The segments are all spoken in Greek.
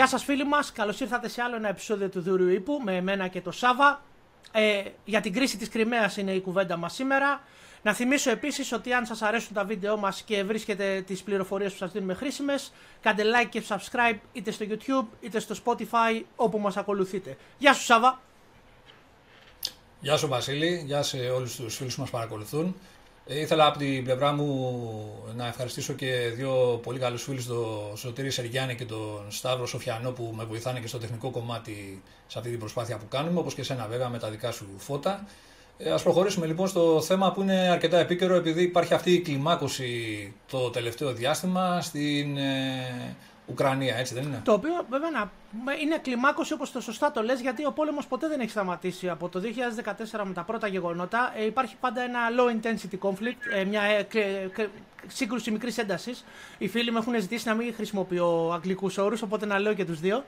Γεια σας φίλοι μας, καλώς ήρθατε σε άλλο ένα επεισόδιο του Δούριου Ήπου με εμένα και το Σάβα. Ε, για την κρίση της Κρυμαίας είναι η κουβέντα μας σήμερα. Να θυμίσω επίσης ότι αν σας αρέσουν τα βίντεό μας και βρίσκετε τις πληροφορίες που σας δίνουμε χρήσιμες, κάντε like και subscribe είτε στο YouTube είτε στο Spotify όπου μας ακολουθείτε. Γεια σου Σάβα. Γεια σου Βασίλη, γεια σε όλους τους φίλους που μας παρακολουθούν. Ε, ήθελα από την πλευρά μου να ευχαριστήσω και δύο πολύ καλούς φίλους, τον Σωτήρη Σεργιάννη και τον Σταύρο Σοφιανό που με βοηθάνε και στο τεχνικό κομμάτι σε αυτή την προσπάθεια που κάνουμε, όπως και εσένα βέβαια με τα δικά σου φώτα. Ε, ας προχωρήσουμε λοιπόν στο θέμα που είναι αρκετά επίκαιρο επειδή υπάρχει αυτή η κλιμάκωση το τελευταίο διάστημα στην ε, Ουκρανία, έτσι δεν είναι; Το οποίο βέβαια να, είναι κλιμάκωση όπως το σωστά το λες, γιατί ο πόλεμος ποτέ δεν έχει σταματήσει. Από το 2014 με τα πρώτα γεγονότα ε, υπάρχει πάντα ένα low intensity conflict, ε, μια ε, σύγκρουση μικρής έντασης. Οι φίλοι μου έχουν ζητήσει να μην χρησιμοποιώ αγγλικούς όρους, οπότε να λέω και τους δύο.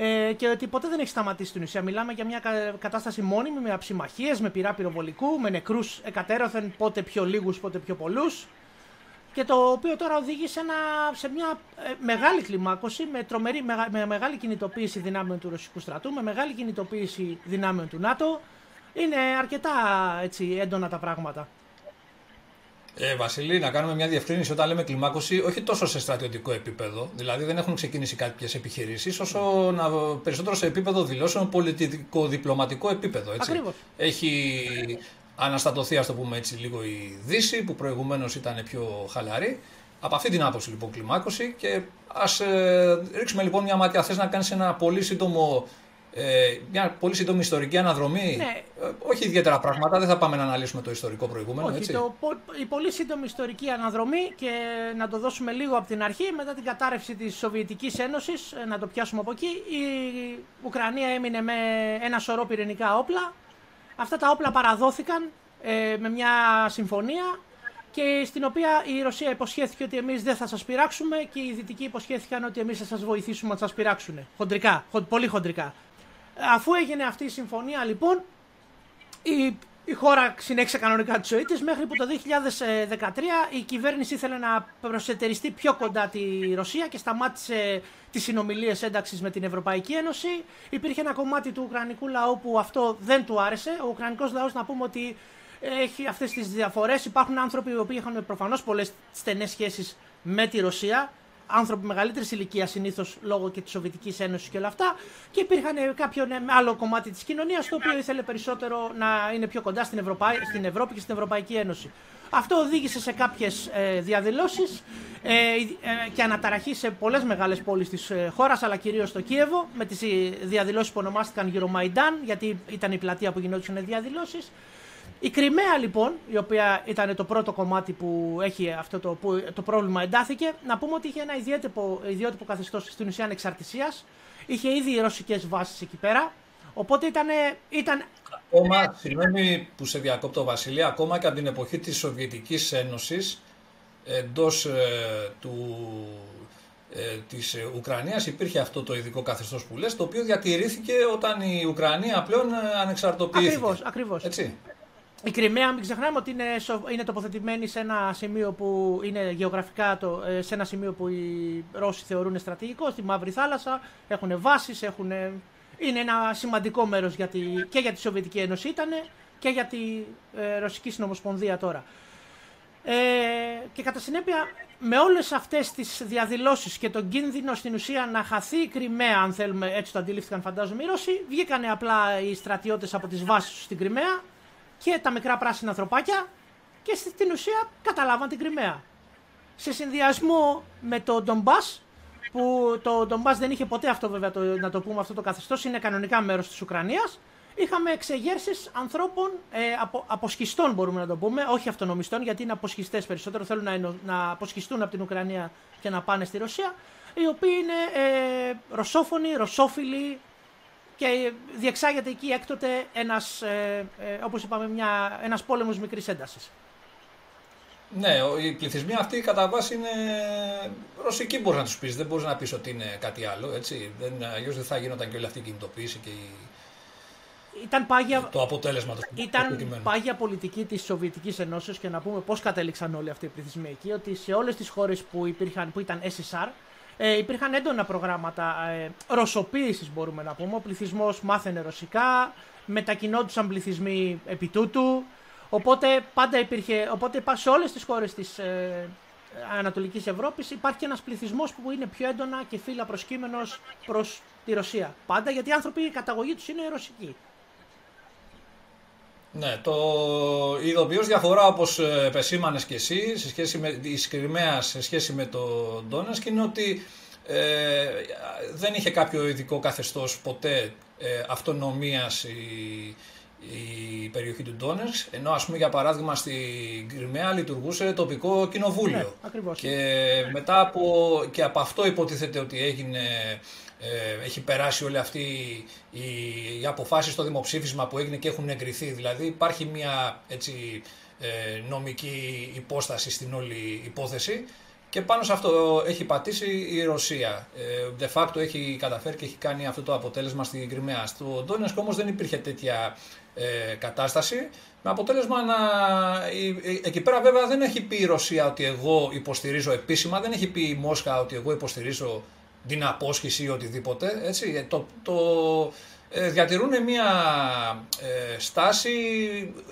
Ε, και ότι ποτέ δεν έχει σταματήσει στην ουσία. Μιλάμε για μια κατάσταση μόνιμη με αψημαχίες, με πυρά πυροβολικού, με νεκρούς εκατέρωθεν, πότε πιο λίγους, πότε πιο πολλούς και το οποίο τώρα οδήγησε σε μια ε, μεγάλη κλιμάκωση με, τρομερή, με, μεγάλη κινητοποίηση δυνάμεων του Ρωσικού στρατού, με μεγάλη κινητοποίηση δυνάμεων του ΝΑΤΟ. Είναι αρκετά έτσι, έντονα τα πράγματα. Ε, Βασίλη, να κάνουμε μια διευκρίνηση όταν λέμε κλιμάκωση, όχι τόσο σε στρατιωτικό επίπεδο, δηλαδή δεν έχουν ξεκινήσει κάποιες επιχειρήσεις, όσο να, περισσότερο σε επίπεδο δηλώσεων πολιτικό-διπλωματικό επίπεδο. Έτσι. Ακριβώς. Έχει αναστατωθεί, ας το πούμε έτσι, λίγο η Δύση, που προηγουμένως ήταν πιο χαλαρή. Από αυτή την άποψη λοιπόν κλιμάκωση και ας ε, ρίξουμε λοιπόν μια ματιά. Θες να κάνεις ένα πολύ σύντομο. Ε, μια πολύ σύντομη ιστορική αναδρομή; Ναι. Ε, όχι ιδιαίτερα πράγματα, δεν θα πάμε να αναλύσουμε το ιστορικό προηγούμενο. Όχι, έτσι; Το, η πολύ σύντομη ιστορική αναδρομή και να το δώσουμε λίγο από την αρχή. Μετά την κατάρρευση της Σοβιετικής Ένωσης, ε, να το πιάσουμε από εκεί, η Ουκρανία έμεινε με ένα σωρό πυρηνικά όπλα. Αυτά τα όπλα παραδόθηκαν ε, με μια συμφωνία και στην οποία η Ρωσία υποσχέθηκε ότι εμείς δεν θα σας πειράξουμε και οι Δυτικοί υποσχέθηκαν ότι εμείς θα σας βοηθήσουμε να σας πειράξουν. Χοντρικά, πολύ χοντρικά. Αφού έγινε αυτή η συμφωνία λοιπόν, η, η χώρα συνέχισε κανονικά τη ζωή της μέχρι που το 2013 η κυβέρνηση ήθελε να προσετεριστεί πιο κοντά τη Ρωσία και σταμάτησε τις συνομιλίες ένταξης με την Ευρωπαϊκή Ένωση. Υπήρχε ένα κομμάτι του Ουκρανικού λαού που αυτό δεν του άρεσε. Ο Ουκρανικός λαός να πούμε ότι έχει αυτές τις διαφορές. Υπάρχουν άνθρωποι οι οποίοι είχαν προφανώς πολλές στενές σχέσεις με τη Ρωσία. Άνθρωποι μεγαλύτερης ηλικίας συνήθως λόγω και της Σοβιετικής Ένωσης και όλα αυτά. Και υπήρχαν κάποιο ναι, άλλο κομμάτι της κοινωνίας το οποίο ήθελε περισσότερο να είναι πιο κοντά στην, στην Ευρώπη και στην Ευρωπαϊκή Ένωση. Αυτό οδήγησε σε κάποιες ε, διαδηλώσεις ε, ε, και αναταραχή σε πολλές μεγάλες πόλεις της ε, χώρας, αλλά κυρίως στο Κίεβο, με τις διαδηλώσεις που ονομάστηκαν Μαϊντάν, γιατί ήταν η πλατεία που γινόντουσαν διαδηλώσεις. Η Κρυμαία λοιπόν, η οποία ήταν το πρώτο κομμάτι που έχει αυτό το, που το πρόβλημα εντάθηκε, να πούμε ότι είχε ένα ιδιότυπο, ιδιότυπο καθεστώς στην ουσία ανεξαρτησίας, είχε ήδη ρωσικές βάσεις εκεί πέρα, οπότε ήταν, ήταν Ακόμα, συγγνώμη που σε διακόπτω Βασίλη, ακόμα και από την εποχή της Σοβιετικής Ένωσης εντός ε, του, ε, της Ουκρανίας υπήρχε αυτό το ειδικό καθεστώς που λες, το οποίο διατηρήθηκε όταν η Ουκρανία πλέον ε, ανεξαρτοποιήθηκε. Ακριβώς, ακριβώς. Έτσι. Η Κρυμαία, μην ξεχνάμε ότι είναι, είναι τοποθετημένη σε ένα σημείο που είναι γεωγραφικά το, ε, σε ένα σημείο που οι Ρώσοι θεωρούν στρατηγικό, στη Μαύρη Θάλασσα. Έχουν βάσεις, έχουν είναι ένα σημαντικό μέρος για τη, και για τη Σοβιετική Ένωση ήταν και για τη ε, Ρωσική Συνομοσπονδία τώρα. Ε, και κατά συνέπεια με όλες αυτές τις διαδηλώσεις και τον κίνδυνο στην ουσία να χαθεί η Κρυμαία, αν θέλουμε έτσι το αντιλήφθηκαν φαντάζομαι οι Ρώσοι, βγήκανε απλά οι στρατιώτες από τις βάσεις τους στην Κρυμαία και τα μικρά πράσινα ανθρωπάκια και στην ουσία καταλάβαν την Κρυμαία. Σε συνδυασμό με το Ντομπάς, που το Ντομπά δεν είχε ποτέ αυτό βέβαια το, να το πούμε αυτό το καθεστώς, είναι κανονικά μέρος της Ουκρανίας. Είχαμε εξεγέρσεις ανθρώπων, ε, απο, αποσχιστών μπορούμε να το πούμε, όχι αυτονομιστών, γιατί είναι αποσχιστές περισσότερο. Θέλουν να, να αποσχιστούν από την Ουκρανία και να πάνε στη Ρωσία. Οι οποίοι είναι ε, ρωσόφωνοι, ρωσόφιλοι και διεξάγεται εκεί έκτοτε ένας, ε, ε, όπως είπαμε, μια, ένας πόλεμος μικρής έντασης. Ναι, οι πληθυσμοί αυτοί κατά βάση είναι ρωσικοί μπορείς να τους πεις. Δεν μπορείς να πεις ότι είναι κάτι άλλο. Έτσι. Δεν, αλλιώς δεν θα γίνονταν και όλη αυτή η κινητοποίηση και η... Ήταν πάγια, το αποτέλεσμα του Ήταν πάγια πολιτική της Σοβιετικής Ενώσεως και να πούμε πώς κατέληξαν όλοι αυτοί οι πληθυσμοί εκεί. Ότι σε όλες τις χώρες που, που ήταν SSR Ε, υπήρχαν έντονα προγράμματα ε, ρωσοποίησης μπορούμε να πούμε. Ο πληθυσμός μάθαινε ρωσικά, μετακινόντουσαν πληθυσμοί επί τούτου. Οπότε πάντα υπήρχε, οπότε σε όλες τις χώρες της ε, Ανατολικής Ευρώπης υπάρχει ένας πληθυσμός που είναι πιο έντονα και φύλλα προσκύμενος προς τη Ρωσία. Πάντα γιατί οι άνθρωποι η καταγωγή τους είναι ρωσική. Ναι, το ειδοποιώς διαφορά όπως ε, επεσήμανες και εσύ σε σχέση με, η Κρυμαία σε σχέση με το Ντόνεσκ είναι ότι ε, δεν είχε κάποιο ειδικό καθεστώς ποτέ ε, αυτονομίας η, η περιοχή του Ντόνεσκ, ενώ ας πούμε για παράδειγμα στην Κρυμαία λειτουργούσε τοπικό κοινοβούλιο. Ναι, και μετά από, και από αυτό υποτίθεται ότι έγινε ε, έχει περάσει όλη αυτή η, η αποφάση στο δημοψήφισμα που έγινε και έχουν εγκριθεί. Δηλαδή υπάρχει μια έτσι, ε, νομική υπόσταση στην όλη υπόθεση και πάνω σε αυτό έχει πατήσει η Ρωσία. Ε, de facto έχει καταφέρει και έχει κάνει αυτό το αποτέλεσμα στην Κρυμαία. Στο Ντόνεσκ όμως δεν υπήρχε τέτοια ε, κατάσταση. Με αποτέλεσμα να. Εκεί πέρα βέβαια δεν έχει πει η Ρωσία ότι εγώ υποστηρίζω επίσημα, δεν έχει πει η Μόσχα ότι εγώ υποστηρίζω την απόσχηση ή οτιδήποτε. Έτσι. Ε, το, το, ε, διατηρούν μια ε, στάση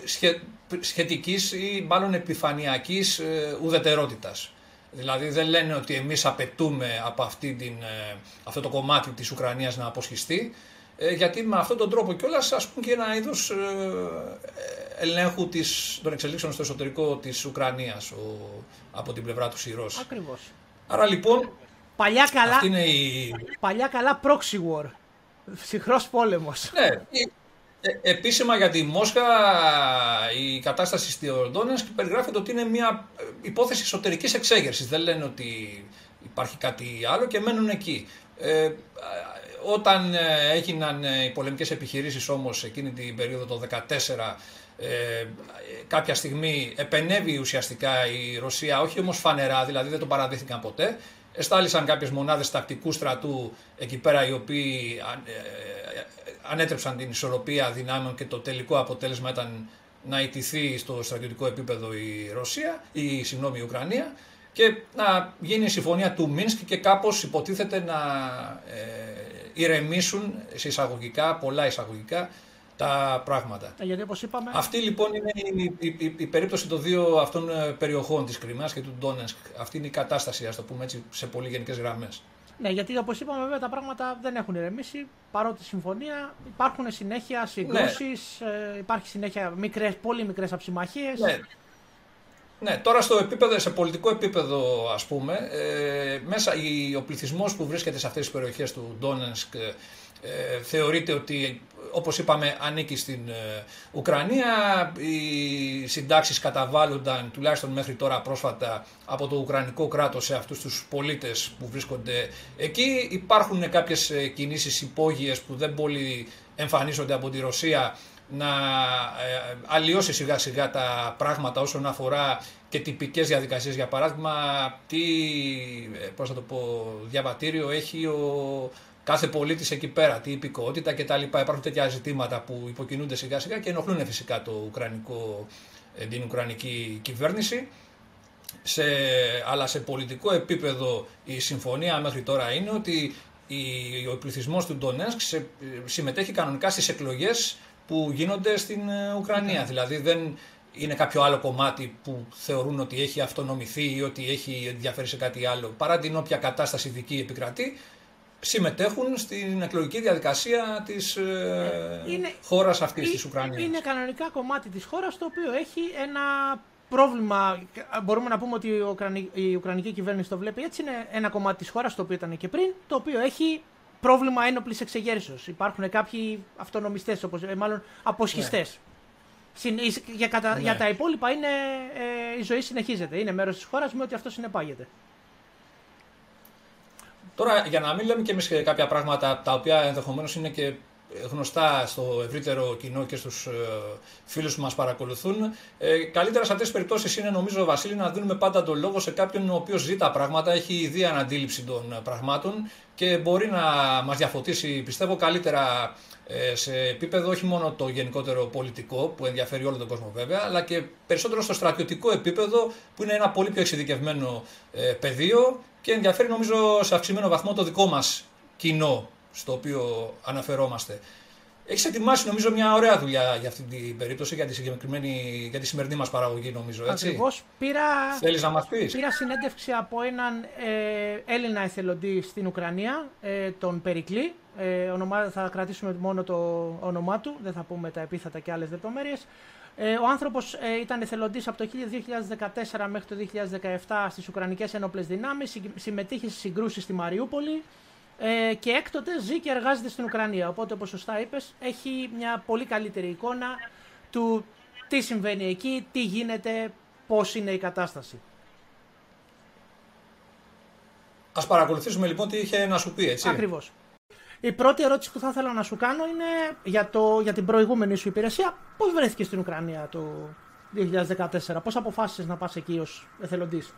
σχε, σχετικής ή μάλλον επιφανειακής ε, ουδετερότητας. Δηλαδή δεν λένε ότι εμείς απαιτούμε από αυτή την, αυτό το κομμάτι της Ουκρανίας να αποσχιστεί, γιατί με αυτόν τον τρόπο κιόλας ασκούν και ένα είδος ελέγχου της, των εξελίξεων στο εσωτερικό της Ουκρανίας από την πλευρά του Ρώσοι. Ακριβώς. Άρα λοιπόν Παλιά καλά, Αυτή είναι η... παλιά καλά proxy war. Ψυχρός πόλεμος. Ναι, ε, επίσημα για τη Μόσχα η κατάσταση στη και περιγράφεται ότι είναι μια υπόθεση εσωτερικής εξέγερσης. Δεν λένε ότι υπάρχει κάτι άλλο και μένουν εκεί. Ε, όταν ε, έγιναν οι πολεμικές επιχειρήσεις όμως εκείνη την περίοδο το 2014 ε, κάποια στιγμή επενεύει ουσιαστικά η Ρωσία, όχι όμως φανερά, δηλαδή δεν το παραδείχθηκαν ποτέ, Εστάλησαν κάποιες μονάδες τακτικού στρατού εκεί πέρα οι οποίοι ε, ε, ανέτρεψαν την ισορροπία δυνάμεων και το τελικό αποτέλεσμα ήταν να ιτηθεί στο στρατιωτικό επίπεδο η Ρωσία, η, συγγνώμη, η Ουκρανία και να γίνει η συμφωνία του Μίνσκ και κάπως υποτίθεται να ε, ηρεμήσουν σε εισαγωγικά, πολλά εισαγωγικά, τα πράγματα. Ε, γιατί όπως είπαμε... Αυτή λοιπόν είναι η, η, η, περίπτωση των δύο αυτών ε, περιοχών της Κρυμαίας και του Ντόνεσκ. Αυτή είναι η κατάσταση, ας το πούμε έτσι, σε πολύ γενικές γραμμές. Ναι, γιατί όπως είπαμε, βέβαια τα πράγματα δεν έχουν ηρεμήσει. Παρότι συμφωνία, υπάρχουν συνέχεια συγκρούσεις, ναι. υπάρχει συνέχεια μικρές, πολύ μικρές αψημαχίες. Ναι. Ναι, τώρα στο επίπεδο, σε πολιτικό επίπεδο ας πούμε, ε, μέσα ο πληθυσμός που βρίσκεται σε αυτές τις περιοχές του Ντόνενσκ ε, θεωρείται ότι όπως είπαμε ανήκει στην ε, Ουκρανία. Οι συντάξεις καταβάλλονταν τουλάχιστον μέχρι τώρα πρόσφατα από το Ουκρανικό κράτος σε αυτούς τους πολίτες που βρίσκονται εκεί. Υπάρχουν κάποιες ε, κινήσεις υπόγειες που δεν πολύ εμφανίζονται από τη Ρωσία να ε, αλλοιώσει σιγά σιγά τα πράγματα όσον αφορά και τυπικές διαδικασίες για παράδειγμα τι πώς θα το πω, διαβατήριο έχει ο κάθε πολίτης εκεί πέρα, τι υπηκότητα κτλ. Υπάρχουν τέτοια ζητήματα που υποκινούνται σιγά σιγά και ενοχλούν φυσικά το ουκρανικό, ε, την Ουκρανική κυβέρνηση. Σε, αλλά σε πολιτικό επίπεδο η συμφωνία μέχρι τώρα είναι ότι η, ο πληθυσμός του Ντονέσκ συμμετέχει κανονικά στις εκλογές που γίνονται στην ε, Ουκρανία. Δηλαδή δεν είναι κάποιο άλλο κομμάτι που θεωρούν ότι έχει αυτονομηθεί ή ότι έχει ενδιαφέρει σε κάτι άλλο. Παρά την όποια κατάσταση δική επικρατεί, συμμετέχουν στην εκλογική διαδικασία της ε, είναι, χώρας αυτής της Ουκρανίας. Είναι κανονικά κομμάτι της χώρας το οποίο έχει ένα πρόβλημα, μπορούμε να πούμε ότι η Ουκρανική κυβέρνηση το βλέπει έτσι, είναι ένα κομμάτι της χώρας το οποίο ήταν και πριν, το οποίο έχει πρόβλημα ένοπλης εξεγέρσεως. Υπάρχουν κάποιοι αυτονομιστές, όπως, ε, μάλλον αποσχιστές. Ναι. Για, κατα... ναι. για τα υπόλοιπα είναι, ε, η ζωή συνεχίζεται. Είναι μέρος της χώρας με ότι αυτό συνεπάγεται. Τώρα, για να μην λέμε και εμείς κάποια πράγματα τα οποία ενδεχομένως είναι και γνωστά στο ευρύτερο κοινό και στους φίλους που μας παρακολουθούν. Καλύτερα σε αυτές τις περιπτώσεις είναι νομίζω Βασίλη να δίνουμε πάντα τον λόγο σε κάποιον ο οποίος ζει τα πράγματα, έχει ιδία αντίληψη των πραγμάτων και μπορεί να μας διαφωτίσει πιστεύω καλύτερα ε, σε επίπεδο όχι μόνο το γενικότερο πολιτικό που ενδιαφέρει όλο τον κόσμο βέβαια, αλλά και περισσότερο στο στρατιωτικό επίπεδο που είναι ένα πολύ πιο εξειδικευμένο ε, πεδίο και ενδιαφέρει νομίζω σε αυξημένο βαθμό το δικό μας κοινό στο οποίο αναφερόμαστε. Έχεις ετοιμάσει νομίζω μια ωραία δουλειά για αυτή την περίπτωση, για τη, συγκεκριμένη, για τη σημερινή μας παραγωγή, νομίζω. Έτσι. Ακριβώς. Πήρα, Θέλεις να μας πεις; πήρα συνέντευξη από έναν ε, Έλληνα εθελοντή στην Ουκρανία, ε, τον Περικλή. Ε, ονομά, θα κρατήσουμε μόνο το όνομά του, δεν θα πούμε τα επίθετα και άλλες λεπτομέρειες. Ε, ο άνθρωπος ε, ήταν εθελοντής από το 2014 μέχρι το 2017 στις Ουκρανικές Ένοπλε Δυνάμεις, συμμετείχε στι συγκρούσεις στη Μαριούπολη, ε, και έκτοτε ζει και εργάζεται στην Ουκρανία. Οπότε, όπως σωστά είπες, έχει μια πολύ καλύτερη εικόνα του τι συμβαίνει εκεί, τι γίνεται, πώς είναι η κατάσταση. Ας παρακολουθήσουμε λοιπόν τι είχε να σου πει, έτσι. Ακριβώς. Η πρώτη ερώτηση που θα ήθελα να σου κάνω είναι για, το, για την προηγούμενη σου υπηρεσία. Πώς βρέθηκες στην Ουκρανία το 2014, πώς αποφάσισες να πας εκεί ως εθελοντής;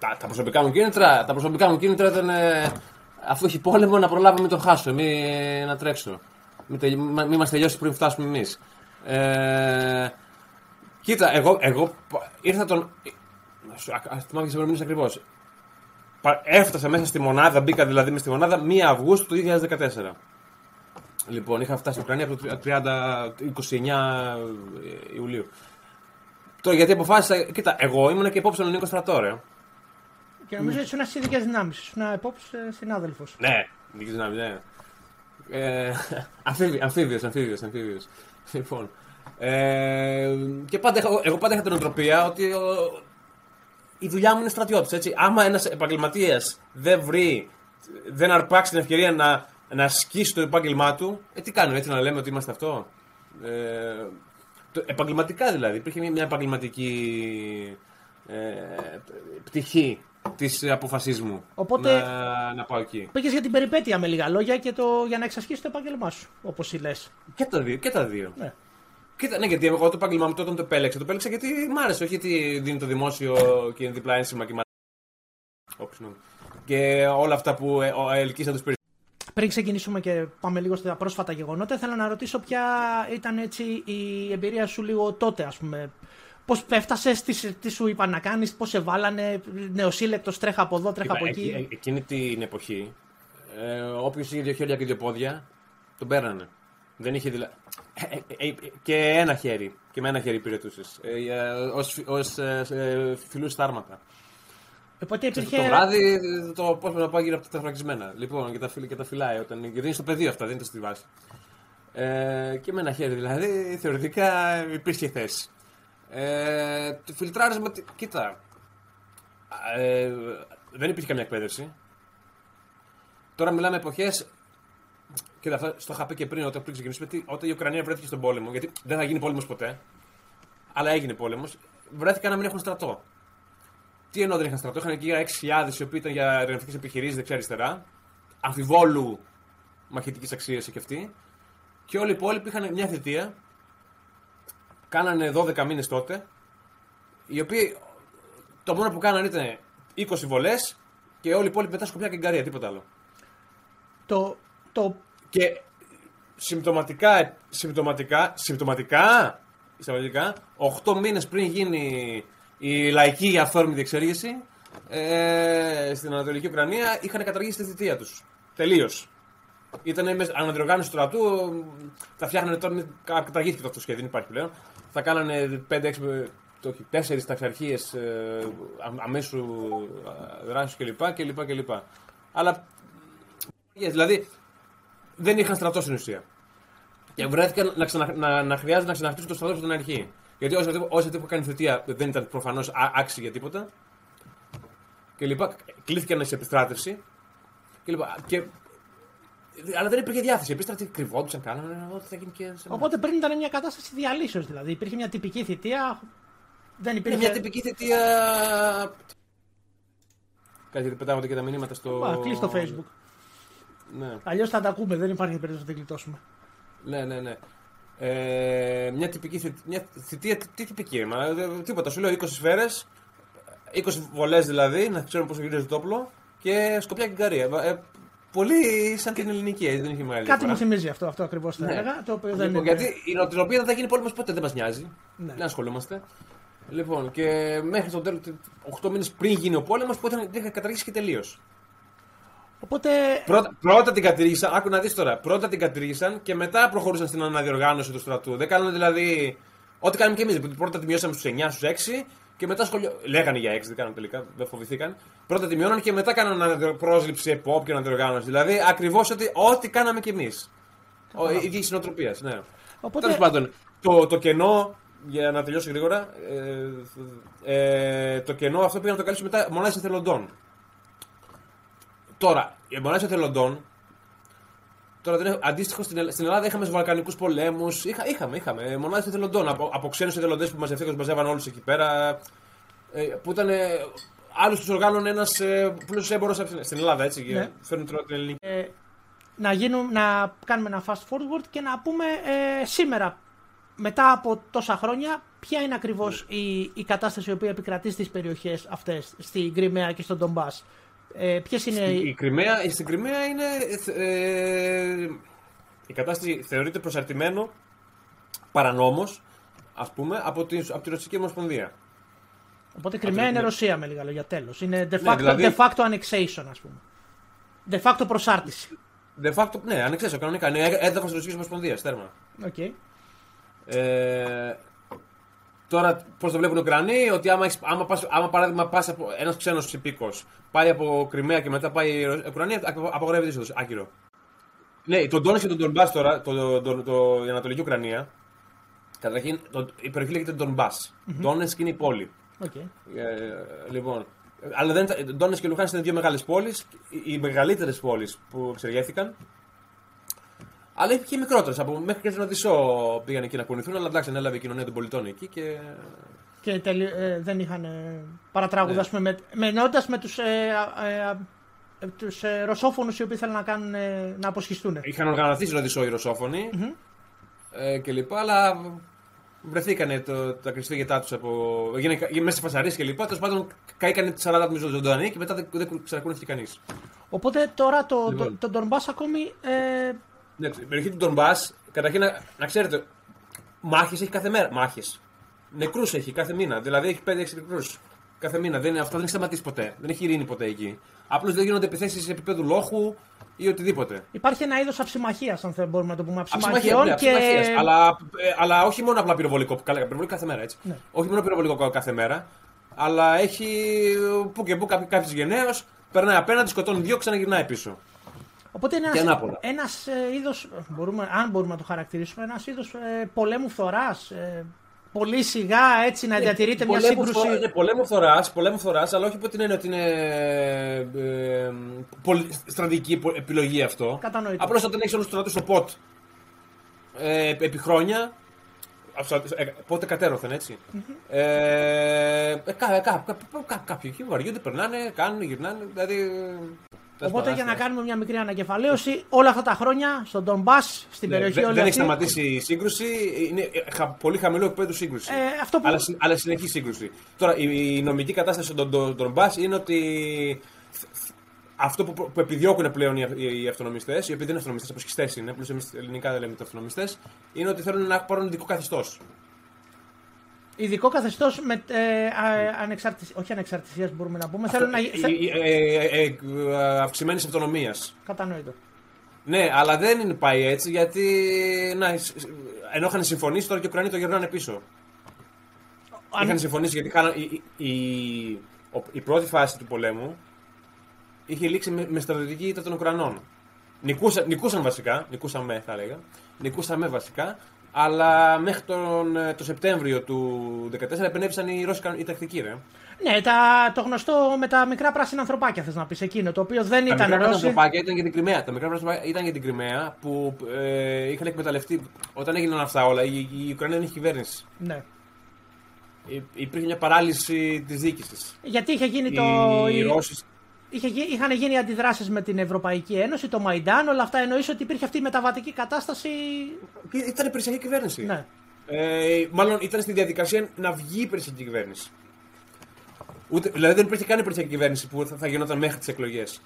Τα, τα προσωπικά μου κίνητρα, τα προσωπικά μου κίνητρα ήταν ε, αφού έχει πόλεμο να προλάβω μην τον χάσω, μην να τρέξω. Μην, μη μας τελειώσει πριν φτάσουμε εμείς. Ε, κοίτα, εγώ, εγώ ήρθα τον. Θυμάμαι και σε ακριβώς. Έφτασα μέσα στη μονάδα, μπήκα δηλαδή μέσα στη μονάδα 1 Αυγούστου του 2014. Λοιπόν, είχα φτάσει στην Ουκρανία από το 30, 29 Ιουλίου. Τώρα γιατί αποφάσισα, κοίτα, εγώ ήμουν και υπόψη τον Νίκο Στρατόρε. Και νομίζω ότι ήσουν στι ειδικέ δυνάμεις. Ήσουν υπόψη συνάδελφος. Ναι, ειδικέ δυνάμεις, ναι. Ε, αμφίβιος, αμφίβιος, αμφίβιος. Λοιπόν. Ε, και πάντα, εγώ πάντα είχα την οτροπία ότι ο, η δουλειά μου είναι στρατιώτης. Έτσι. Άμα ένας επαγγελματίας δεν βρει, δεν αρπάξει την ευκαιρία να, να ασκήσει το επάγγελμά του, ε, τι κάνουμε, έτσι να λέμε ότι είμαστε αυτό; Ε, το, επαγγελματικά δηλαδή. Υπήρχε μια επαγγελματική ε, πτυχή της αποφασή μου Οπότε, να, να πάω εκεί. Πήγες για την περιπέτεια με λίγα λόγια και το, για να εξασκήσει το επάγγελμά σου, όπως λες. Και τα δύο. Και τα δύο. Ναι. Κοίτα, ναι, γιατί εγώ το επάγγελμά μου τότε το επέλεξα. Το επέλεξα γιατί μ' άρεσε, όχι γιατί δίνει το δημόσιο και είναι διπλά ένσημα και Και όλα αυτά που ε, ελκύσαν τους περισσότερους. Πριν ξεκινήσουμε και πάμε λίγο στα πρόσφατα γεγονότα, θέλω να ρωτήσω ποια ήταν έτσι η εμπειρία σου λίγο τότε, ας πούμε, Πώς έφτασες, τι, τι σου είπαν να κάνεις, πώς σε βάλανε, νεοσύλλεκτος, τρέχα από εδώ, τρέχα από εκεί. Ε, εκείνη την εποχή, ε, όποιος είχε δύο χέρια και δύο πόδια, τον πέρανε. Δεν είχε δηλα... Ε, ε, ε, και ένα χέρι. Και με ένα χέρι υπηρετούσες. Ω ε, φιλούς στάρματα. Οπότε υπήρχε... Το βράδυ, το πώς να πάω γύρω από τα φραγισμένα. Λοιπόν, και τα, και τα φυλάει. Όταν... Γιατί είναι στο πεδίο αυτά, δεν είναι στη βάση. Ε, και με ένα χέρι δηλαδή, θεωρητικά υπήρχε θέση. Ε, το φιλτράρισμα, κοίτα, ε, δεν υπήρχε καμία εκπαίδευση. Τώρα μιλάμε εποχές. Κοίτα, αυτό στο είχα πει και πριν όταν πριν ξεκινήσουμε. Όταν η Ουκρανία βρέθηκε στον πόλεμο, γιατί δεν θα γίνει πόλεμος ποτέ, αλλά έγινε πόλεμος, βρέθηκαν να μην έχουν στρατό. Τι εννοώ δεν είχαν στρατό, είχαν εκεί 6.000 οι οποίοι ήταν για ερευνητικές επιχειρήσεις δεξιά-αριστερά, αμφιβόλου μαχητικής αξίας και αυτοί, και όλοι οι υπόλοιποι είχαν μια θητεία Κάνανε 12 μήνες τότε, οι οποίοι το μόνο που κάνανε ήταν 20 βολές και όλοι οι υπόλοιποι μετά σκοπιά και γκαρία, τίποτα άλλο. Το, το... Και συμπτωματικά, συμπτωματικά, συμπτωματικά, συμπτωματικά 8 μήνες πριν γίνει η λαϊκή αυθόρμητη εξέργηση ε, στην Ανατολική Ουκρανία είχαν καταργήσει τη θητεία τους. Τελείως. Ήταν αναδιοργάνωση του στρατού, τα φτιάχνανε τώρα, καταργήθηκε το αυτό σχέδιο, δεν υπάρχει πλέον θα κάνανε 5-6 όχι, τέσσερις ταξιαρχίες ε, αμέσου ε, δράσης κλπ. κλπ, κλπ. Αλλά, δηλαδή, δεν είχαν στρατό στην ουσία. Και βρέθηκαν να, ξανα, να, να χρειάζεται να ξαναχτίσουν το στρατό από την αρχή. Γιατί όσοι, όσοι που κάνει θετία δεν ήταν προφανώς άξιοι για τίποτα. Και λοιπά, κλείθηκαν σε επιστράτευση. Και, λοιπά, και αλλά δεν υπήρχε διάθεση. Επίστρατη κρυβόντουσαν, κάνανε ό,τι θα γίνει και. Οπότε πριν ήταν μια κατάσταση διαλύσεως δηλαδή. Υπήρχε μια τυπική θητεία. Δεν υπήρχε. μια τυπική θητεία. Κάτι γιατί πετάγονται και τα μηνύματα στο. Α, κλείσει το facebook. Ναι, Αλλιώς θα τα ακούμε, δεν υπάρχει περίπτωση να την γλιτώσουμε. ναι, ναι. ναι. Ε, μια τυπική θη- μια θητεία, τι, τι τυπική, μα, ε, τίποτα. Σου λέω 20 σφαίρες, 20 βολές δηλαδή, να ξέρουμε πόσο γυρίζει το όπλο και σκοπιά και γκαρία. Ε, πολύ σαν την ελληνική, έτσι, δεν έχει μεγάλη Κάτι διαφορά. μου θυμίζει αυτό, αυτό ακριβώς θα Ναι. έλεγα. Το οποίο δεν Λοιπόν, είναι. γιατί η νοοτροπία δεν θα γίνει πόλεμος ποτέ, δεν μας νοιάζει. Ναι. Δεν ασχολούμαστε. Λοιπόν, και μέχρι το τέλος, 8 μήνες πριν γίνει ο πόλεμος, που ήταν την είχα καταργήσει και τελείως. Οπότε Πρώτα, πρώτα την κατήργησαν, άκου να δεις τώρα. Πρώτα την κατήργησαν και μετά προχωρούσαν στην αναδιοργάνωση του στρατού. Δεν κάνανε δηλαδή. Ό,τι κάνουμε και εμείς. Πρώτα τη μειώσαμε στους 9, στους 6 και μετά σχολείο. Λέγανε για 6, δεν κάνανε τελικά, δεν φοβηθήκαν. Πρώτα τη μειώναν και μετά κάνανε αναδιο- πρόσληψη ΕΠΟΠ και αναδιοργάνωση. Δηλαδή ακριβώς ό,τι, ό,τι κάναμε κι εμείς. Η ίδια συνοτροπίας, ναι. Οπότε- Τέλος πάντων, το, το κενό, για να τελειώσω γρήγορα, ε, ε, το κενό αυτό πήγα να το καλύψω μετά μονάδες εθελοντών. Τώρα, οι μονάδες εθελοντών, τώρα δεν έχω, αντίστοιχο στην, Ελλάδα- στην Ελλάδα είχαμε στους Βαλκανικούς πολέμους. Είχα, είχαμε, είχαμε μονάδες εθελοντών από, από ξένους εθελοντές που μαζευτήκαν, τους μαζεύαν όλους εκεί πέρα. Ε, που ήταν. Ε, Άλλους τους οργάνωνε ένας ε, πλούσιο έμπορο στην Ελλάδα, έτσι. Ναι. Ναι. Φέρνουν τώρα την ελληνική. ε, να, γίνουν, να κάνουμε ένα fast forward και να πούμε ε, σήμερα, μετά από τόσα χρόνια, ποια είναι ακριβώς η, η κατάσταση η οποία επικρατεί στις περιοχές αυτές, στην Κρυμαία και στον Ντομπάς. Ε, ποιες είναι Η, οι... η Κρυμαία, στην Κρυμαία είναι. Ε, η κατάσταση θεωρείται προσαρτημένο παρανόμως, ας πούμε, από τη, από τη Ρωσική Ομοσπονδία. Οπότε η Κρυμαία είναι ναι. Ρωσία με λίγα λόγια, τέλος. Είναι de facto, δηλαδή- de facto annexation, ας πούμε. De facto προσάρτηση. De facto, ναι, ανεξέσω κανονικά. Είναι έδαφος της Ρωσικής Ομοσπονδίας, τέρμα. Okay. Ε, τώρα, πώς το βλέπουν οι Ουκρανοί, ότι άμα, έχεις, άμα, πας, άμα παράδειγμα πας από ένας ξένος υπήκο πάει από Κρυμαία και μετά πάει η Ρο- Ουκρανία, απο- απαγορεύεται η είσοδος. Άκυρο. Ναι, τον Ντόνετ και τον Ντονμπάς τώρα, το, το, το, το, η Ανατολική Ουκρανία, καταρχήν το, η περιοχή λέγεται Ντονμπάς. Ντόνετ είναι η πόλη. Okay. Ε, λοιπόν, αλλά δεν, ήταν- Ντόνετ και Λουχάνσκ ήταν δύο μεγάλες πόλεις, οι, οι μεγαλύτερες πόλεις που εξεργέθηκαν. Αλλά είχε και μικρότερες. Από μέχρι και την Οδυσσό πήγαν εκεί να κουνηθούν, αλλά εντάξει, ανέλαβε η κοινωνία των πολιτών εκεί και. Και τελει... ε, δεν είχαν ε, παρατράγουδα, Ναι. ας πούμε, με, με, εννοώντας με τους, ε, ε, ε, τους ε, ρωσόφωνους οι οποίοι ήθελαν να, κάνουν, ε, να αποσχιστούν. Είχαν οργανωθεί στην Οδυσσό οι ρωσοφωνοι ε, και λοιπά, αλλά βρεθήκανε το, τα κρυστήγετά τους από. Γίνανε μέσα σε φασαρίες και λοιπά. Τέλος πάντων, καήκανε 40 άτομα ζωντανοί και μετά δεν, δεν ξανακούνηθηκε κανείς. Οπότε τώρα το, Λοιπόν. το, το Ντονμπάς ακόμη ε, Ναι, η περιοχή του Ντομπά, καταρχήν να, να ξέρετε, μάχες έχει κάθε μέρα. Μάχες. Νεκρούς έχει κάθε μήνα. Δηλαδή έχει 5-6 νεκρούς κάθε μήνα. Δεν, είναι- αυτό δεν έχει σταματήσει ποτέ. Δεν έχει ειρήνη ποτέ εκεί. Απλώς δεν γίνονται επιθέσεις σε επίπεδο λόχου ή οτιδήποτε. υπάρχει ένα είδος αψημαχίας, αν θέλουμε μπορούμε να το πούμε, Αψημαχία, αψημαχιών ναι, και... αψημαχίες, αλλά, ε, αλλά όχι μόνο απλά πυροβολικό. Καλά, πυροβολικό κάθε μέρα έτσι. Ναι. Όχι μόνο πυροβολικό κάθε μέρα. Αλλά έχει που και που κάποιο γενναίο περνάει απέναντι, σκοτώνει δύο, ξαναγυρνάει πίσω. Οπότε είναι Και ένας, ανάποδα. ένας ε, είδος, μπορούμε, αν μπορούμε να το χαρακτηρίσουμε, ένας είδος ε, πολέμου φθοράς. Ε, πολύ σιγά έτσι να διατηρείται μια Ε, Πολέμου σύγκρουση. φθορά- ναι, πολέμου φθοράς, πολέμου φθοράς, αλλά όχι από την έννοια ότι είναι ε, πολυ- στρατηγική πο- επιλογή αυτό. Κατανοητό. Απλώς όταν έχεις όλους τους στρατούς στο ΠΟΤ ε, επί χρόνια. αυτά- ε, πότε κατέρωθεν, έτσι. Ε, ε, κα- κα- κα- κα- Κάποιοι εκεί βαριούνται, περνάνε, κάνουν, γυρνάνε. Δηλαδή. Τέλος Οπότε πάντων, για να άστα. κάνουμε μια μικρή ανακεφαλαίωση, όλα αυτά τα χρόνια στον Ντομπάς, στην Ναι, περιοχή δεν, όλη δεν έχει αυτή, σταματήσει η σύγκρουση. Είναι ε, χα- πολύ χαμηλό επίπεδο σύγκρουση. Ε, αυτό που- αλλά, συ- αλλά συνεχή σύγκρουση. Τώρα, η, η νομική κατάσταση στον Ντο- Ντονμπάς είναι ότι αυτό που, που επιδιώκουν πλέον οι, οι, οι αυτονομιστές, οι οποίοι δεν είναι αυτονομιστές, αποσχιστές είναι, απλώ εμείς ελληνικά δεν λέμε το αυτονομιστές, είναι ότι θέλουν να πάρουν ειδικό καθεστώς. Ειδικό καθεστώς με ε, α- ανεξαρτησία, όχι ανεξαρτησίας μπορούμε να πούμε, θέλουν να. θε- ε, Αυξημένης αυτονομίας. Κατανοητό. Ναι, αλλά δεν είναι πάει έτσι γιατί. Να, σ- σ- ενώ είχαν συμφωνήσει, τώρα και οι Ουκρανοί το γυρνάνε πίσω. Αν- Είχαν συμφωνήσει γιατί είχαν, η, η, η, ο- η πρώτη φάση του πολέμου είχε λήξει με, με στρατιωτική ήττα των Ουκρανών. Νικούσαν, νικούσαν βασικά, νικούσαμε θα έλεγα, νικούσαμε βασικά, αλλά μέχρι τον ε, το Σεπτέμβριο του 2014 επενέβησαν οι Ρώσοι κα- οι τακτικοί, ρε. Ναι, τα, το γνωστό με τα μικρά πράσινα ανθρωπάκια θες να πεις εκείνο, το οποίο δεν Τα ήταν μικρά Ρώσοι. ανθρωπάκια ήταν για την Κρυμαία. Τα μικρά ανθρωπάκια ήταν για την Κρυμαία που ε, είχαν εκμεταλλευτεί όταν έγιναν αυτά όλα. Η, η Ουκρανία δεν είχε κυβέρνηση. Ναι. Υ- Υπήρχε μια παράλυση της διοίκησης. Γιατί είχε γίνει το. Οι, η- Ρώσοι, είχε, γι- είχαν γίνει αντιδράσεις με την Ευρωπαϊκή Ένωση, το Μαϊντάν, όλα αυτά εννοείς ότι υπήρχε αυτή η μεταβατική κατάσταση; Και Ήταν υπηρεσιακή κυβέρνηση. Ναι. Ε, μάλλον ήταν στη διαδικασία να βγει η υπηρεσιακή κυβέρνηση. Ούτε, δηλαδή δεν υπήρχε καν υπηρεσιακή κυβέρνηση που θα, θα γινόταν μέχρι τις εκλογές.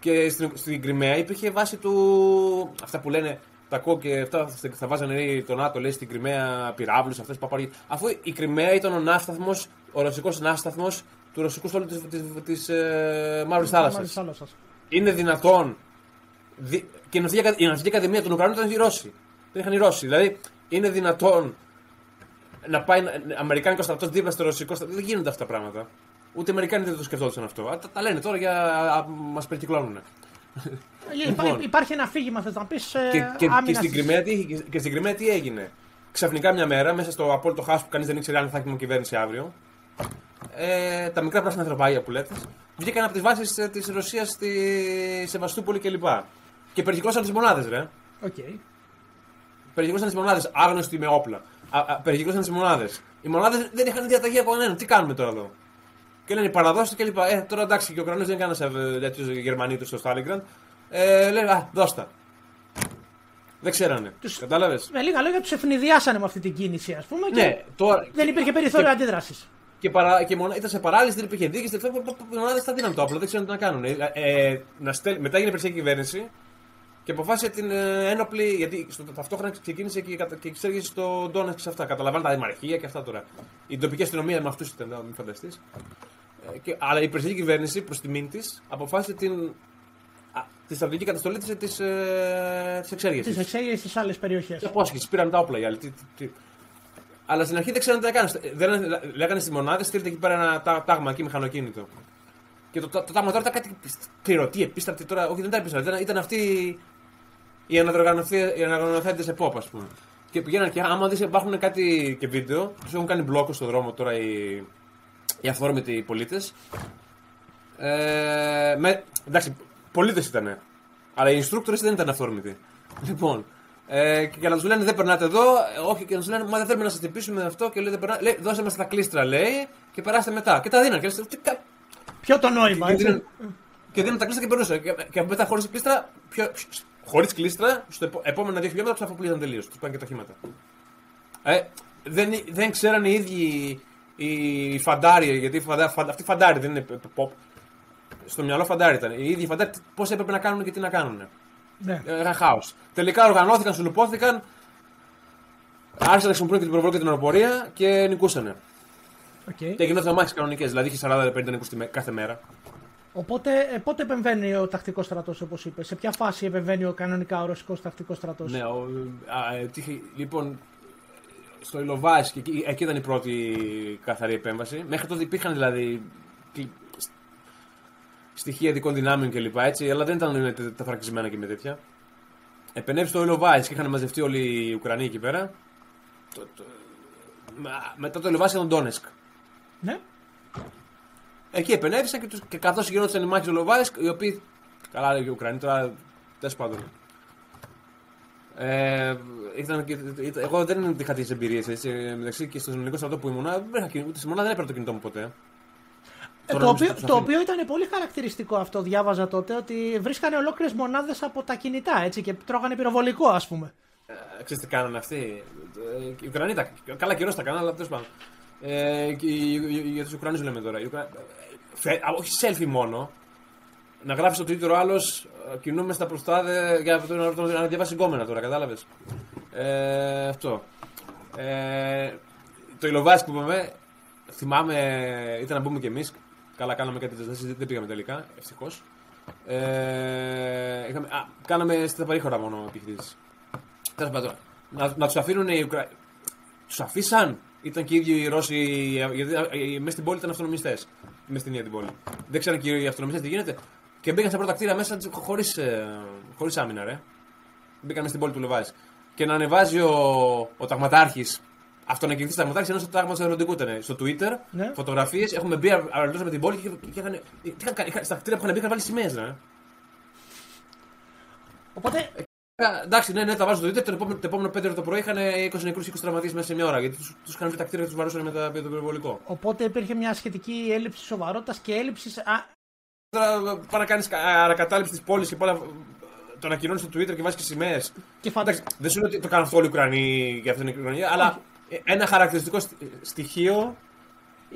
Και στην, στην Κρυμαία υπήρχε βάση του. Αυτά που λένε τα ακούω και αυτά θα, θα βάζανε λέει, το ΝΑΤΟ λέει στην Κρυμαία πυράβλους, αυτές που απαρχεί. Αφού η Κρυμαία ήταν ο ναύσταθμο, ο ρωσικός ναύσταθμο του ρωσικού στόλου τη της, ε, Μαύρης Θάλασσα. Μαύρης θάλασσας. Είναι δυνατόν. Δι... Και η Ναυτική, Ακα- η Ναυτική Ακαδημία των Ουκρανών ήταν οι Ρώσοι. Δεν είχαν οι Ρώσοι. Δηλαδή, είναι δυνατόν να πάει να- Αμερικάνικος στρατός δίπλα στο ρωσικό στρατό. Δεν γίνονται αυτά τα πράγματα. Ούτε οι Αμερικάνοι δεν το σκεφτόντουσαν αυτό. Α, Τα, τα λένε τώρα για μας περικυκλώνουν. Ε, υπά- Λοιπόν. Υπάρχει ένα αφήγημα, θες να πεις. Και, και, και, στην Κρυμαία, τι, και, και στην Κρυμαία τι έγινε. Ξαφνικά μια μέρα, μέσα στο απόλυτο χάο που κανείς δεν ήξερε αν θα έχει κυβέρνηση αύριο, ε, τα μικρά πράσινα ανθρωπάγια που λέτε, βγήκαν από τις βάσεις της Ρωσίας στη Σεβαστούπολη κλπ. Και περικυκλώσαν τις μονάδες, ρε. Okay. Περικυκλώσαν τις μονάδες, άγνωστοι με όπλα. Α, α, περικυκλώσαν τις μονάδες. Οι μονάδες δεν είχαν διαταγή από κανέναν. Τι κάνουμε τώρα εδώ; Και λένε παραδώστε κλπ. Ε, τώρα εντάξει, και ο Ουκρανός δεν έκανε τέτοιο Γερμανί του στο Στάλιγκραντ. Ε, λέει, α, δώστα. Δεν ξέρανε. Τους- Κατάλαβες; Με λίγα λόγια, τους ευνηδιάσανε με αυτή την κίνηση, ας πούμε. Ναι, Και τώρα. δεν υπήρχε περιθώριο αντίδρασης. Και, παρα, και μονα, ήταν σε παράλυση, δεν υπήρχε δίκη. Οι μονάδες τα δίναν το όπλο, δεν ξέρουν τι να κάνουν. Ε, ε, να στέλ, μετά έγινε περσιακή κυβέρνηση και αποφάσισε την ε, ένοπλη. Γιατί στο, ταυτόχρονα ξεκίνησε και, η κατα- και η εξέργηση στο Ντόνετ και σε αυτά. Καταλαβαίνετε τα δημαρχία και αυτά τώρα. Η τοπική αστυνομία με αυτούς ήταν, μην φανταστείς. Ε, και- αλλά η περσιακή κυβέρνηση προς τιμήν της αποφάσισε την, α, τη στρατηγική καταστολή της της, ε, της εξέργησης. Τι εξέγερε στις άλλες περιοχές. Τι απόσχεση, πήραν τα όπλα οι άλλοι. Τι, τι, τι. Αλλά στην αρχή δεν ξέρανε τι να κάνουν. Δεν, λέγανε στις μονάδες, στείλτε εκεί πέρα ένα τά- τάγμα εκεί μηχανοκίνητο. Και το, το, το τάγμα τώρα ήταν κάτι πληρωτή, επίστρατη τώρα. Όχι, δεν ήταν επίστρατη. Ήταν, ήταν αυτή οι αναδρογανωθέντε επόπ, ας πούμε. Και πηγαίναν και άμα δεις, υπάρχουν κάτι και βίντεο, τους έχουν κάνει μπλόκο στον δρόμο τώρα οι, οι αυθόρμητοι πολίτες. Ε, με, εντάξει, πολίτες ήταν. Αλλά οι instructors δεν ήταν αυθόρμητοι. Λοιπόν, ε, και, και να τους λένε δεν περνάτε εδώ, ε, όχι, και να τους λένε Μα δεν θέλουμε να σας τυπήσουμε αυτό και λέει δεν περνάτε. Λέει, δώσε μας τα κλίστρα, λέει, και περάστε μετά. Και τα δίναν. Και, λες, τι κα- Ποιο το νόημα, και, έτσι. δίναν, και δίναν τα κλίστρα και περνούσαν. Και, και μετά χωρίς κλίστρα, χωρίς κλίστρα, στο επο- επόμενα δύο χιλιόμετρα τους αφοπλίζαν τελείως. Τους πάνε και τα οχήματα. Ε, δεν, δεν ξέραν οι ίδιοι οι, οι φαντάροι, γιατί οι φαντά, φαντα- αυτοί οι φαντάροι δεν είναι pop. Στο μυαλό φαντάρι ήταν. Οι ίδιοι οι φαντάροι πώς έπρεπε να κάνουν και τι να κάνουν. Ναι. Ένα χάος. Τελικά οργανώθηκαν, σουλουπώθηκαν, άρχισαν να χρησιμοποιούν και την προβολή και την αεροπορία και νικούσανε. Okay. Και γινόταν μάχε κανονικές, δηλαδή είχε 40-50 νίκου τη με- κάθε μέρα. Οπότε, ε, πότε επεμβαίνει ο τακτικός στρατός, όπως είπες, σε ποια φάση επεμβαίνει ο κανονικά ο ρωσικό τακτικός στρατός; Ναι, ο, α, ε, τύχη- λοιπόν, στο Ιλοβάης, και εκεί, εκεί ήταν η πρώτη καθαρή επέμβαση. Μέχρι τότε υπήρχαν δηλαδή τι- στοιχεία ειδικών δυνάμεων κλπ. Έτσι, αλλά δεν ήταν ε, τε- τεθρακισμένα και με τέτοια. Επενέβη στο Ιλοβάης και είχαν μαζευτεί όλοι οι Ουκρανοί εκεί πέρα. Το- το- μα- μετά το Ιλοβάης ήταν τον Ντόνεσκ. Ναι. Εκεί επενέβησαν και, τους, και καθώς γινόταν οι μάχες του Λοβάισκ, οι οποίοι. Καλά, οι Ουκρανοί τώρα. Τέλος πάντων. Ε, ήταν, και- ήταν, εγώ δεν είχα τις εμπειρίες μεταξύ και στο ελληνικό στρατό που ήμουνα. Δεν είχα, κινη- ούτε στη μονάδα δεν έπαιρνα το κινητό μου ποτέ. Ε, Τώρα το, νομίζω οποίο, τους το αφήνω. οποίο ήταν πολύ χαρακτηριστικό αυτό, διάβαζα τότε, ότι βρίσκανε ολόκληρες μονάδες από τα κινητά έτσι, και τρώγανε πυροβολικό, ας πούμε. Ε, ξέρεις τι κάνανε αυτοί; Ε, οι Ουκρανοί τα. Καλά, καιρός τα κάνανε, αλλά τέλος πάντων. Ε, και οι- οι- για τους Ουκρανούς λέμε τώρα. Οι Ουκρα... ε, φε- α, όχι selfie μόνο. Να γράφεις στο Twitter ο άλλος κινούμε στα προστάδε για να, να, να, να διαβάσει γκόμενα τώρα, κατάλαβες; Ε, αυτό. Ε, το Ιλοβάσκι που είπαμε, θυμάμαι, ήταν να μπούμε κι εμείς. Καλά, κάναμε κάτι τέτοιο, δεν δεν πήγαμε τελικά, ευτυχώς. Ε, είχαμε, α, κάναμε στα παρήχωρα μόνο επιχειρήσει. Τέλος πάντων, να, να τους αφήνουν οι Ουκρα... Τους αφήσαν. Ήταν και οι ίδιοι οι Ρώσοι. Γιατί μέσα στην πόλη ήταν αυτονομιστές. Μέσα στην ίδια την πόλη. Δεν ξέραν και οι αυτονομιστές τι γίνεται. Και μπήκαν στα πρώτα κτίρια μέσα χωρίς χωρίς άμυνα, ρε. Μπήκαν μέσα στην πόλη του Λεβάης. Και να ανεβάζει ο, ο ταγματάρχης αυτονακινητή ταγματάρχη ενώ στο τάγμα του αεροδικού ήταν. Στο Twitter, Ναι. φωτογραφίες. Έχουμε μπει αεροδρόμια με την πόλη και, και, είχαν, τι είχαν, κάνει, είχαν- στα κτίρια που είχαν μπει είχαν βάλει σημαίες, ρε. Οπότε, Ε, Εντάξει, ναι, ναι, τα βάζω στο Twitter. Το επόμενο, το επόμενο 5 το πρωί είχαν 20 νεκρούς 20 τραυματίες μέσα σε μια ώρα. Γιατί του είχαν βρει τα κτίρια και τους βαρούσαν με, τα, με το πυροβολικό. οπότε υπήρχε μια σχετική έλλειψη σοβαρότητας και έλλειψη τώρα πάει να κάνεις ανακατάληψη της πόλης και πάει να το ανακοινώνεις στο Twitter και βάζεις και σημαίες. Και φαντάζομαι. Δεν σου λέω ότι το κάνουν αυτό όλοι οι Ουκρανοί για αυτήν την κοινωνία, αλλά ένα χαρακτηριστικό στοι- στοιχείο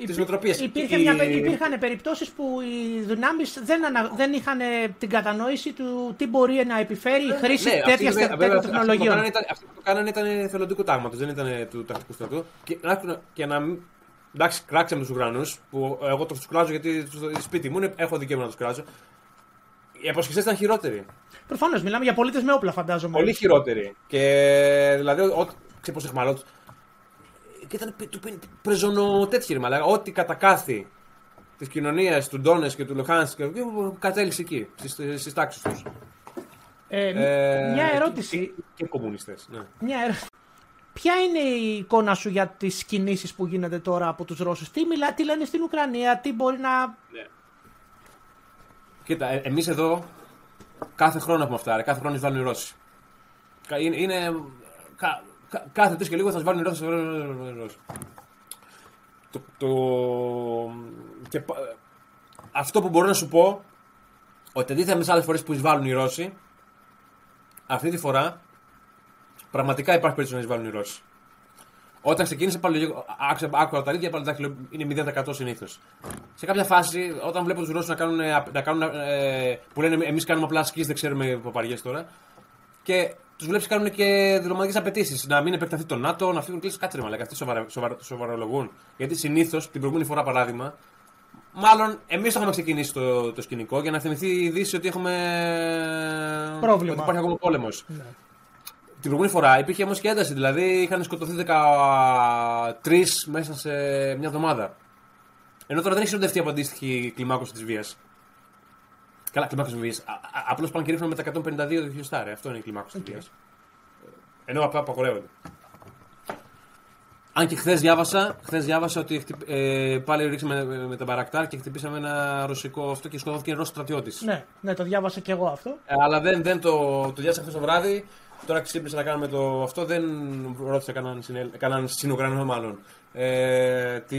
της νοοτροπίας. Υπήρχε μια, πε- υπήρχαν περιπτώσεις που οι δυνάμεις δεν, ανα, δεν είχαν ε, την κατανόηση του τι μπορεί να επιφέρει η χρήση Ναι, τέτοιας αυτοί, βέβαια, τέτοιων αυτοί που το κάνανε τεχνολογιών. ήταν- Αυτοί που το κάνανε ήταν θελοντικού τάγματος, δεν ήταν του τακτικού στρατού. Και, να- και να μην. Εντάξει, κράξαμε τους Ουκρανούς, που εγώ τους κράζω γιατί στο σπίτι μου είναι, έχω δικαίωμα να τους κράζω. Οι αποσχιστέ ήταν χειρότεροι. Προφανώς μιλάμε για πολίτες με όπλα, φαντάζομαι. Πολύ χειρότεροι. Και δηλαδή, ό,τι. ξέρεις πώς εχμαλώτου. Και ήταν πι- του πι- πρεζονοτέτοιοι, ρε μαλάκα. Ό,τι κατακάθι της κοινωνίας του Ντόνες και του Λοχάνσκ και κατέληξε εκεί, στις τάξεις τους. Ε, μια ερώτηση. Και, και κομμουνιστές. Ναι. Μια ερώτηση. Ποια είναι η εικόνα σου για τις κινήσεις που γίνονται τώρα από τους Ρώσους, τι, μιλά, τι λένε στην Ουκρανία, τι μπορεί να... Κοίτα, ε, εμείς εδώ κάθε χρόνο έχουμε αυτά. Ρε, κάθε χρόνο εισβάλλουν οι Ρώσοι. Κα- Είναι, είναι κα- κα- κάθε τρεις και λίγο θα εισβάλλουν οι Ρώσοι. θα εισβάλλουν οι Ρώσοι. Το, το, και, πα- αυτό που μπορώ να σου πω, ότι αντίθετα με τις άλλες φορές που εισβάλλουν οι Ρώσοι, αυτή τη φορά πραγματικά υπάρχει περίπτωση να εισβάλλουν οι Ρώσοι. Όταν ξεκίνησε πάλι λίγο, άκουσα, άκουσα τα ίδια, πάλι εντάξει, λέω, είναι 0% συνήθως. Σε κάποια φάση, όταν βλέπω τους Ρώσους να κάνουν, να κάνουν ε, που λένε εμείς κάνουμε απλά ασκήσει, δεν ξέρουμε παπαριές τώρα, και τους βλέπεις κάνουν και διπλωματικέ απαιτήσεις. Να μην επεκταθεί το ΝΑΤΟ, να φύγουν κλείσει κάτσε ρε μαλάκα. Αυτοί σοβαρα, σοβαρα, σοβαρολογούν. Γιατί συνήθως την προηγούμενη φορά παράδειγμα, μάλλον εμείς το έχουμε ξεκινήσει το, το σκηνικό για να θυμηθεί η Δύση ότι έχουμε. Πρόβλημα. Ότι υπάρχει ακόμα πόλεμος. Ναι. Την προηγούμενη φορά υπήρχε όμως και ένταση. Δηλαδή είχαν σκοτωθεί 13 μέσα σε μια εβδομάδα. Ενώ τώρα δεν έχει οδευτεί από αντίστοιχη κλιμάκωση της βίας. Καλά, κλιμάκωση τη βία. Απλώ πάνε και ρίχνουν με τα 152 χιλιοστά. Ρε. Αυτό είναι η κλιμάκωση της βία. Ενώ απλά απαγορεύονται. Αν και χθες διάβασα, χθες διάβασα ότι χτυπ- ε, πάλι ρίξαμε με, με τα μπαρακτάρ και χτυπήσαμε ένα ρωσικό αυτό και σκοτώθηκε ένας Ρώσο στρατιώτης. Ναι, ναι, το διάβασα και εγώ αυτό. Ε, αλλά δεν, δεν το, το διάβασα χθες το βράδυ. Τώρα ξύπνησα να κάνουμε το αυτό. Δεν ρώτησα κανέναν, συνελ- κανέναν συνοκρανό μάλλον ε, τι,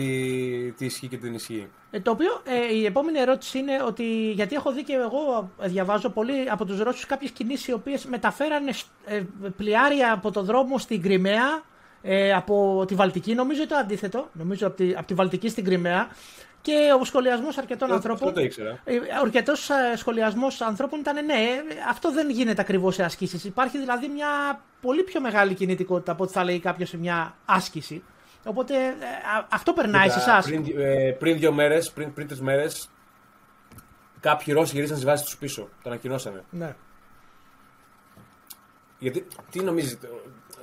τι ισχύει και τι δεν ισχύει. Ε, το οποίο ε, η επόμενη ερώτηση είναι ότι, γιατί έχω δει και εγώ ε, διαβάζω πολύ από τους Ρώσους κάποιες κινήσεις οι οποίες μεταφέρανε ε, πλοιάρια από το δρόμο στην Κρυμαία, ε, από τη Βαλτική, νομίζω το αντίθετο, νομίζω από τη, από τη Βαλτική στην Κρυμαία και ο σχολιασμός αρκετών Αυτό- ανθρώπων. αυτό το ήξερα. Αρκετός σχολιασμός ανθρώπων ήταν ναι, ε, αυτό δεν γίνεται ακριβώς σε ασκήσει. Υπάρχει δηλαδή μια πολύ πιο μεγάλη κινητικότητα από ό,τι θα λέει κάποιος σε μια άσκηση. Οπότε ε, α- αυτό περνάει σε Κοίτα, εσάς. Πριν, ε, πριν δύο μέρες, πριν, πριν τρεις μέρες, κάποιοι Ρώσοι γυρίσαν στι βάσει τους πίσω. Το ανακοινώσανε. Ναι. Γιατί τι νομίζεις,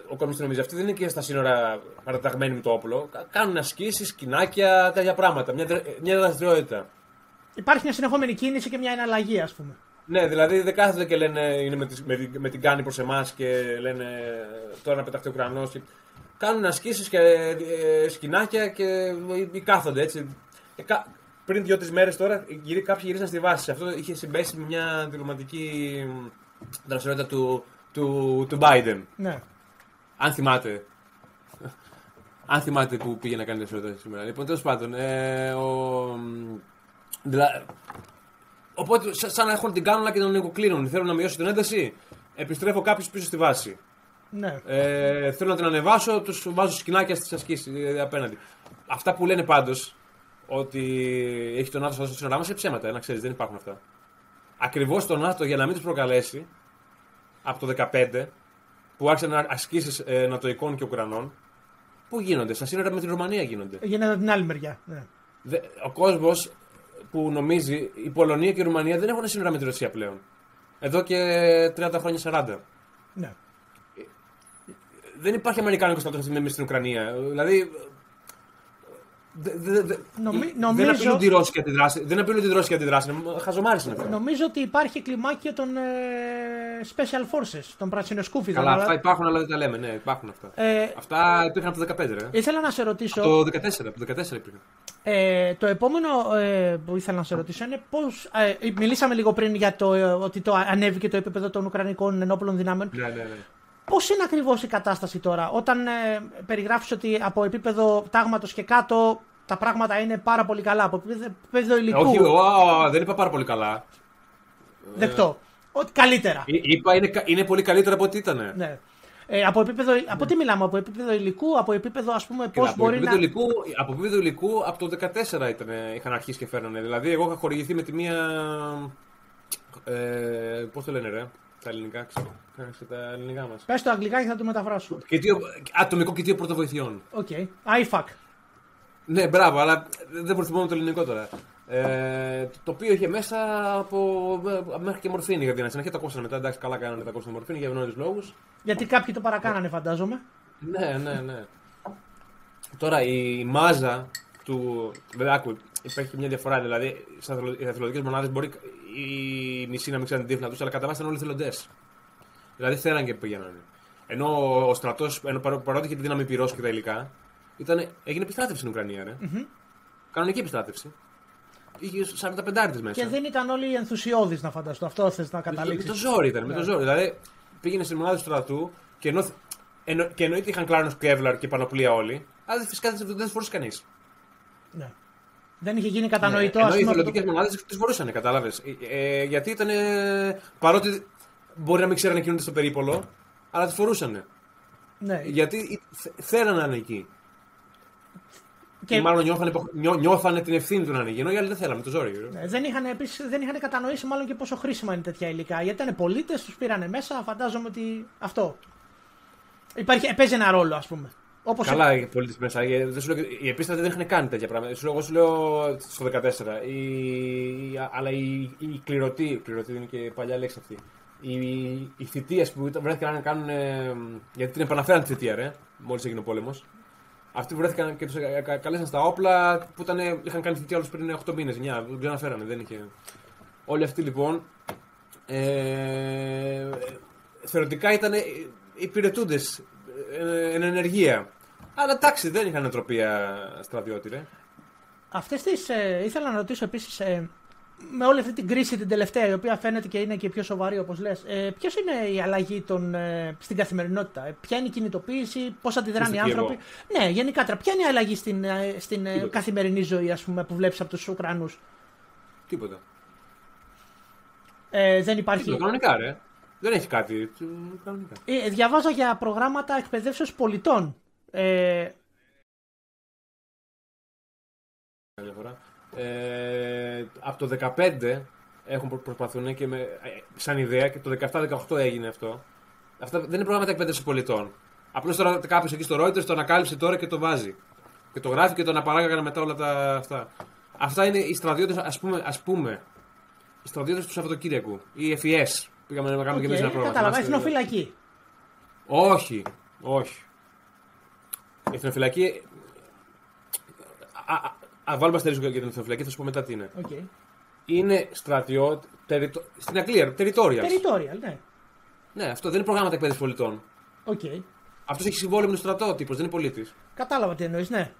ο κόσμος τι νομίζει, αυτοί δεν είναι και στα σύνορα παραταγμένοι με το όπλο. Κα- Κάνουν ασκήσεις, σκηνάκια, τέτοια πράγματα. Μια, δρα- μια δραστηριότητα. Υπάρχει μια συνεχόμενη κίνηση και μια εναλλαγή, ας πούμε. Ναι, δηλαδή δεν κάθονται και λένε είναι με, τη- με, τη- με την κάνη προς εμάς και λένε τώρα να πεταχτεί ο Ουκρανός. Κάνουν ασκήσεις και ε, σκηνάκια και ή κάθονται έτσι. Ε, κα- πριν δύο-τρεις μέρες τώρα γυρί, κάποιοι γυρίσαν στη βάση. Αυτό είχε συμπέσει με μια διπλωματική δραστηριότητα του, του, του Biden. Ναι. Αν θυμάται. Αν θυμάται που πήγε να κάνει δραστηριότητα σήμερα. Λοιπόν, τέλος πάντων. Ε, ο, δηλα- οπότε, σα- σαν να έχουν την κάνουν και τον νοικοκλίνουν. Θέλω να μειώσω την ένταση. Επιστρέφω κάποιου πίσω στη βάση. Ναι. Ε, θέλω να την ανεβάσω, τους βάζω σκηνάκια στις ασκήσεις δηλαδή απέναντι. Αυτά που λένε πάντως ότι έχει τον ΝΑΤΟ στα σύνορά μα είναι ψέματα, να ξέρεις, δεν υπάρχουν αυτά. Ακριβώς το ΝΑΤΟ για να μην τους προκαλέσει από το 2015 που άρχισαν ασκήσεις ε, νατοικών και Ουκρανών. Πού γίνονται, στα σύνορα με την Ρουμανία γίνονται. Γίνεται από την άλλη μεριά. Ναι. Δε- Ο κόσμος που νομίζει η Πολωνία και η Ρουμανία δεν έχουν σύνορα με τη Ρωσία πλέον. Εδώ και 30 χρόνια 40. ναι. Δεν υπάρχει Αμερικάνικος στρατός αυτή τη στιγμή στην Ουκρανία. Δηλαδή. δε- δε- δε- Νομι- Δεν νομίζω- απειλούν τη Ρώσικη αντιδράση. Δεν απειλούν τη Ρώσικη αντιδράση. Είναι χαζομάρε είναι αυτά. Νομίζω ότι υπάρχει κλιμάκιο των ε, Special Forces, των πρασινοσκούφιδων. Καλά, αλλά- αυτά υπάρχουν, αλλά δεν τα λέμε. Ναι, υπάρχουν αυτά. Ε, Αυτά υπήρχαν από το 2015, ρε. ήθελα να σε ρωτήσω. Το 14, από το 14 υπήρχαν. Ε, το επόμενο ε, που ήθελα να σε ρωτήσω είναι πώ. Ε, μιλήσαμε λίγο πριν για το ε, ότι το ανέβηκε το επίπεδο των Ουκρανικών ενόπλων δυνάμεων. Ναι, ναι, ναι. Πώς είναι ακριβώς η κατάσταση τώρα, όταν ε, περιγράφεις ότι από επίπεδο τάγματος και κάτω τα πράγματα είναι πάρα πολύ καλά. Από επίπεδο υλικού; Όχι, ο, δεν είπα πάρα πολύ καλά. Δεκτό. Ότι καλύτερα. Εί- Είπα είναι, κα- είναι πολύ καλύτερο από ό,τι ήταν. Ναι. Ε, από, επίπεδο, από τι μιλάμε, από επίπεδο υλικού, από επίπεδο ας πούμε πώς από, μπορεί επίπεδο να... υλικού, από επίπεδο υλικού από το 14 ήταν, είχαν αρχίσει και φέρνανε. Δηλαδή, εγώ είχα χορηγηθεί με τη μία. Ε, Πώς το λένε, ρε, τα ελληνικά, ξέρω. Κάτσε τα ελληνικά μας. Πες το αγγλικά και θα το μεταφράσω. Κυτίο, ατομικό κυτίο πρώτων βοηθειών. OK. IFAK. Ναι, μπράβο, αλλά δεν προτιμώ το ελληνικό τώρα. Ε, το- το οποίο είχε μέσα από. ε, μέχρι και μορφήνη για την αρχή. Στην αρχή το ακούσανε μετά. Εντάξει, καλά κάνανε τα ακούσανε μορφήνη για ευνόητους λόγους. Γιατί κάποιοι το παρακάνανε φαντάζομαι. Ναι, ναι, ναι. Τώρα η μάζα του. Βέβαια, άκου, υπάρχει και μια διαφορά. Δηλαδή, στι εθελοντικέ μονάδες μπορεί οι μισοί να μην ξέρουν την τύφλα του, αλλά κατά βάση ήταν όλοι εθελοντέ. Δηλαδή θέλαν και πηγαίνανε. Ενώ ο στρατός, παρό- παρότι είχε τη δύναμη πυρός και τα υλικά, ήταν, έγινε επιστράτευση στην Ουκρανία. Ρε. Κανονική επιστράτευση. Είχε 45 μέσα. Και δεν ήταν όλοι ενθουσιώδεις να φανταστώ. Αυτό θες να Με το, με καταλήξεις. το ζόρι ήταν, με το ζόρι. Δηλαδή πήγαινε στη μονάδα του στρατού και, ενώ, ενώ, και εννοείται είχαν κλάρνο Κεύλαρ και πανοπλία όλοι, αλλά φυσικά δεν δεν τι φορούσε κανείς. Ναι. Δεν είχε γίνει κατανοητό, Ναι, ενώ ας οι πούμε. από εθελοντικές το- μονάδες τις φορούσαν, κατάλαβες. Ε, γιατί ήταν. παρότι μπορεί να μην ξέρανε να κινούνται στο περίπολο, αλλά τις φορούσαν. Ναι. Γιατί θε- θέλανε να είναι εκεί. Και Ή μάλλον νιώθανε, υπο- νιώ, νιώθανε την ευθύνη του να είναι εκεί. Ενώ οι άλλοι δεν θέλαμε, το ζόρι. ρε. Ναι, δεν είχαν, επίσης, δεν είχαν κατανοήσει μάλλον και πόσο χρήσιμα είναι τέτοια υλικά. Γιατί ήταν πολίτες, τους πήρανε μέσα, φαντάζομαι ότι αυτό. Υπάρχει, παίζει ένα ρόλο, ας πούμε. Όπως Καλά, οι πολίτε μέσα. Οι, δεν σου λέω, οι επίστατε δεν είχαν κάνει τέτοια πράγματα. Σου λέω, εγώ σου λέω στο 14. Η, η- αλλά η, η κληρωτή, η κληρωτή είναι και παλιά λέξη αυτή. Οι, οι θητείε που ήταν- βρέθηκαν να κάνουν. ε, γιατί την επαναφέραν τη θητεία, ρε, μόλι έγινε ο πόλεμο. Αυτοί που βρέθηκαν και του καλέσαν στα όπλα που ήταν, είχαν κάνει θητεία όλου πριν 8 μήνε, 9. Δεν ξαναφέρανε, δεν είχε. Όλοι αυτοί λοιπόν. Ε, θεωρητικά ήταν υπηρετούντε εν ενεργεία. Αλλά εντάξει, δεν είχαν νοοτροπία στρατιώτη, ρε. Αυτές τις, ε, ήθελα να ρωτήσω επίσης, ε, με όλη αυτή την κρίση την τελευταία, η οποία φαίνεται και είναι και πιο σοβαρή όπως λες, ε, ποιος είναι η αλλαγή των, ε, στην καθημερινότητα, ε, ποια είναι η κινητοποίηση, πώς αντιδράνε οι Στο Κίεβο. άνθρωποι; Ναι, γενικά τώρα, ποια είναι η αλλαγή στην, ε, στην ε, Τίποτα. καθημερινή ζωή ας πούμε, που βλέπεις από τους Ουκρανούς; Τίποτα. Ε, δεν υπάρχει... Τίποτα, κανονικά, ρε. Δεν έχει κάτι. τσι, Κανονικά. Ε, διαβάζα για προγράμματα εκπαιδεύσεως πολιτών. Ε, Καμιά φορά. Ε, από το 15 έχουν προ- προσπαθούν και με, ε, σαν ιδέα και το 17-18 έγινε αυτό. Αυτά δεν είναι προγράμματα εκπαίδευσης πολιτών. Απλώς τώρα κάποιος εκεί στο Reuters το ανακάλυψε τώρα και το βάζει. Και το γράφει και το αναπαράγαγαν μετά όλα τα αυτά. Αυτά είναι οι στρατιώτες, ας πούμε, ας πούμε, οι στρατιώτες του Σαββατοκύριακου. Οι FES. Πήγαμε να κάνουμε και εμείς οκ, ένα πρόγραμμα. κατάλαβα, Θυμάστε- εθνοφυλακή. όχι, όχι. Η εθνοφυλακή. Α, α, α, βάλουμε αστερίσκο για την εθνοφυλακή, θα σου πω μετά τι είναι. Οκ. Είναι στρατιώτη. Territo... Στην Αγγλία, territorial. Territorial, ναι. Ναι, αυτό δεν είναι προγράμματα εκπαίδευσης πολιτών. Οκ. Αυτός έχει συμβόλαιο με τον στρατό τύπος, δεν είναι πολίτης. Κατάλαβα τι εννοείς, ναι.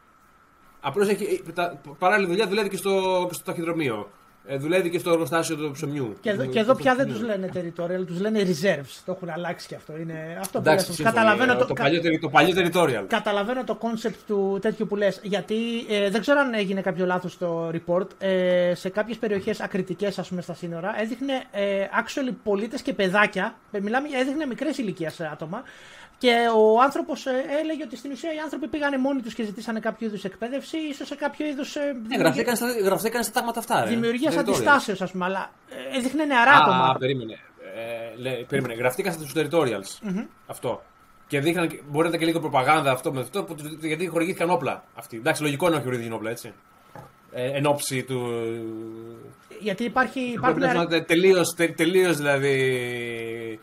Απλώς έχει. Τα, παράλληλη δουλειά δουλεύει και στο, και στο ταχυδρομείο. Ε, δουλεύει και στο εργοστάσιο του ψωμιού. Και εδώ, Του- και εδώ του- πια του- δεν του- τους λένε territorial, τους λένε reserves. Το έχουν αλλάξει και αυτό. Είναι αυτό που Εντάξει, λες. σύμφωνοι, Καταλαβαίνω ε, το, το, κα- παλιό, terri- το παλιό territorial. Καταλαβαίνω το concept του τέτοιου που λες, γιατί ε, δεν ξέρω αν έγινε κάποιο λάθος στο report, ε, σε κάποιες περιοχές ακριτικές ας πούμε στα σύνορα έδειχνε ε, actually πολίτες και παιδάκια, ε, μιλάμε, για- έδειχνε μικρές ηλικίες άτομα και ο άνθρωπος ε, έλεγε ότι στην ουσία οι άνθρωποι πήγανε μόνοι τους και ζητήσανε κάποιο είδους εκπαίδευση, ίσως σε κάποιο είδους ε, Ναι, δημιουργία, γραφτήκαν στα, γραφτήκαν στα τάγματα αυτά. ρε. δημιουργίας Territorial. αντιστάσεως ας πούμε, αλλά ε, έδειχνε νεαρά Α, άτομα. περίμενε. Ε, λέει, περίμενε. Γραφτήκαν στους territorials. Αυτό. Και δείχναν, και- μπορεί να ήταν και λίγο προπαγάνδα αυτό με αυτό, που τους- γιατί χορηγήθηκαν όπλα αυτοί. Εντάξει, λογικό είναι να χορηγήθηκαν όπλα, έτσι. Ε, εν ώψη του. Γιατί υπάρχει, Πρέπει υπάρχουν να αρα- είναι τελείω, τελείως, δηλαδή.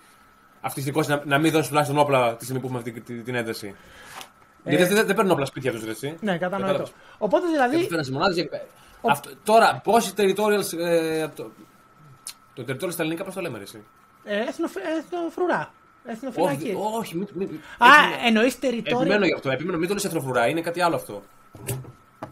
Αυτιστικός να, να μην δώσει τουλάχιστον όπλα τη στιγμή που έχουμε αυτή τη- την ένταση. Γιατί δεν, δεν παίρνουν όπλα σπίτια τους, έτσι. Ε. Ναι, κατανοητό. Κατάλαβες. Οπότε Και δηλαδή. τους φέρναν σε μονάδες και- Αυτό, τώρα, πόσοι territorials. Ε, από το, το territorial στα ελληνικά πώς το λέμε, ρε, εσύ; Ε, εθνοφ- εθνοφρουρά. Εθνοφυλακή. Όχι, όχι, μην, μην, Α, έτσι- εννοείς territorial. Επιμένω γι' αυτό. Επιμένω, μην το λες εθνοφρουρά, είναι κάτι άλλο αυτό.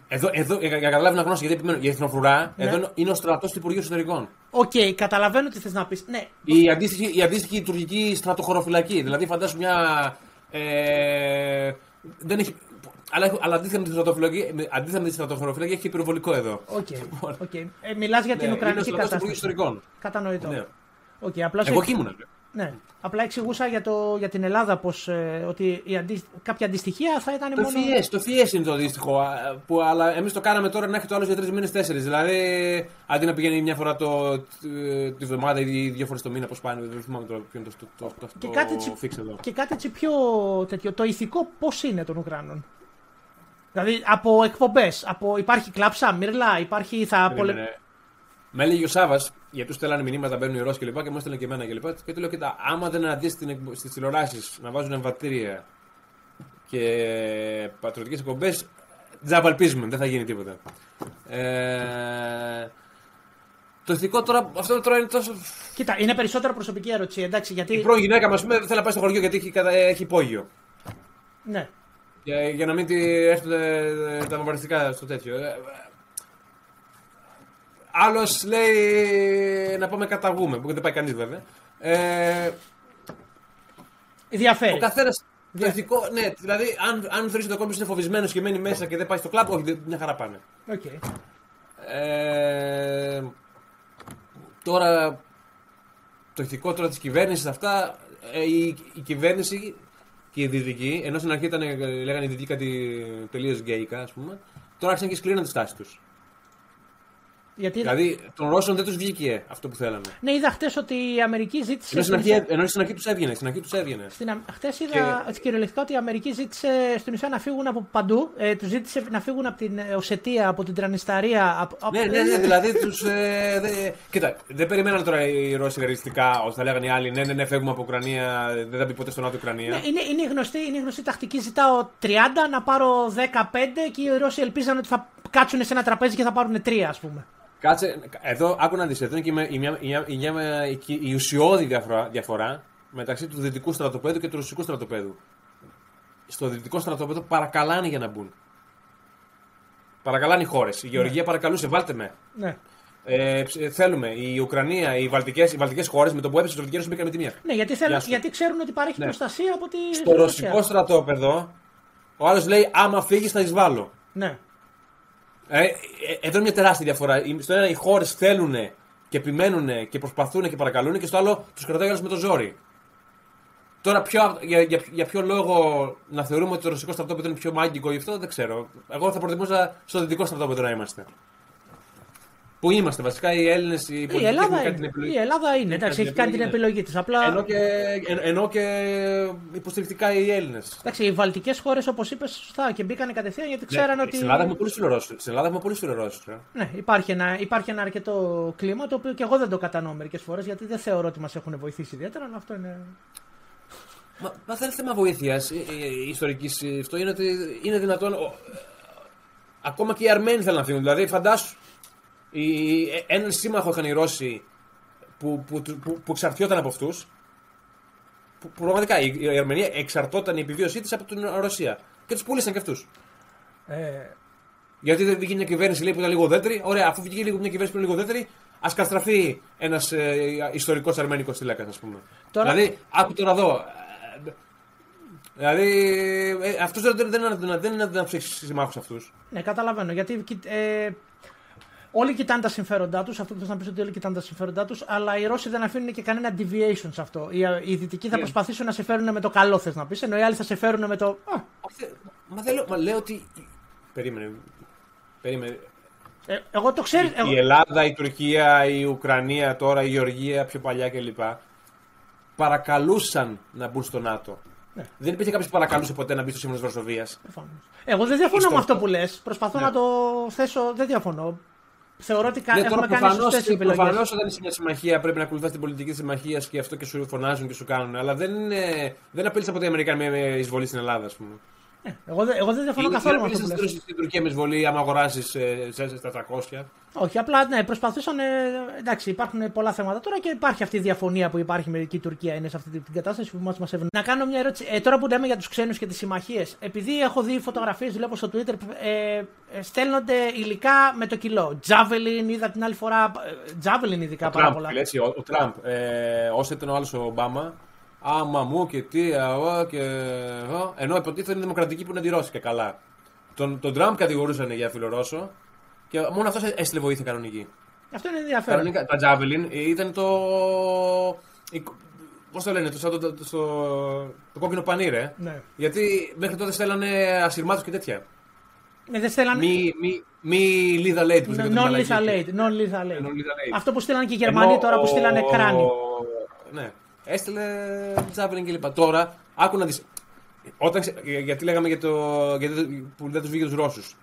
Εδώ, εδώ για για να καταλάβει να γνώσει, γιατί επιμένω. Η εθνοφρουρά Ναι. εδώ είναι- είναι ο στρατός του Υπουργείου Εσωτερικών. Οκ, καταλαβαίνω τι θες να πεις. Ναι, Η αντίστοιχη, η αντίστοιχη τουρκική στρατοχωροφυλακή. Δηλαδή, φαντάσου μια. Ε, δεν έχει, Αλλά, έχω- αλλά αντίθετα με τη στρατοφυλακή, με- αντίθετα με τη στρατοφυλακή έχει υπερβολικό εδώ. Οκ. οκ. Ε, Μιλάς για την Ναι, Ουκρανική είναι ο στρατός του Υπουργείου κατάσταση. Εσωτερικών. Κατανοητό. Ναι. Οκ, απλά, Εγώ σε... εκεί ήμουνα. Ναι. απλά εξηγούσα για, το, για την Ελλάδα πως, ε, ότι η αντι... κάποια αντιστοιχεία θα ήταν Το μόνο. FIES, το FIES είναι το αντίστοιχο. α, Που, αλλά εμείς το κάναμε τώρα να έχει το άλλο για τρεις μήνες, τέσσερις. Δηλαδή, αντί να πηγαίνει μια φορά το, τη- τη βδομάδα ή δύο φορές το μήνα, πώς πάνε, δεν θυμάμαι τώρα ποιο είναι το, το, το, το, Και το κάτι, έτσι, fix εδώ. και κάτι έτσι πιο τέτοιο. Το ηθικό πώς είναι των Ουκρανών; Δηλαδή από εκπομπές, από υπάρχει κλάψα, μύρλα, υπάρχει. Θα πολε... Περίμενε. Με έλεγε ο Σάβας, γιατί τους στέλνανε μηνύματα, μπαίνουν οι Ρώσοι κλπ. Και, και μου έστελνε και εμένα κλπ. Και του λέω: Κοίτα, άμα δεν αναδεί στις τηλεοράσεις να βάζουν εμβατήρια και πατριωτικές εκπομπές, τζαμπαλπίζουμε, δεν θα γίνει τίποτα. Ε, το ηθικό τώρα, αυτό τώρα είναι τόσο. Κοίτα, είναι περισσότερο προσωπική ερώτηση, εντάξει, γιατί. Η πρώην γυναίκα μας δεν θέλει να πάει στο χωριό γιατί έχει, κατα- έχει υπόγειο. Ναι. Για, για να μην τη έρθουν ε, τα βομβαρδιστικά στο τέτοιο. Ε, Άλλος λέει να πάμε καταφύγιο, που δεν πάει κανείς βέβαια. Ε, Διαφέρει. ο καθένας. Το ηθικό, ναι, δηλαδή αν, αν θεωρείς ότι ο κόσμο είναι φοβισμένος και μένει μέσα και δεν πάει στο κλαμπ, όχι, δεν- μια χαρά πάνε. Οκ. Ε, τώρα, το ηθικό τώρα της κυβέρνησης, αυτά, ε, η, η κυβέρνηση και η δυτική, ενώ στην αρχή ήταν, ε, λέγανε οι δυτικοί κάτι τελείως γκέικα, ας πούμε, τώρα άρχισαν και σκλήρωναν τη στάση τους. Γιατί. Δηλαδή, των Ρώσων δεν τους βγήκε αυτό που θέλανε. Ναι, είδα χτες ότι η Αμερική ζήτησε. Ενώ στην στην αρχή, ουσία- ενώ στην αρχή τους έβγαινε. Στην αρχή τους έβγαινε. Στην, χτες είδα κυριολεκτικά ότι η Αμερική ζήτησε στην ουσία να φύγουν από παντού. Ε, τους ζήτησε να φύγουν από την ε, Οσετία, από την Τρανισταρία. Από, από- Ναι, ναι, ναι, δηλαδή τους. Ε, δε... Κοίτα, δεν περιμέναν τώρα οι Ρώσοι ρεαλιστικά όσο θα λέγανε οι άλλοι. Ναι, ναι, ναι, φεύγουμε από Ουκρανία, δεν θα μπει ποτέ στον Νότιο Ουκρανία. Ναι, είναι, είναι, η γνωστή, είναι η γνωστή τακτική. Ζητάω 30, να πάρω 15 και οι Ρώσοι ελπίζαν ότι θα κάτσουν σε ένα τραπέζι και θα πάρουν 3, ας πούμε. Κάτσε, εδώ άκου να δεις, εδώ είναι και η, μια- η, μια- η, μια- η, η- η ουσιώδη διαφορά, διαφορά μεταξύ του δυτικού στρατοπέδου και του ρωσικού στρατοπέδου. Στο δυτικό στρατοπέδο παρακαλάνε για να μπουν. Παρακαλάνε οι χώρες. Η Γεωργία παρακαλούσε, βάλτε με. Ναι. Ε, ψ- ε, θέλουμε. Η Ουκρανία, οι βαλτικέ οι βαλτικές χώρες με το που έπεσε η Σοβιετική Ένωση μπήκαν με τη μία. Ναι, γιατί, θέλουν, Γεια σου. γιατί ξέρουν ότι παρέχει Ναι. προστασία από τη. Στο ρωσικό στρατόπεδο, ο άλλος λέει: Άμα φύγεις, θα εισβάλλω. Ναι. Ε, ε, εδώ είναι μια τεράστια διαφορά. Η- Στο ένα οι χώρες θέλουν και επιμένουν και προσπαθούν και παρακαλούν και στο άλλο τους κρατάει ο άλλος με το ζόρι. Τώρα ποιο, για, για, για ποιο λόγο να θεωρούμε ότι το ρωσικό στρατόπεδο είναι πιο μάγκικο γι' αυτό δεν ξέρω. Εγώ θα προτιμούσα στο δυτικό στρατόπεδο να είμαστε. Πού είμαστε βασικά οι Έλληνες, οι Η πολιτικοί Ελλάδα, έχουν κάνει την είναι. επιλογή. η Ελλάδα είναι. Εντάξει, την έχει κάνει την επιλογή, επιλογή τη. Απλά. Ενώ και, εν, ενώ και υποστηρικτικά οι Έλληνες. Εντάξει, οι βαλτικές χώρες, όπως είπες, σωστά και μπήκανε κατευθείαν γιατί ξέραν ότι. Ναι, Στην Ελλάδα έχουμε πολλούς φιλορώσους. Στην Ελλάδα έχουμε πολλούς φιλορώσους. Ναι, υπάρχει ένα, υπάρχει ένα αρκετό κλίμα το οποίο και εγώ δεν το κατανοώ μερικές φορές γιατί δεν θεωρώ ότι μας έχουν βοηθήσει ιδιαίτερα, αλλά αυτό είναι. Μα, μα δεν είναι θέμα βοήθειας ιστορικής. Αυτό είναι ότι είναι δυνατόν. ο- ακόμα και οι Αρμένοι θέλουν να φύγουν. Δηλαδή, φαντάσου. Οι- ε, έναν σύμμαχο είχαν οι Ρώσοι που, που, που, που, που εξαρτιόταν από αυτούς. Που, που πραγματικά η, η Αρμενία εξαρτόταν η επιβίωσή της από την Ρωσία. Και τους πούλησαν και αυτούς. Ε, Γιατί δεν βγήκε μια κυβέρνηση λέει, που ήταν λίγο δέντρη. Ωραία, αφού βγήκε λίγο μια κυβέρνηση που είναι λίγο δέντρη, ας καταστραφεί ένας ε, ιστορικός αρμένικος τηλέκα, ας πούμε. Τώρα- Δηλαδή, άκου τώρα εδώ. ε, Δηλαδή, ε, αυτούς δεν, δεν, δεν, είναι δυνατόν- δεν είναι να ψάξει συμμάχους αυτούς. ναι, καταλαβαίνω. Γιατί κοι- ε, όλοι κοιτάνε τα συμφέροντά τους. Αυτό που θες να πεις ότι όλοι κοιτάνε τα συμφέροντά τους, αλλά οι Ρώσοι δεν αφήνουν και κανένα deviation σε αυτό. Οι, οι Δυτικοί θα Ναι. προσπαθήσουν να σε φέρουν με το καλό, θες να πεις, ενώ οι άλλοι θα σε φέρουν με το. Α, Μα, δεν λέω, μα λέω ότι. Περίμενε. Περίμενε. ε, εγώ το ξέρω. Η Ελλάδα, η Τουρκία, η Ουκρανία, τώρα η Γεωργία, πιο παλιά κλπ. Παρακαλούσαν να μπουν στο ΝΑΤΟ. Ναι. Δεν υπήρχε κάποιος που παρακαλούσε ποτέ να μπει στο Σύμφωνο τη Βαρσοβία. Εγώ δεν διαφωνώ Στο- με αυτό που λες. Προσπαθώ Ναι. να το θέσω. Δεν διαφωνώ. Θεωρώ ότι κα- Ναι, έχουμε τώρα κάνει προφανώς, σωστές επιλογές. προφανώς όταν είσαι μια συμμαχία πρέπει να ακολουθάς την πολιτική της συμμαχίας και αυτό και σου φωνάζουν και σου κάνουν. Αλλά δεν, είναι, δεν απείλησε ποτέ οι Αμερικανοί με, με εισβολή στην Ελλάδα, ας πούμε. Εγώ, δεν- εγώ δεν διαφωνώ Ή καθόλου με δεν αυτό που απείλησε λες. στην Τουρκία με εισβολή άμα αγοράσεις ε, σε στα 300. Όχι, απλά ναι, προσπαθούσαν. ε, εντάξει, υπάρχουν πολλά θέματα τώρα και υπάρχει αυτή η διαφωνία που υπάρχει με και η Τουρκία είναι σε αυτή την κατάσταση που μας μας ευνοεί. Να κάνω μια ερώτηση. Ε, τώρα που λέμε για τους ξένους και τις συμμαχίες, επειδή έχω δει φωτογραφίες, βλέπω στο Twitter, ε, ε, στέλνονται υλικά με το κιλό. Javelin, είδα την άλλη φορά. ε, Javelin ειδικά πάρα Τραμπ, πολλά. λες, ο, ο Τραμπ, ε, όσο ήταν ο άλλος ο Ομπάμα, άμα μου και τι, εγώ και εγώ, ενώ υποτίθεται είναι δημοκρατική που είναι αντιρώσικα καλά. Τον, τον Τραμπ κατηγορούσαν για φιλορώσο και μόνο αυτός έστειλε βοήθεια κανονική. Αυτό είναι ενδιαφέρον. Κανονικά, τα Javelin ήταν το. Πώς το λένε, το, το, το, το, το κόκκινο πανί, ρε. Ναι. Γιατί μέχρι τότε στέλνανε ασυρμάτους και τέτοια. Ναι, δεν στέλνανε. Μη, μη, μη lethal aid. που λέγεται Non μαλακή. lethal aid. Non lethal aid. Non-lethal aid. Αυτό που στείλανε και οι Γερμανοί Ενώ τώρα που ο- στείλανε κράνη. Ναι. Έστειλε Javelin κλπ. Τώρα, άκου να δεις. Όταν, ξε- γιατί λέγαμε για το, γιατί που δεν τους βγήκε τους Ρώσους.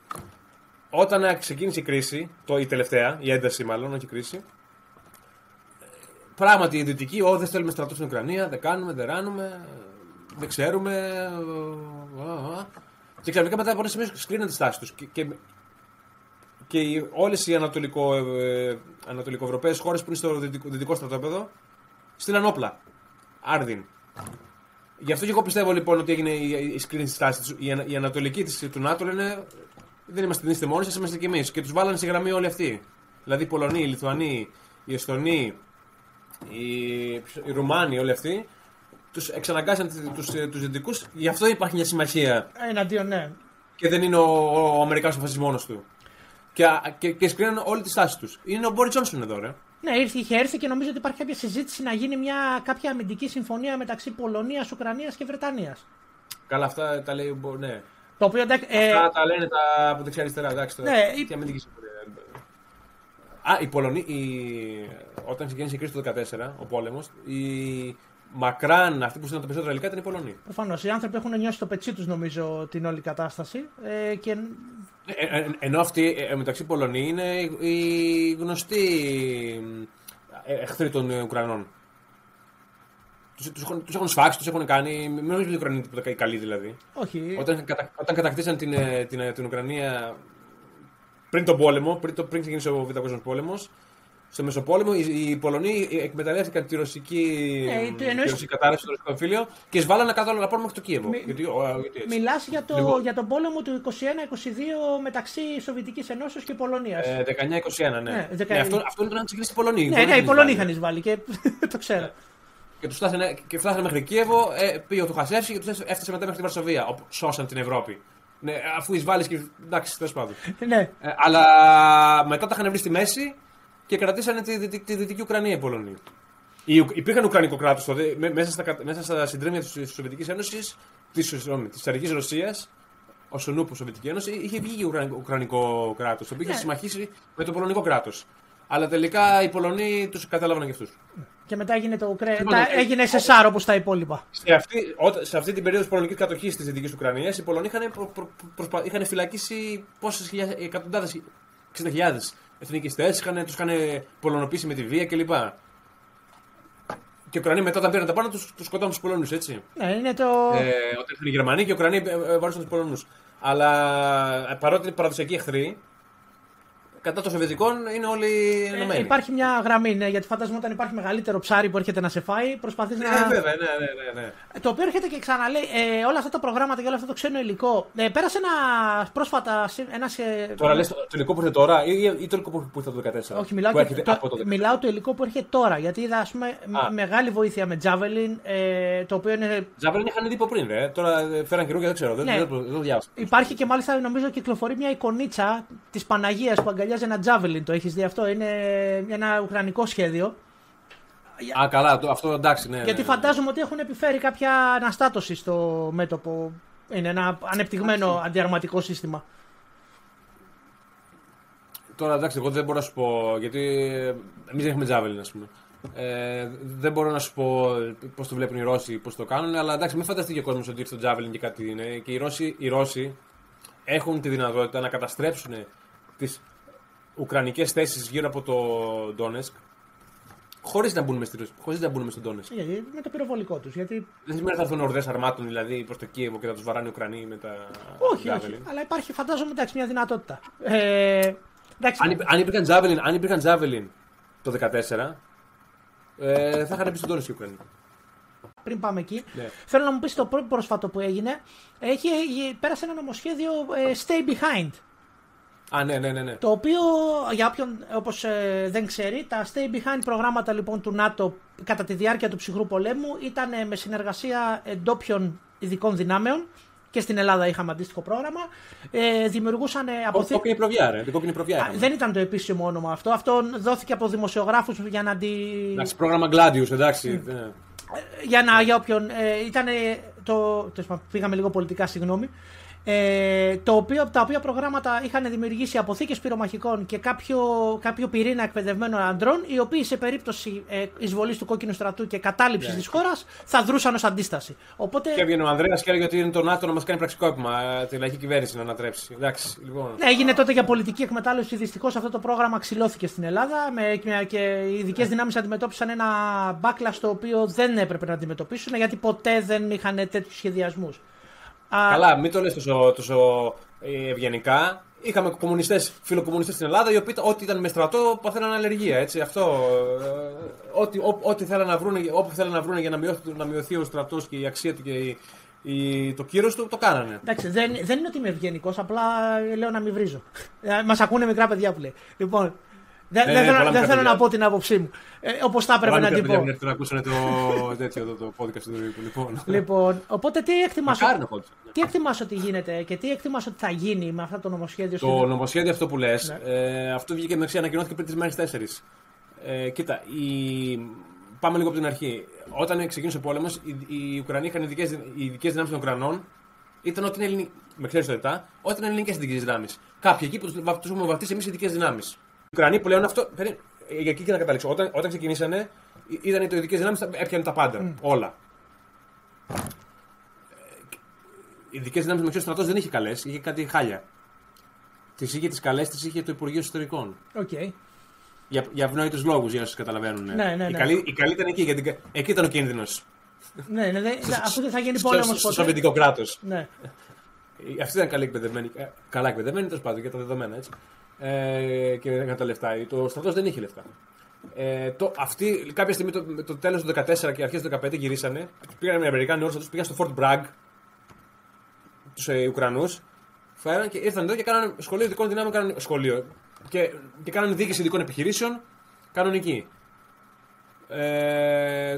Όταν ε, ξεκίνησε η κρίση, το, η τελευταία, η ένταση μάλλον, όχι η κρίση, ε, πράγματι οι δυτικοί, ό, δεν στέλνουμε στρατό στην Ουκρανία, δεν κάνουμε, δεν ράνουμε, δεν ξέρουμε. ε, α, α. Και ξαφνικά μετά από ένα σημείο σκρίνουν τη στάση τους. Και, και, και οι, όλες οι ανατολικο, ε, ανατολικοευρωπαίες χώρες που είναι στο δυτικό, δυτικό στρατόπεδο στείλαν όπλα. Άρδιν. Γι' αυτό και εγώ πιστεύω λοιπόν ότι έγινε η, η σκρίνηση της τάσης. Η, ανα- η ανατολική της, του ΝΑΤΟ λένε δεν είμαστε, δεν είστε μόνοι σας, είμαστε κι εμείς. Και τους βάλανε στη γραμμή όλοι αυτοί. Δηλαδή οι Πολωνοί, οι Λιθουανοί, οι Εστονοί, οι, οι Ρουμάνοι, όλοι αυτοί. Τους εξαναγκάσαν τους τους δυτικούς. Γι' αυτό υπάρχει μια συμμαχία Εναντίον, ναι. και δεν είναι ο, ο, ο Αμερικάνος αποφασιστή μόνο του. Και, και, και σκρίνουν όλη τη στάση τους. Είναι ο Μπόρι Τζόνσον εδώ, ρε. Ναι, ήρθε, είχε έρθει και νομίζω ότι υπάρχει κάποια συζήτηση να γίνει μια, κάποια αμυντική συμφωνία μεταξύ Πολωνίας, Ουκρανίας και Βρετανίας. Καλά, αυτά τα λέει. ο Μπο- Ναι. Το οποίο εντάξει. Ε, Αυτά τα λένε τα από δεξιά-αριστερά. Εντάξει, τώρα. Ναι, η- Τι αμυντική συμφωνία. Α, οι Πολωνοί, οι... όταν ξεκίνησε η κρίση του 2014, ο πόλεμος, οι μακράν αυτοί που στείλαν τα περισσότερα υλικά ήταν οι Πολωνοί. Προφανώς. Οι άνθρωποι έχουν νιώσει το πετσί τους, νομίζω, την όλη κατάσταση. Ε, και Ε, ε, ενώ αυτοί ε, μεταξύ Πολωνοί είναι οι- οι γνωστοί ε, εχθροί των ε, Ουκρανών. Τους, τους, έχουν- τους έχουν σφάξει, τους έχουν κάνει. Μην νομίζετε ότι οι Ουκρανοί είναι τίποτα καλοί δηλαδή. όχι. Όταν, κατα, όταν κατακτήσαν την, ε, την, ε, την Ουκρανία πριν τον πόλεμο, πριν, το, πριν ξεκίνησε ο Β' Παγκόσμιος Πόλεμος, στο Μεσοπόλεμο οι, οι Πολωνοί εκμεταλλεύτηκαν τη ρωσική, Ε, ε, το εννοείς- ρωσική κατάρρευση στο ρωσικό εμφύλιο και σβάλανε κάτω όλα μέχρι το Κίεβο. Μη- Γιατί, ο, γιατί έτσι. Μιλάς για, το, Λοιπόν. για τον πόλεμο του 21-22 μεταξύ Σοβιετικής Ενώσεως και Πολωνίας. Ε, 19-21, ναι. Ναι, ναι, 19. αυτό, αυτό ήταν να ξεκινήσει η Πολωνίας. ναι, ναι, οι Πολωνοί είχαν εισβάλει και το ξέρω. Και τους φτάσανε, και φτάσανε μέχρι Κίεβο, ε, πήγε ο Τουχασεύση και τους έφτασε μετά μέχρι τη Βαρσοβία. όπου Σώσαν την Ευρώπη. Ναι, αφού εισβάλλεις και. εντάξει, τέλος πάντων. ναι. Ε, αλλά μετά τα είχαν βρει στη μέση και κρατήσανε τη, δυτική- τη δυτική Ουκρανία οι Πολωνοί. Οι, Ουκ- υπήρχαν Ουκρανικό κράτος τότε, με- μέσα στα, κα- μέσα στα συντρίμια της Σοβιετικής Ένωσης, της Τσαρική Ρωσίας, ω ο νούπο Σοβιετική Ένωση, είχε βγει Ουκρανικό, Ουκρανικό κράτος, το οποίο είχε Ναι. συμμαχήσει με το Πολωνικό κράτος. Αλλά τελικά οι Πολωνοί τους κατάλαβαν και αυτούς. Και μετά έγινε το Ουκρέ... Λοιπόν, τα... ε, έγινε SSR όπως τα υπόλοιπα. Σε αυτή, όταν- σε αυτή την περίοδο της πολωνικής κατοχής της Δυτικής Ουκρανίας, οι Πολωνοί είχαν, προ, προ, προσπα- είχαν φυλακίσει πόσες εκατοντάδε, 60.000 εθνικιστές, τους είχαν πολωνοποιήσει με τη βία κλπ. Και οι Ουκρανοί μετά όταν πήραν τα πάνω του, τους σκοτώνουν τους Πολωνού, έτσι. Ναι, είναι το. Ε, όταν ήρθαν οι Γερμανοί και οι Ουκρανοί ε, ε, βάρουσαν τους Πολωνού. Αλλά ε, παρότι είναι παραδοσιακοί εχθροί, κατά των Σοβιετικών είναι όλοι Ε, ενωμένοι. υπάρχει μια γραμμή, ναι, γιατί φαντάζομαι όταν υπάρχει μεγαλύτερο ψάρι που έρχεται να σε φάει, προσπαθείς να. Ε, βέβαια, ναι, ναι, ναι. ναι. Το οποίο έρχεται και ξαναλέει ε, όλα αυτά τα προγράμματα και όλο αυτό το ξένο υλικό. Ε, πέρασε ένα πρόσφατα. συ- Ένας, ε, Τώρα λες το, το υλικό που ήρθε τώρα ή, ή το υλικό που, που ήρθε το 2014. Όχι, μιλάω, που και, έρχεται το, από το 2014. μιλάω το υλικό που έρχεται τώρα. Γιατί είδα ας πούμε, μ- Α. μεγάλη βοήθεια με Javelin, ε, το οποίο είναι. Τζαβέλιν είχαν δει από πριν, ρε. Τώρα ε, φέραν καιρό και δεν ξέρω. Δεν, Ναι. δεν, δεν, δεν το διάβασα. Υπάρχει και μάλιστα νομίζω κυκλοφορεί μια εικονίτσα της Παναγίας που αγκαλιάζει ένα Javelin. Το έχεις δει αυτό; Είναι ένα ουκρανικό σχέδιο. Α, καλά, το, αυτό εντάξει, ναι. Γιατί ναι, φαντάζομαι ότι έχουν επιφέρει κάποια αναστάτωση στο μέτωπο. Είναι ένα ανεπτυγμένο αντιαρματικό σύστημα. Τώρα εντάξει, εγώ δεν μπορώ να σου πω. Γιατί εμείς δεν έχουμε Τζαβέλιν, ας πούμε. Ε, δεν μπορώ να σου πω πώς το βλέπουν οι Ρώσοι, πώς το κάνουν. Αλλά εντάξει, μην φανταστεί και ο κόσμος ότι ήρθε το Javelin και κάτι είναι. Και οι Ρώσοι, οι Ρώσοι έχουν τη δυνατότητα να καταστρέψουν τις ουκρανικές θέσεις γύρω από το Ντόνεσκ χωρίς να μπουν μες στη Ρωσία, χωρίς να μπουν μες στον Ντόνεσκ. Γιατί με το πυροβολικό τους. Γιατί... Δεν σημαίνει ότι θα έρθουν ορδέ αρμάτων δηλαδή προς το Κίεβο και θα τους βαράνε οι Ουκρανοί με τα. Όχι, Javelin. όχι. Αλλά υπάρχει, φαντάζομαι, εντάξει, μια δυνατότητα. Ε, εντάξει, Αν, υπ- αν υπήρχαν Javelin, αν υπήρχαν Javelin το 2014, ε, θα είχαν μπει στον Ντόνεσκ οι Ουκρανοί. πριν πάμε εκεί, Ναι. θέλω να μου πεις το πρώτο πρόσφατο που έγινε. Έχει, ε, πέρασε ένα νομοσχέδιο ε, Stay Behind. Α, ναι, ναι, ναι. ναι. Το οποίο, για όποιον όπως ε, δεν ξέρει, τα Stay Behind προγράμματα λοιπόν του ΝΑΤΟ κατά τη διάρκεια του ψυχρού πολέμου ήταν ε, με συνεργασία εντόπιων ειδικών δυνάμεων Και στην Ελλάδα είχαμε αντίστοιχο πρόγραμμα. Ε, δημιουργούσαν αποθήκε. Κόκκινη προβιά, ρε. Την κόκκινη προβιά. Α, είχαμε. Δεν ήταν το επίσημο όνομα αυτό. Αυτό δόθηκε από δημοσιογράφους για να τη. Εντάξει, πρόγραμμα Gladius, εντάξει. Mm. ναι. για να, για όποιον. Ε, ήταν το. τέλος πάντων, Πήγαμε λίγο πολιτικά, συγγνώμη. Ε, το οποίο, τα οποία προγράμματα είχαν δημιουργήσει αποθήκες πυρομαχικών και κάποιο, κάποιο πυρήνα εκπαιδευμένων αντρών, οι οποίοι σε περίπτωση ε, εισβολής του κόκκινου στρατού και κατάληψης Ναι. της χώρας θα δρούσαν ως αντίσταση. Οπότε. Και έβγαινε ο Ανδρέας και έλεγε ότι είναι το ΝΑΤΟ να μας κάνει πραξικόπημα. ε, Τη λαϊκή κυβέρνηση να ανατρέψει. Εντάξει, λοιπόν. Ναι, έγινε τότε για πολιτική εκμετάλλευση. Δυστυχώς αυτό το πρόγραμμα ξυλώθηκε στην Ελλάδα με, με- και οι ειδικές δυνάμεις αντιμετώπισαν ένα μπάκλα το οποίο δεν έπρεπε να αντιμετωπίσουν γιατί ποτέ δεν είχαν τέτοιους σχεδιασμούς. Καλά, μην το λες τόσο, τόσο ε, ευγενικά. Είχαμε κομμουνιστές, φιλοκομμουνιστές στην Ελλάδα, οι οποίοι ό,τι ήταν με στρατό παθαίναν αλλεργία. Έτσι, αυτό. ε, ό,τι, ό, ό,τι θέλαν να βρούνε, όπου θέλαν να βρούνε για να μειωθεί, να μειωθεί ο στρατός και η αξία του και η, η- το κύρος του, το κάνανε. Εντάξει, δεν, δεν είναι ότι είμαι ευγενικός, απλά λέω να μην βρίζω. Μας ακούνε μικρά παιδιά που λέει. Λοιπόν, δεν, Ναι, δεν ναι, θέλω, πολλά δεν μικρά θέλω να παιδιά. πω την άποψή μου. Ε, Όπως θα έπρεπε Πολλά να μικρά την παιδιά πω. που έρθουν να ακούσουν το, τέτοιο, το, το podcast του Ρίκου. Λοιπόν. Λοιπόν, οπότε τι εκτιμάς, Μακάρι να ερχόντουσαν. τι εκτιμάς ότι γίνεται και τι εκτιμάς ότι θα γίνει με αυτό το νομοσχέδιο. Το στην- νομοσχέδιο αυτό που λες, Ναι. ε, αυτό βγήκε μεταξύ ανακοινώθηκε πριν τι μέρες 4. Ε, κοίτα, η... πάμε λίγο από την αρχή. Όταν ξεκίνησε ο πόλεμος, οι, οι Ουκρανοί είχαν ειδικές οι ειδικές δυνάμεις των Ουκρανών. Ήταν ότι είναι ελληνικέ. Με ξέρεις το ΕΤΑ, ότι είναι ελληνικές ειδικές δυνάμεις. Κάποιοι εκεί που τους έχουμε βαφτίσει εμείς ειδικές δυνάμεις. Οι Ουκρανοί πλέον αυτό. περί- ε, Για εκεί και να καταλήξω. Όταν, όταν ξεκινήσανε, ε, ήταν το ειδικές δυνάμεις, έπιανε τα πάντα. Όλα. Οι ειδικές δυνάμεις με ξέρει στρατός δεν είχε καλές, είχε κάτι χάλια. Τις είχε τις καλές, τις είχε το Υπουργείο Εσωτερικών. Οκ. Για, για ευνόητους λόγους, για να σα καταλαβαίνουν. Ναι, ναι, Η, ναι. καλή, η καλή ήταν εκεί, γιατί εκεί ήταν ο κίνδυνος. Ναι, ναι, δεν- αφού δεν θα γίνει Στο, πόλεμος στο ποτέ. Σοβιετικό κράτος. Ναι. Αυτή ήταν καλή εκπαιδευμένη. ε, Καλά εκπαιδευμένη, τέλος πάντων, για τα δεδομένα έτσι. Ε, και για τα λεφτά. Το στρατός δεν είχε λεφτά. Ε, το, αυτοί κάποια στιγμή το, με το τέλος του 2014 και αρχές του 2015 γυρίσανε. Πήγαν με Αμερικάνοι όρου, πήγαν στο Fort Bragg τους ε, Ουκρανούς. Φέραν και ήρθαν εδώ και κάνανε σχολείο ειδικών δυνάμεων. Κάνανε, σχολείο. Και, και κάνανε διοίκηση ειδικών επιχειρήσεων κανονική. Ε,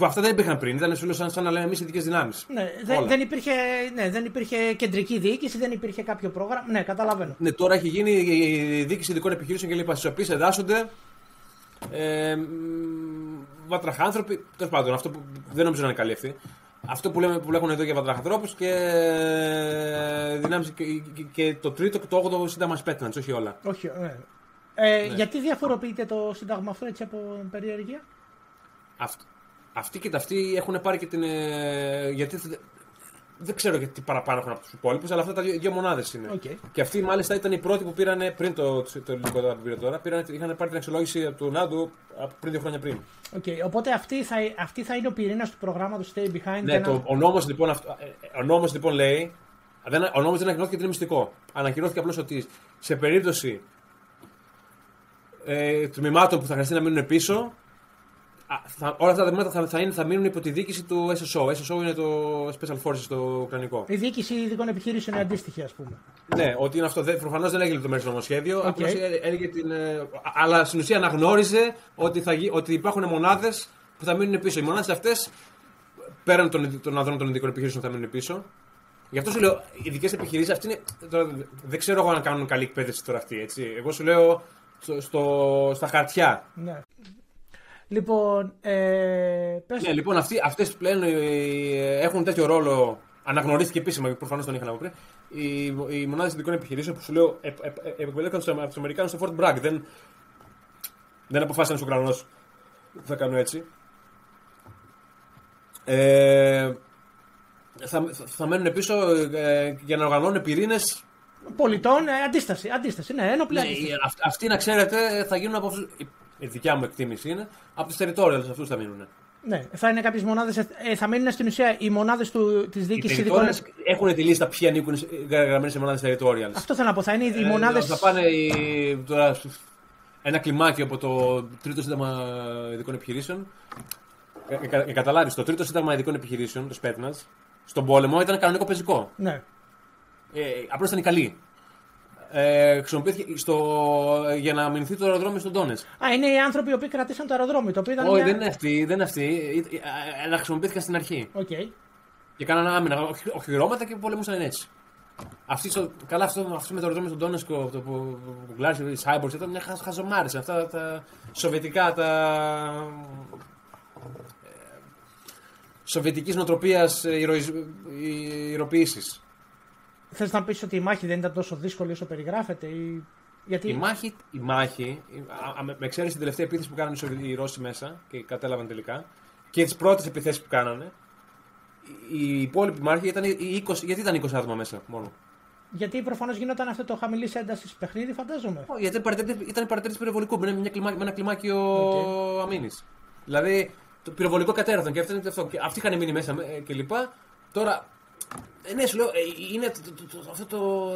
που αυτά δεν υπήρχαν πριν. Ήταν σου λέω, σαν, σαν να λέμε εμείς ειδικές δυνάμεις. Ναι, δεν, δεν, υπήρχε, ναι, δεν υπήρχε κεντρική διοίκηση, δεν υπήρχε κάποιο πρόγραμμα. Ναι, καταλαβαίνω. Ναι, τώρα έχει γίνει η διοίκηση ειδικών επιχειρήσεων κλπ. Στις οποίες εδάσσονται ε, μ, βατραχάνθρωποι. Τέλος πάντων, αυτό που δεν νομίζω να είναι καλή αυτή. Αυτό που, λέμε, που λέγουν εδώ για βατραχανθρώπους και δυνάμεις και, και, και το τρίτο και το όγδοο σύνταγμα Σπέτσναζ, όχι όλα. Όχι, ναι. Ε, Γιατί διαφοροποιείται το σύνταγμα αυτό έτσι από περιεργία. Αυτ, αυτοί και αυτοί έχουν πάρει και την. ε, γιατί θε- δεν ξέρω γιατί τι παραπάνω έχουν από τους υπόλοιπους, αλλά αυτά τα δύο, δύο μονάδες είναι. Οκ. Και αυτοί μάλιστα ήταν οι πρώτοι που πήραν πριν το, το ελληνικό που πήρε τώρα. Πήραν, είχαν πάρει την αξιολόγηση από του ΝΑΤΟ από πριν δύο χρόνια πριν. Okay. Οπότε αυτή θα, αυτή θα είναι ο πυρήνας του προγράμματος Stay Behind. Ναι, για το, να- ο νόμος λοιπόν, αυτό, ε, ο νόμος, λοιπόν λέει. Δεν, ο νόμος δεν ανακοινώθηκε γιατί είναι μυστικό. Ανακοινώθηκε απλώς ότι σε περίπτωση ε, τμήματων που θα χρειαστεί να μείνουν πίσω, α, θα, όλα αυτά τα τμήματα θα, θα, είναι, θα μείνουν υπό τη διοίκηση του SSO. SSO είναι το Special Forces στο Ουκρανικό. Η διοίκηση ειδικών επιχειρήσεων είναι αντίστοιχη, ας πούμε. Ναι, ότι είναι αυτό. Προφανώς δεν έγινε το μέρος νομοσχέδιο. Οκ. Απλώς ε- έλεγε την. ε, αλλά στην ουσία αναγνώριζε ότι, θα, γι- ότι υπάρχουν μονάδες που θα μείνουν πίσω. Οι μονάδες αυτές, πέραν των, των ανδρών των ειδικών επιχειρήσεων, θα μείνουν πίσω. Γι' αυτό σου λέω, οι ειδικές επιχειρήσεις αυτή είναι. Τώρα, δεν ξέρω εγώ αν κάνουν καλή εκπαίδευση τώρα αυτή. Έτσι. Εγώ σου λέω στο, στο- στα χαρτιά. Ναι. Λοιπόν, ε, πες... Ναι, λοιπόν, αυτοί, αυτές πλέον ε, έχουν τέτοιο ρόλο. Αναγνωρίστηκε επίσημα, προφανώς τον είχαν από πριν. Οι, οι μονάδες ειδικών επιχειρήσεων που σου λέω ε, ε, ε, εκπαιδεύτηκαν από τους Αμερικάνους στο Fort Bragg. Δεν, δεν αποφάσισαν στου Ουκρανού θα κάνουν έτσι. Ε, θα, θα, θα μένουν πίσω ε, για να οργανώνουν πυρήνες. πολιτών, ε, αντίσταση, αντίσταση, ναι, ένοπλη Ναι, αντίσταση. αυτοί να ξέρετε θα γίνουν από αυτούς, η, η δικιά μου εκτίμηση είναι από του territorials αυτούς θα μείνουν. Ναι, θα είναι κάποιες μονάδες. Ε, θα μείνουν στην ουσία οι μονάδες της Οι διοίκησης ειδικών. territorials έχουν τη λίστα ποιοι ανήκουν σε- γραμμένοι σε μονάδες territorials. Αυτό θέλω να πω. Θα είναι οι Ε, μονάδε. Θα πάνε οι, τώρα, ένα κλιμάκιο από το τρίτο σύνταγμα ειδικών επιχειρήσεων. Ε, ε, κα- ε, καταλάβεις, το τρίτο σύνταγμα ειδικών επιχειρήσεων, το Σπέτνας, στον πόλεμο ήταν κανονικό πεζικό. Ναι. Ε, Απλώς ήταν καλή. Ε, χρησιμοποιήθηκε στο, για να αμυνθεί το αεροδρόμιο στον Τόνες. Α, είναι οι άνθρωποι οι οποίοι κρατήσαν το αεροδρόμιο. Το οποίο ήταν. Όχι, μια... δεν είναι αυτοί, δεν είναι αυτοί. Ε, ε, ε, Αλλά χρησιμοποιήθηκαν στην αρχή. Οκ. Και κάνανε άμυνα, οχυρώματα και πολεμούσαν έτσι. Αυτή, στο, καλά, αυτό, αυτό με το αεροδρόμιο του Ντόνετσκ, το που, που γλάζει, η Cyborg, ήταν μια χαζομάρα. Αυτά τα σοβιετικά, τα. Ε, Σοβιετικής νοοτροπίας ηρωοποίηση. Θες να πεις ότι η μάχη δεν ήταν τόσο δύσκολη όσο περιγράφεται, ή... Γιατί... Η μάχη, η μάχη α, με εξαίρεση την τελευταία επίθεση που κάνανε οι Ρώσοι μέσα και κατέλαβαν τελικά, και τις πρώτες επιθέσεις που κάνανε, η υπόλοιπη μάχη ήταν 20, γιατί ήταν 20 άτομα μέσα μόνο; Γιατί προφανώς γινόταν αυτό το χαμηλή ένταση παιχνίδι, φαντάζομαι. Oh, γιατί ήταν παρατήρηση πυροβολικού με, μια κλιμά, με ένα κλιμάκιο okay. αμήνης. Δηλαδή το πυροβολικό κατέρωθαν και, αυτό, και αυτοί είχαν μείνει μέσα ε, και λοιπά. Τώρα, ε, ναι, σου λέω, ε, είναι αυτό το,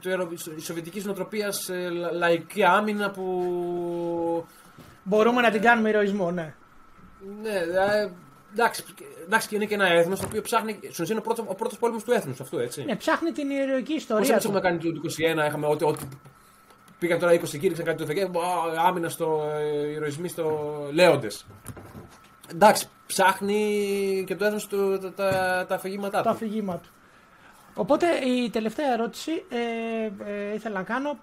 το, η σοβιετικής νοοτροπίας λαϊκή άμυνα που. Μπορούμε να την κάνουμε ηρωισμό, ναι. Ναι, εντάξει, εντάξει, και είναι και ένα έθνος το οποίο ψάχνει. Στον είναι ο πρώτο πόλεμος του έθνους αυτό, έτσι. Ναι, ψάχνει την ηρωική ιστορία. Πώ έχουμε κάνει το 21, είχαμε ότι, ότι πήγαν τώρα 20 κήρυξαν κάτι το Φεγγέ, άμυνα στο ηρωισμή στο Λέοντες. Εντάξει, ψάχνει και το έθνο του τα, τα, τα αφηγήματά του. Τα αφηγήματά του. Οπότε η τελευταία ερώτηση ε, ε, ήθελα να κάνω.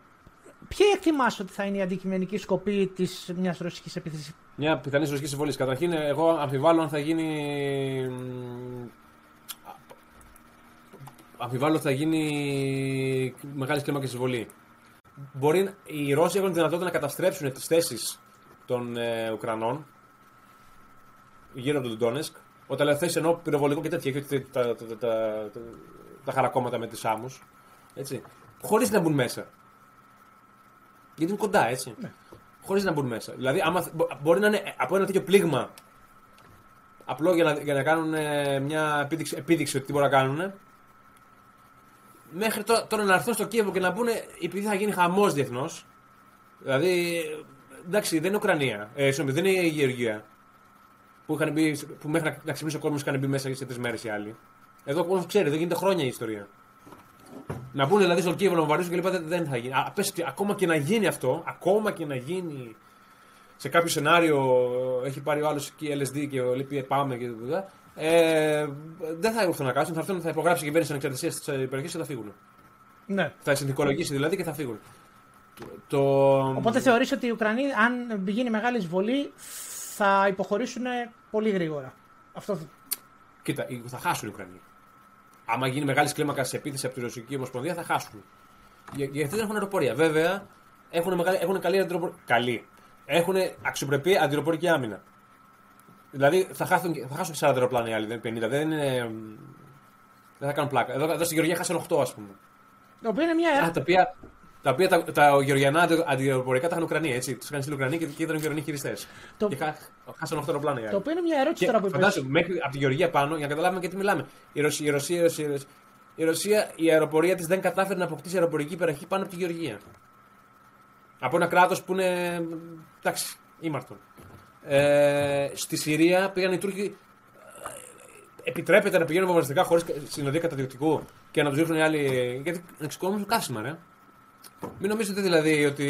Ποια εκτιμάς ότι θα είναι η αντικειμενική σκοπή της μιας ρωσικής επίθεση μια πιθανής ρωσικής συμβολή. Καταρχήν, εγώ αμφιβάλλω αν θα γίνει. Αμφιβάλλω ότι θα γίνει μεγάλη κλίμακα συμβολή. Μπορεί οι Ρώσοι έχουν τη δυνατότητα να καταστρέψουν τις θέσεις των ε, Ουκρανών γύρω από τον Ντόνεσκ. Όταν λέω θέσει εννοώ πυροβολικό και τέτοια, και τα, τα, τα, τα, χαρακόμματα με τις άμμους. Χωρίς να μπουν μέσα. Γιατί είναι κοντά, έτσι. Ναι χωρίς να μπουν μέσα. Δηλαδή, άμα, μπορεί να είναι από ένα τέτοιο πλήγμα απλό για να, για να κάνουν ε, μια επίδειξη, επίδειξη ότι τι μπορούν να κάνουν. Μέχρι τώρα, τώρα να έρθουν στο Κίεβο και να πούνε επειδή θα γίνει χαμός διεθνώς. Δηλαδή, εντάξει, δεν είναι Ουκρανία. Ε, δεν είναι η Γεωργία. Που, είχαν μπει, που μέχρι να, να ξυπνήσει ο κόσμος είχαν μπει μέσα σε τρεις μέρες οι άλλοι. Εδώ ο κόσμος ξέρει, δεν γίνεται χρόνια η ιστορία. Να μπουν δηλαδή στον Κίεβο να βομβαρδίσουν και λοιπά δεν θα γίνει. Α, πες, ακόμα και να γίνει αυτό, ακόμα και να γίνει σε κάποιο σενάριο έχει πάρει ο άλλος εκεί LSD και ο Λίπη πάμε και τέτοια. Ε, δεν θα έρθουν να κάτσουν, θα, έρθουν, θα υπογράψει η κυβέρνηση ανεξαρτησία τη περιοχή και θα φύγουν. Ναι. Θα συνθηκολογήσει δηλαδή και θα φύγουν. Το... Οπότε θεωρείς ότι οι Ουκρανοί, αν γίνει μεγάλη εισβολή, θα υποχωρήσουν πολύ γρήγορα. Αυτό... Κοίτα, θα χάσουν οι Ουκρανοί άμα γίνει μεγάλης κλίμακας σε επίθεση από τη Ρωσική Ομοσπονδία, θα χάσουν. Γιατί δεν έχουν αεροπορία. Βέβαια, έχουν, μεγάλη, έχουν καλή αντιροπορία. Καλή. Έχουν αξιοπρεπή αντιροπορική άμυνα. Δηλαδή θα χάσουν, θα χάσουν 40 αεροπλάνα οι άλλοι, δεν 50. Δεν, είναι, δεν θα κάνουν πλάκα. Εδώ, εδώ στην Γεωργία χάσαν 8, ας πούμε. Το οποίο είναι μια. Α, τα οποία τα οποία τα, τα γεωργιανά αντιεροπορικά τα είχαν Ουκρανοί, έτσι. Τους είχαν στείλει Ουκρανοί και, και ήταν Γεωργιανοί χειριστές. Το... Και χάσαν 8 αεροπλάνα. Το οποίο είναι μια ερώτηση τώρα που είπες. Φαντάζομαι, μέχρι από τη Γεωργία πάνω, για να καταλάβουμε γιατί μιλάμε. Η Ρωσία, η Ρωσία, η Ρωσία, η, Ρωσία, η αεροπορία της δεν κατάφερε να αποκτήσει αεροπορική υπεραρχή πάνω από τη Γεωργία. Από ένα κράτος που είναι. εντάξει, ήμαρτον. Ε, στη Συρία πήγαν οι Τούρκοι. Επιτρέπεται να πηγαίνουν βομβαρδιστικά χωρίς συνοδεία καταδιοκτικού και να τους ρίχνουν οι άλλοι. Γιατί να ξεκινήσουν καύσιμα, ρε. Μην νομίζετε δηλαδή ότι.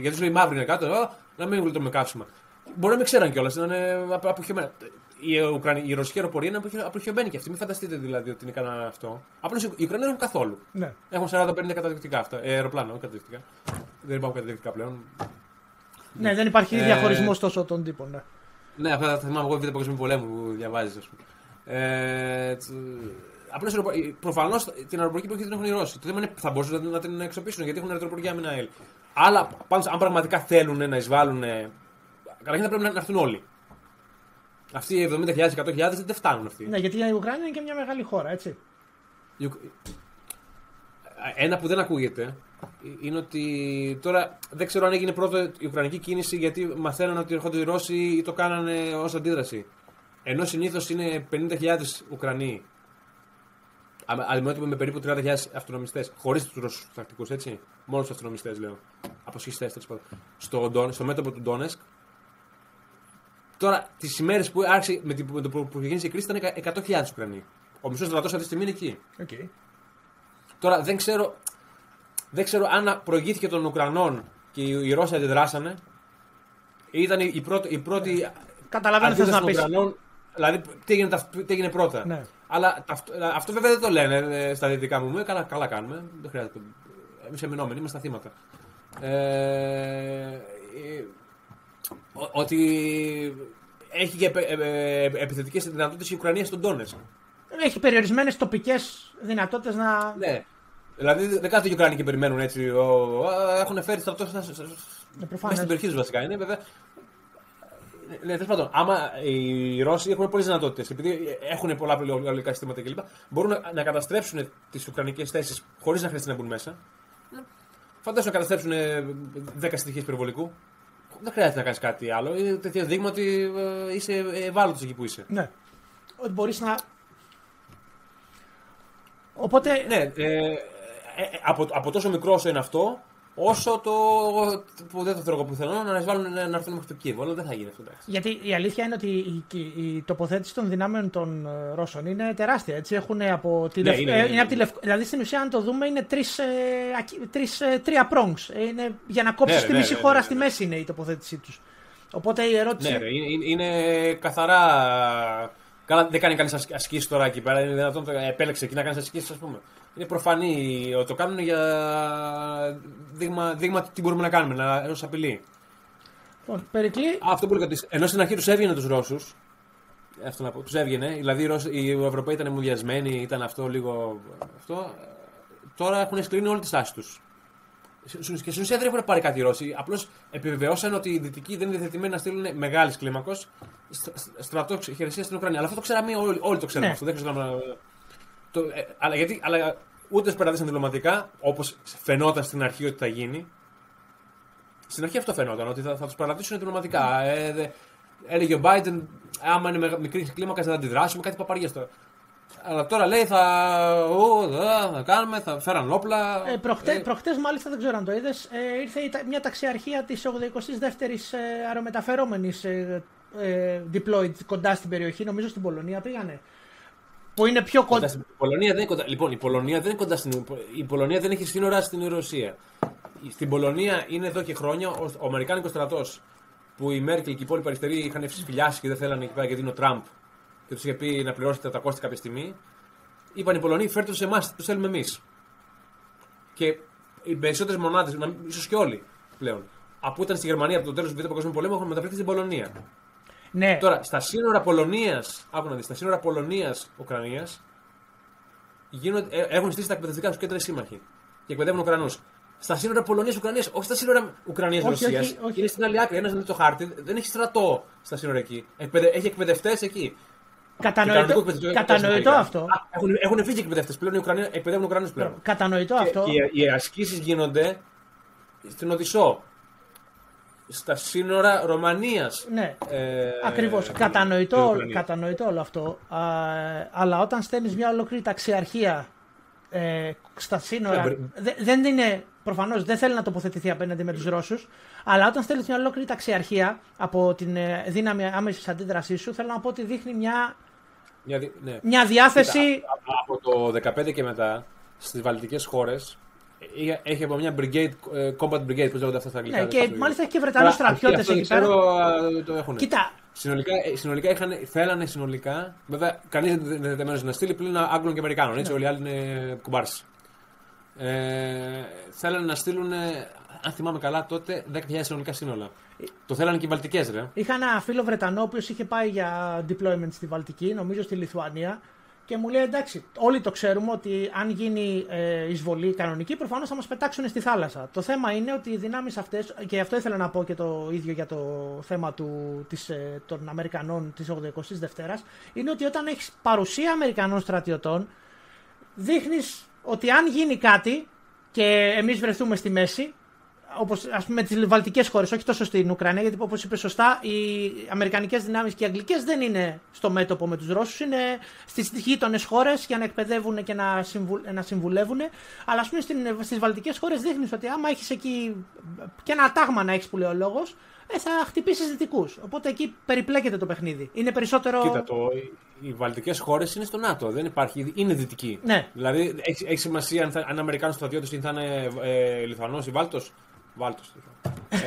Γιατί σου λέει μαύρη είναι κάτω, να μην γλιτώνουμε καύσιμα. Μπορεί να μην ξέραν κιόλας, να είναι αποχαιωμένα. Η, Ουκρανία, η ρωσική αεροπορία είναι αποχαιωμένη και αυτή. Μην φανταστείτε δηλαδή ότι είναι κανένα αυτό. Απλώς οι Ουκρανοί δεν έχουν καθόλου. Ναι. Έχουν 40-50 καταδεικτικά αυτά. Ε, αεροπλάνα, όχι καταδεικτικά. Δεν υπάρχουν καταδεικτικά πλέον. Ναι, δεν υπάρχει ε, διαχωρισμός τόσο των τύπων. Ναι, ναι αυτά θα θυμάμαι εγώ βίντεο παγκοσμίου πολέμου που διαβάζεις, ας πούμε. Ε, Απλώς προφανώς την αεροπορική περιοχή την έχουν οι Ρώσοι. Το θέμα είναι θα μπορούσαν να την εξοπλίσουν γιατί έχουν αεροπορική άμυνα ΑΕΛ. Αλλά πάντως, αν πραγματικά θέλουν να εισβάλλουν. Καταρχήν θα πρέπει να έρθουν όλοι. Αυτοί οι 70.000, 100.000 δεν φτάνουν αυτοί. Ναι, γιατί η Ουκρανία είναι και μια μεγάλη χώρα, έτσι. Ένα που δεν ακούγεται είναι ότι τώρα δεν ξέρω αν έγινε πρώτο η Ουκρανική κίνηση γιατί μαθαίνουν ότι έρχονται οι Ρώσοι ή το κάνανε ως αντίδραση. Ενώ συνήθως είναι 50.000 Ουκρανοί Αντιμέτωπο με περίπου 30.000 αυτονομιστέ. Χωρίς τους Ρώσους τακτικούς, έτσι. Μόνος τους αυτονομιστέ λέω. Αποσχιστές τέλος πάντων. Στο, στο μέτωπο του Ντόνεσκ. Τώρα, τις ημέρες που άρχισε με, με το που ξεκίνησε η κρίση ήταν 100.000 Ουκρανοί. Ο μισός στρατός αυτή τη στιγμή είναι εκεί. Okay. Τώρα δεν ξέρω, δεν ξέρω αν προηγήθηκε των Ουκρανών και οι, οι Ρώσοι αντιδράσανε. Ήταν η πρώτη. Η πρώτη Καταλαβαίνω τι να πεις. Δηλαδή, τι έγινε, ταυτ- τι έγινε πρώτα; Ναι. Αλλά ταυτ- αυτό βέβαια δεν το λένε ε, στα δυτικά μου. Ε, Καλά, καλά κάνουμε. Δεν χρειάζεται. Εμείς εμεινόμενοι είμαστε στα θύματα. Ε, ε, ο- ότι έχει και επε- ε, ε, επιθετικές δυνατότητες η Ουκρανία στον Τόνετσκ. Έχει περιορισμένες τοπικές δυνατότητες να. Ναι. Δηλαδή δεν κάθονται οι Ουκρανοί και περιμένουν έτσι. Ο, α, έχουν φέρει στρατό στα- στα- στα- Ναι, μέσα προφανώς. στην περιοχή τους βασικά. Είναι βέβαια. Ναι, τέλος πάντων, άμα οι Ρώσοι έχουν πολλές δυνατότητες, επειδή έχουν πολλά πληροφορικά συστήματα κλπ., μπορούν να, να καταστρέψουν τις Ουκρανικές θέσεις χωρίς να χρειαστεί να μπουν μέσα. Φαντάζομαι να καταστρέψουν 10 στοιχείε πυροβολικού. Δεν χρειάζεται να κάνεις κάτι άλλο. Είναι τέτοιο δείγμα ότι ε, είσαι ευάλωτος εκεί που είσαι. Ναι. Ότι μπορείς να. Οπότε. Ναι, ε, ε, ε, από, από τόσο μικρό όσο είναι αυτό, όσο το. που δεν το θέλω εγώ πουθενά, να εισβάλλουν να έρθουν μέχρι το Κίεβο. Αλλά δεν θα γίνει αυτό. Εντάξει. Γιατί η αλήθεια είναι ότι η, η- η τοποθέτηση των δυνάμεων των ε, Ρώσων είναι τεράστια. Έτσι. Έχουν από τη Ναι, Λευ- είναι, ε, είναι. είναι από τη Λευκο- Δηλαδή στην ουσία, αν το δούμε, είναι τρεις, ε, ακι- τρεις, ε, τρία prongs. Ε, Είναι για να κόψεις Ναι, τη ναι, μισή ναι, χώρα ναι, στη ναι. μέση είναι η τοποθέτησή τους. Οπότε η ερώτηση. Ναι, ρε, είναι, είναι καθαρά. Καλά, δεν κάνει κανείς ασκήσεις τώρα εκεί πέρα. Είναι δυνατόν το επέλεξε εκεί να κάνεις ασκήσεις, ας πούμε. Είναι προφανή. Το κάνουν για δείγμα, δείγμα τι μπορούμε να κάνουμε, να, ως απειλή. Λοιπόν, Περικλή, Αυτό που έλεγα ότι ενώ στην αρχή τους έβγαινε τους Ρώσους. Αυτό να πω, τους έβγαινε. Δηλαδή οι, Ρώσοι, οι Ευρωπαίοι ήταν μουδιασμένοι, ήταν αυτό λίγο. Αυτό. Τώρα έχουν σκλίνει όλη τη στάση τους. Και στην ουσία δεν έχουν πάρει κάτι οι Ρώσοι. Απλώς επιβεβαιώσαν ότι οι Δυτικοί δεν είναι διαθετημένοι να στείλουν μεγάλης κλίμακος στρατό χειρισία στην Ουκρανία. Αλλά αυτό το ξέραμε όλοι, όλοι το ξέραμε Ναι. αυτό. Δεν χρειαζόταν να. Το, ε, αλλά, γιατί, αλλά ούτε σπεραδίσαν διπλωματικά, όπως φαινόταν στην αρχή ότι θα γίνει. Στην αρχή αυτό φαινόταν, ότι θα, θα τους παραδείσουν διπλωματικά. Ε, δε- έλεγε ο Biden, άμα είναι μεγα- μικρής κλίμακας θα αντιδράσουμε, κάτι παπαριές τώρα. Αλλά τώρα λέει θα, ο, θα, θα κάνουμε, θα φέραν όπλα. Ε, προχτέ, Ε, προχτές μάλιστα δεν ξέρω αν το είδες, ε, ήρθε η τα- μια ταξιαρχία της 82η ε, αερομεταφερόμενης ε, ε, deployed κοντά στην περιοχή, νομίζω στην Πολωνία πήγανε. Που είναι πιο κοντά κοντά. στην η Πολωνία δεν είναι κοντά. Λοιπόν, η Πολωνία δεν είναι κοντά στην. Η Πολωνία δεν έχει σύνορα στην Ρωσία. Στην Πολωνία είναι εδώ και χρόνια ο, ο Αμερικάνικος στρατός που η Μέρκελ και οι υπόλοιποι αριστεροί είχαν φυλιάσει και δεν θέλανε εκεί πέρα γιατί είναι ο Τραμπ και τους είχε πει να πληρώσετε τα κόστη κάποια στιγμή. Είπαν οι Πολωνοί, φέρτε τους σε εμάς, τους θέλουμε εμείς. Και οι περισσότερες μονάδες, ίσως και όλοι πλέον, από ήταν στη Γερμανία από το τέλος του Β' Παγκοσμίου Πολέμου έχουν μεταφερθεί στην Πολωνία. Ναι, Τώρα, στα σύνορα Πολωνίας, άκου να δεις, στα σύνορα Πολωνία-Ουκρανία έχουν στήσει τα εκπαιδευτικά τους κέντρα οι σύμμαχοι και εκπαιδεύουν Ουκρανούς. Στα σύνορα Πολωνία-Ουκρανία, όχι στα σύνορα Όχι, Ουκρανία-Ρωσία. όχι, όχι. Είναι στην άλλη άκρη. Ένας δεν είναι το χάρτη, δεν έχει στρατό στα σύνορα εκεί. Εκπαιδε... Έχει εκπαιδευτές εκεί. Και κανονικό κατανοητό, εκπαιδευτικό κατανοητό εκπαιδευτικό. αυτό. Α, Έχουν, έχουν φύγει εκπαιδευτές πλέον. Οι Ουκρανοί εκπαιδεύουν Ουκρανούς πλέον. Κατανοητό Και αυτό. Οι, οι ασκήσεις γίνονται στην Οδυσσό. Στα σύνορα Ρωμανίας. Ναι. Ε, Ακριβώς. και Κατανοητό, Ουκρανίας. κατανοητό όλο αυτό. Α, αλλά όταν στέλνεις μια ολόκληρη ταξιαρχία ε, στα σύνορα. Ναι, δε- δεν είναι. Προφανώς δεν θέλει να τοποθετηθεί απέναντι με τους Ρώσους. Αλλά όταν στέλνεις μια ολόκληρη ταξιαρχία από την ε, δύναμη άμεσης αντίδρασής σου, θέλω να πω ότι δείχνει μια, Μια δι- ναι. μια διάθεση. Κοίτα, α- από το 2015 και μετά στις βαλτικές χώρες έχει από μια brigade, ε, combat brigade, πώς λέγονται αυτά στα αγγλικά. Ναι, δεν και ξέρω. μάλιστα έχει και Βρετανούς Αλλά στρατιώτες αυτό εκεί δεν πέρα. ξέρω, α, το έχουν. Κοίτα, Συνολικά, ε, συνολικά είχαν, θέλανε συνολικά. Βέβαια, κανείς δεν είναι διατεθειμένο να στείλει πλην Άγγλων και Αμερικάνων. Ναι. Έτσι, όλοι οι άλλοι είναι κουμπάρσι. Ε, θέλανε να στείλουν, αν θυμάμαι καλά, τότε 10.000 συνολικά σύνολα. Το θέλανε και οι Βαλτικές, ρε. Είχα ένα φίλο Βρετανό ο οποίος είχε πάει για deployment στη Βαλτική, νομίζω στη Λιθουανία, και μου λέει εντάξει, όλοι το ξέρουμε ότι αν γίνει ε, εισβολή κανονική, προφανώς θα μας πετάξουν στη θάλασσα. Το θέμα είναι ότι οι δυνάμεις αυτές, και αυτό ήθελα να πω και το ίδιο για το θέμα του, της, ε, των Αμερικανών της 82η, είναι ότι όταν έχεις παρουσία Αμερικανών στρατιωτών, δείχνεις ότι αν γίνει κάτι και εμείς βρεθούμε στη μέση, όπως ας πούμε τις βαλτικές χώρες, όχι τόσο στην Ουκρανία, γιατί όπως είπε σωστά, οι αμερικανικές δυνάμεις και οι αγγλικές δεν είναι στο μέτωπο με τους Ρώσους, είναι στις γείτονες χώρες για να εκπαιδεύουν και να, συμβου, να συμβουλεύουν. Αλλά ας πούμε στις βαλτικές χώρες δείχνεις ότι άμα έχεις εκεί και ένα τάγμα να έχεις που λέει ο λόγος, ε, θα χτυπήσεις δυτικούς. Οπότε εκεί περιπλέκεται το παιχνίδι. Είναι περισσότερο. Κοίτα, το, οι βαλτικές χώρες είναι στο ΝΑΤΟ. Δεν υπάρχει, είναι δυτική. Ναι. Δηλαδή, έχει, έχει σημασία αν, θα, αν Αμερικάνος στρατιώτης ή θα είναι ε, Λιθουανός ή Βάλτος; Βάλτος. ε,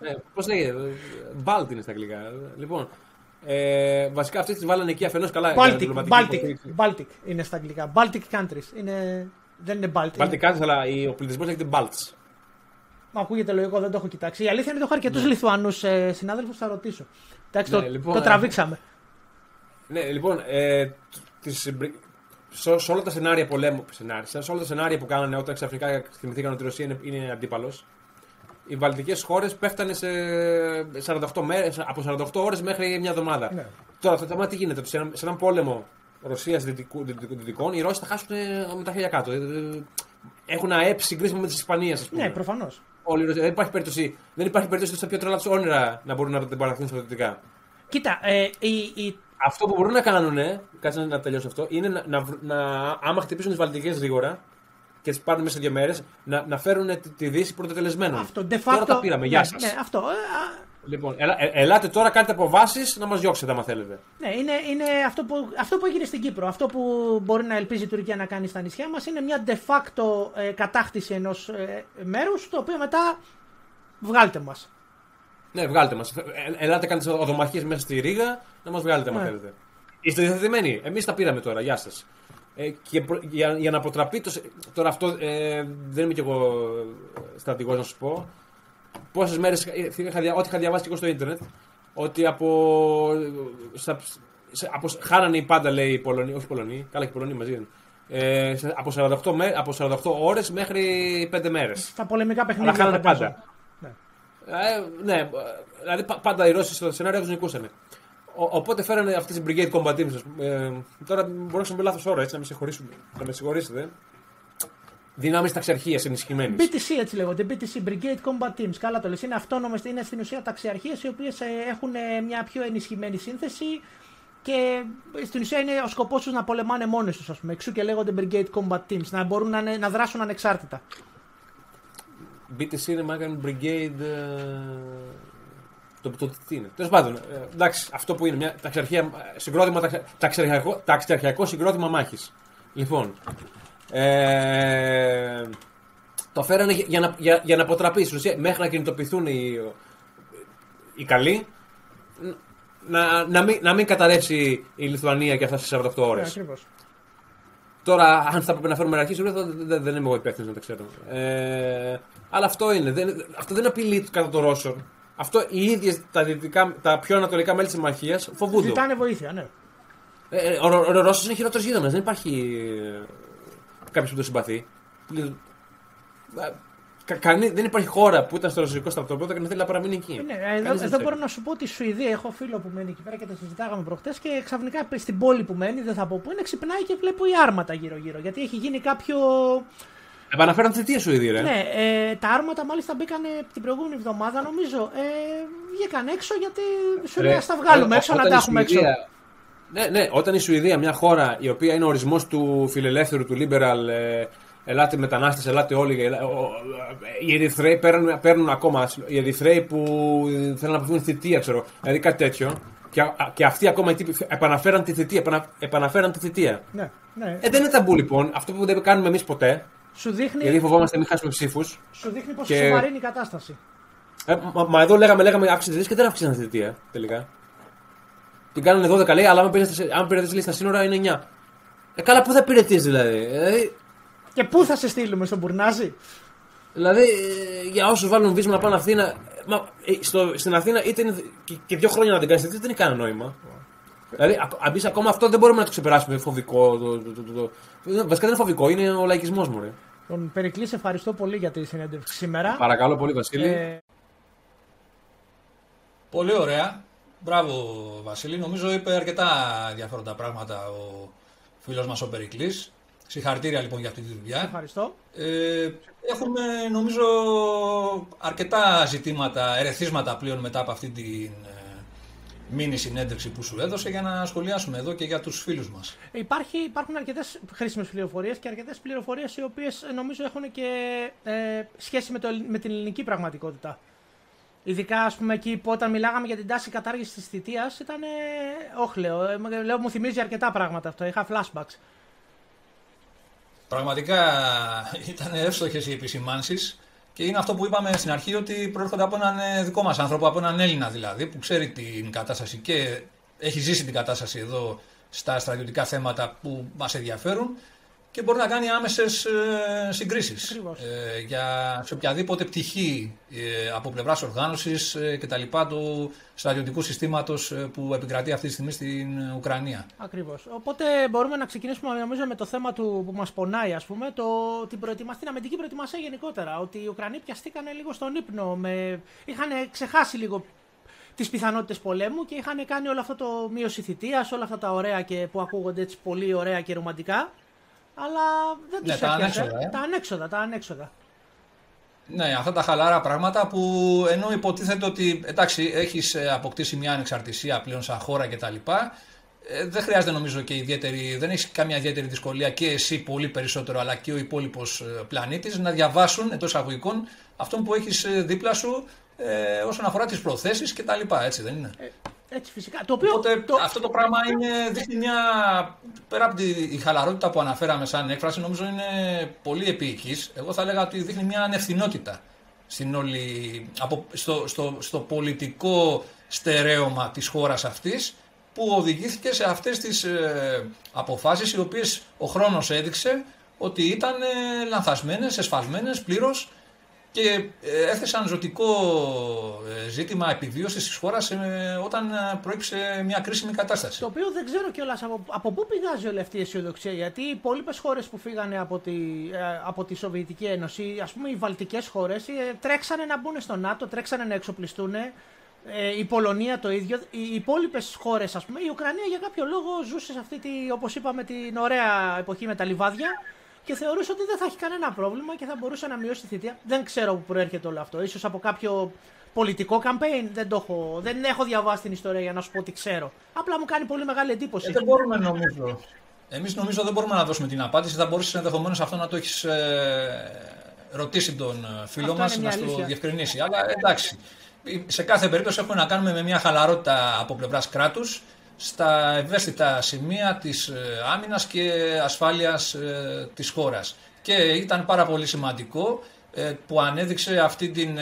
ναι, Πώς λέγεται, Μπάλτ είναι στα αγγλικά. Λοιπόν, Ε, βασικά αυτές τις βάλανε εκεί αφενός καλά. για Baltic, διπλωματική Baltic, υποστήριξη. Baltic είναι στα αγγλικά. Baltic countries. Είναι, δεν είναι Baltic. Baltic countries, αλλά η- ο πληθυσμός λέγεται Balts. Μα ακούγεται λογικό, δεν το έχω κοιτάξει. Η αλήθεια είναι ότι έχω αρκετούς Λιθουανούς ε, συνάδελφους, θα ρωτήσω. Εντάξει, Ναι, το, λοιπόν, το ε, τραβήξαμε. Ναι, λοιπόν, ε, τις, σε, σε όλα τα σενάρια πολέμου, σενάρια, σε όλα τα σενάρια που κάνανε όταν ξαφνικά θυμηθήκαν ότι η Ρωσία είναι, είναι αντίπαλος, οι βαλτικές χώρες πέφτανε σε 48 μέρες, από 48 ώρες μέχρι μια εβδομάδα. Ναι. Τώρα το θέμα τι γίνεται, ότι σε, ένα, σε έναν πόλεμο Ρωσία-Δυτικών, οι Ρώσοι θα χάσουν ε, με τα χέρια κάτω. Ε, ε, Έχουν ΑΕΠ συγκρίσιμο με τη Ισπανίας, ας πούμε. Ναι, προφανώς. Όλοι οι Ρώσοι- δεν υπάρχει περίπτωση, δεν υπάρχει περίπτωση στα πιο τρελά του όνειρα να μπορούν να την παραχθούν στρατιωτικά. Κοίτα, ε, η, η, Αυτό που μπορούν να κάνουν, κάτσε να τελειώσω αυτό, είναι να, να, βρ- να άμα χτυπήσουν τις Βαλτικές γρήγορα και τις πάρουν μέσα σε δύο μέρες, να, να φέρουν τη, τη Δύση πρωτοτελεσμένων. αυτό, de facto. Τώρα τα πήραμε, γεια ναι, σας. Ναι, αυτό. Ε, α, Λοιπόν, ελά, ε, ελάτε τώρα, κάντε αποβάσει να μας διώξετε, άμα θέλετε. ναι, είναι, είναι αυτό, που, αυτό που έγινε στην Κύπρο. Αυτό που μπορεί να ελπίζει η Τουρκία να κάνει στα νησιά μας είναι μια de facto ε, κατάκτηση ενός ε, μέρους, το οποίο μετά βγάλτε μας. Ναι, βγάλτε μας. ελάτε, κάντε οδομαχίε μέσα στη Ρήγα, να μας βγάλετε, άμα Ναι. θέλετε. Είστε διαθετημένοι. Εμείς τα πήραμε τώρα, γεια σας. Ε, και προ- για, για να αποτραπεί το. σε- Τώρα αυτό ε, δεν είμαι κι εγώ στρατηγός να σου πω. Πόσες μέρες. Ό,τι είχα διαβάσει και εγώ στο ίντερνετ. Ότι από. Στα, σε- από χάνανε οι πάντα, λέει οι Πολωνοί. Όχι οι Πολωνοί, καλά και οι Πολωνοί μαζί είναι. Ε, σε- από 48, μέ- από 48 ώρες μέχρι 5 μέρες. Στα πολεμικά παιχνίδια. Αλλά χάνανε φαντάζομαι. πάντα. Ναι. Ε, ναι, ε, δηλαδή πα- πάντα οι Ρώσοι στο σενάριο τους νικούσαν. Οπότε φέρανε αυτές τι Brigade Combat Teams. ας πούμε. Ε, τώρα μπορώ να χρησιμοποιήσω λάθος όρο, έτσι να με, συγχωρήσουμε, να με συγχωρήσετε. Δυνάμεις ταξιαρχίας ενισχυμένης. BTC έτσι λέγονται, BTC Brigade Combat Teams. Καλά το λες. Είναι αυτόνομες, είναι στην ουσία ταξιαρχίες οι οποίες ε, έχουν ε, μια πιο ενισχυμένη σύνθεση και ε, στην ουσία είναι ο σκοπός τους να πολεμάνε μόνοι τους ας πούμε. Εξού και λέγονται Brigade Combat Teams, να μπορούν να, είναι- να δράσουν ανεξάρτητα. BTC είναι American Brigade. ε, Το, το, τι είναι. Τέλος πάντων, ε, εντάξει, αυτό που είναι μια ταξιαρχία, ε, συγκρότημα, ταξι- ταξιαρχιακό, ταξιαρχιακό συγκρότημα μάχης. Λοιπόν. Ε, το φέρανε για, για να, για, για να αποτραπεί στην ουσία, μέχρι να κινητοποιηθούν οι, οι καλοί. Να, να, μην, να μην καταρρεύσει η Λιθουανία και αυτά στι 48 ώρες. Ναι, ακριβώς. Τώρα, αν θα πρέπει να φέρουμε αρχή, δεν, δεν, δεν είμαι εγώ υπεύθυνος να το ξέρω. Ε, αλλά αυτό είναι. Δεν, αυτό δεν απειλεί κατά των Ρώσων. Αυτό οι ίδιες τα, δυτικά, τα πιο ανατολικά μέλη της συμμαχίας φοβούνται. Ζητάνε βοήθεια, ναι. Ε, ε, ο, ο, ο Ρώσος είναι χειρότερος γείτονας. Δεν υπάρχει κάποιος που το συμπαθεί. Ε, κα, κανεί- δεν υπάρχει χώρα που ήταν στο ρωσικό στρατόπεδο και να θέλει να παραμείνει εκεί. Ναι, Κανείς εδώ, δεν εδώ θέλει. μπορώ να σου πω ότι η Σουηδία, έχω φίλο που μένει εκεί πέρα και τα συζητάγαμε προχτές και ξαφνικά στην πόλη που μένει, δεν θα πω που είναι, ξυπνάει και βλέπω οι άρματα γύρω-γύρω. Γιατί έχει γίνει κάποιο. Επαναφέραν τη θητεία σου ήδη, ρε. Ναι, ε, τα άρματα μάλιστα μπήκαν την προηγούμενη εβδομάδα, νομίζω. Ε, βγήκαν έξω γιατί σου Ρε, λέει ας τα βγάλουμε ό- έξω να όταν τα η έχουμε έξω. Σουηδία- Ναι, ναι, όταν η Σουηδία, μια χώρα η οποία είναι ο ορισμός του φιλελεύθερου, του liberal, ε, ελάτε μετανάστες, ελάτε όλοι. ελά- ο- ο- οι Ερυθρέοι παίρνουν, παίρνουν ακόμα. Οι Ερυθρέοι που θέλουν να αποφύγουν θητεία, ξέρω. Δηλαδή κάτι τέτοιο. Και, α- και αυτοί ακόμα οι τύποι επαναφέραν τη θητεία. επανα- επαναφέραν τη θητεία. Ναι, ναι. Ε, δεν είναι ταμπού λοιπόν. Αυτό που δεν κάνουμε εμείς ποτέ. σου, δείχνει, Γιατί φοβόμαστε να μην χάσουμε ψήφους. σου δείχνει πόσο και- σοβαρή είναι η κατάσταση. Ε, μα, μα εδώ λέγαμε, λέγαμε αύξηση θητεία και δεν αύξησαν τη θητεία τελικά. Την κάνανε 12 λέει, αλλά αν πήρες, αν πήρες λέει, στα σύνορα είναι 9. Ε, καλά, πού θα πήρε δηλαδή. Ε, Και πού θα σε στείλουμε, στον Μπουρνάζι. δηλαδή, ε, για όσους βάλουν βίσμα να πάνε Αθήνα. ε, Μα, ε, στο, στην Αθήνα είτε είναι και, και δύο χρόνια να την κάνεις θητεία δεν έχει κανένα νόημα. Δηλαδή, ακ- αν πεις ακόμα αυτό δεν μπορούμε να το ξεπεράσουμε. Φοβικό. Το, το, το, το, το. Βασικά δεν είναι φοβικό, είναι ο λαϊκισμός μου. Ρε. Τον Περικλής, σε ευχαριστώ πολύ για τη συνέντευξη σήμερα. Παρακαλώ πολύ, Βασίλη. Ε, Πολύ ωραία. Μπράβο, Βασίλη. Νομίζω είπε αρκετά ενδιαφέροντα πράγματα ο φίλος μας ο Περικλής. Συγχαρητήρια λοιπόν για αυτή τη δουλειά. ευχαριστώ. Ε, έχουμε νομίζω αρκετά ζητήματα, ερεθίσματα πλέον μετά από αυτή την ε, μίνι συνέντευξη που σου έδωσε για να σχολιάσουμε εδώ και για τους φίλους μας. Υπάρχει, υπάρχουν αρκετές χρήσιμες πληροφορίες και αρκετές πληροφορίες οι οποίες νομίζω έχουν και ε, σχέση με, το, ελλ- με την ελληνική πραγματικότητα. Ειδικά, ας πούμε, εκεί που όταν μιλάγαμε για την τάση κατάργησης της θητείας ήταν ε, όχλεο. Ε, μου- λέω, μου θυμίζει αρκετά πράγματα αυτό. Είχα flashbacks. Πραγματικά ήταν εύστοχες οι επισημάνσεις και είναι αυτό που είπαμε στην αρχή ότι προέρχονται από έναν ε, δικό μας άνθρωπο, από έναν Έλληνα δηλαδή, που ξέρει την κατάσταση και έχει ζήσει την κατάσταση εδώ στα στρατιωτικά θέματα που μας ενδιαφέρουν και μπορεί να κάνει άμεσες ε, συγκρίσεις ε, για σε οποιαδήποτε πτυχή ε, από πλευράς οργάνωσης ε, και τα λοιπά του στρατιωτικού συστήματος ε, που επικρατεί αυτή τη στιγμή στην Ουκρανία. Ακριβώς. Οπότε μπορούμε να ξεκινήσουμε νομίζω με το θέμα του που μας πονάει ας πούμε, το, την, προετοιμασία, την αμυντική προετοιμασία γενικότερα. Ότι οι Ουκρανοί πιαστήκανε λίγο στον ύπνο, με, είχαν ξεχάσει λίγο τις πιθανότητες πολέμου και είχαν κάνει όλο αυτό το μείωση θητείας, όλα αυτά τα ωραία και που ακούγονται έτσι πολύ ωραία και ρομαντικά. Αλλά δεν τους ναι, τα ανέξοδα, ε. τα ανέξοδα, τα ανέξοδα. Ναι, αυτά τα χαλάρα πράγματα που ενώ υποτίθεται ότι εντάξει, έχεις ε, αποκτήσει μια ανεξαρτησία πλέον σαν χώρα κτλ. Ε, δεν χρειάζεται νομίζω και ιδιαίτερη, δεν έχεις καμία ιδιαίτερη δυσκολία και εσύ πολύ περισσότερο αλλά και ο υπόλοιπος ε, πλανήτης να διαβάσουν εντός αγωγικών αυτό που έχεις δίπλα σου ε, όσον αφορά τις προθέσεις κτλ. Έτσι δεν είναι; Ε, έτσι φυσικά. Το οποίο, Οπότε το... αυτό το πράγμα είναι, δείχνει μια. πέρα από τη χαλαρότητα που αναφέραμε σαν έκφραση, νομίζω είναι πολύ επίοικης. Εγώ θα έλεγα ότι δείχνει μια ανευθυνότητα στην όλη, από, στο, στο, στο πολιτικό στερέωμα της χώρας αυτής που οδηγήθηκε σε αυτές τις ε, αποφάσεις οι οποίες ο χρόνος έδειξε ότι ήταν ε, λανθασμένες, εσφαλμένες πλήρως και ε, έθεσαν ζωτικό ε, ζήτημα επιβίωσης της χώρας ε, όταν προέκυψε μια κρίσιμη κατάσταση. Το οποίο δεν ξέρω κιόλας από, από πού πηγάζει όλη αυτή η αισιοδοξία. Γιατί οι υπόλοιπες χώρες που φύγανε από τη, από τη Σοβιετική Ένωση, ας πούμε οι βαλτικές χώρες, τρέξανε να μπουν στο ΝΑΤΟ, τρέξανε να εξοπλιστούν. Η Πολωνία το ίδιο. Οι υπόλοιπες χώρες, ας πούμε, η Ουκρανία για κάποιο λόγο ζούσε σε αυτή, τη, όπως είπαμε, την ωραία εποχή με τα λιβάδια και θεωρούσε ότι δεν θα έχει κανένα πρόβλημα και θα μπορούσε να μειώσει τη θητεία. Δεν ξέρω πού προέρχεται όλο αυτό. Ίσως από κάποιο πολιτικό campaign. Δεν, το έχω, δεν έχω διαβάσει την ιστορία για να σου πω ότι ξέρω. Απλά μου κάνει πολύ μεγάλη εντύπωση. Ε, δεν μπορούμε νομίζω. Εμείς νομίζω δεν μπορούμε να δώσουμε την απάντηση. Θα μπορούσες ενδεχομένως αυτό να το έχεις ε, ρωτήσει τον ε, φίλο μας να σου διευκρινίσει. Αλλά εντάξει. Σε κάθε περίπτωση έχουμε να κάνουμε με μια χαλαρότητα από πλευράς κράτους στα ευαίσθητα σημεία της ε, άμυνας και ασφάλειας ε, της χώρας. Και ήταν πάρα πολύ σημαντικό ε, που ανέδειξε αυτή την,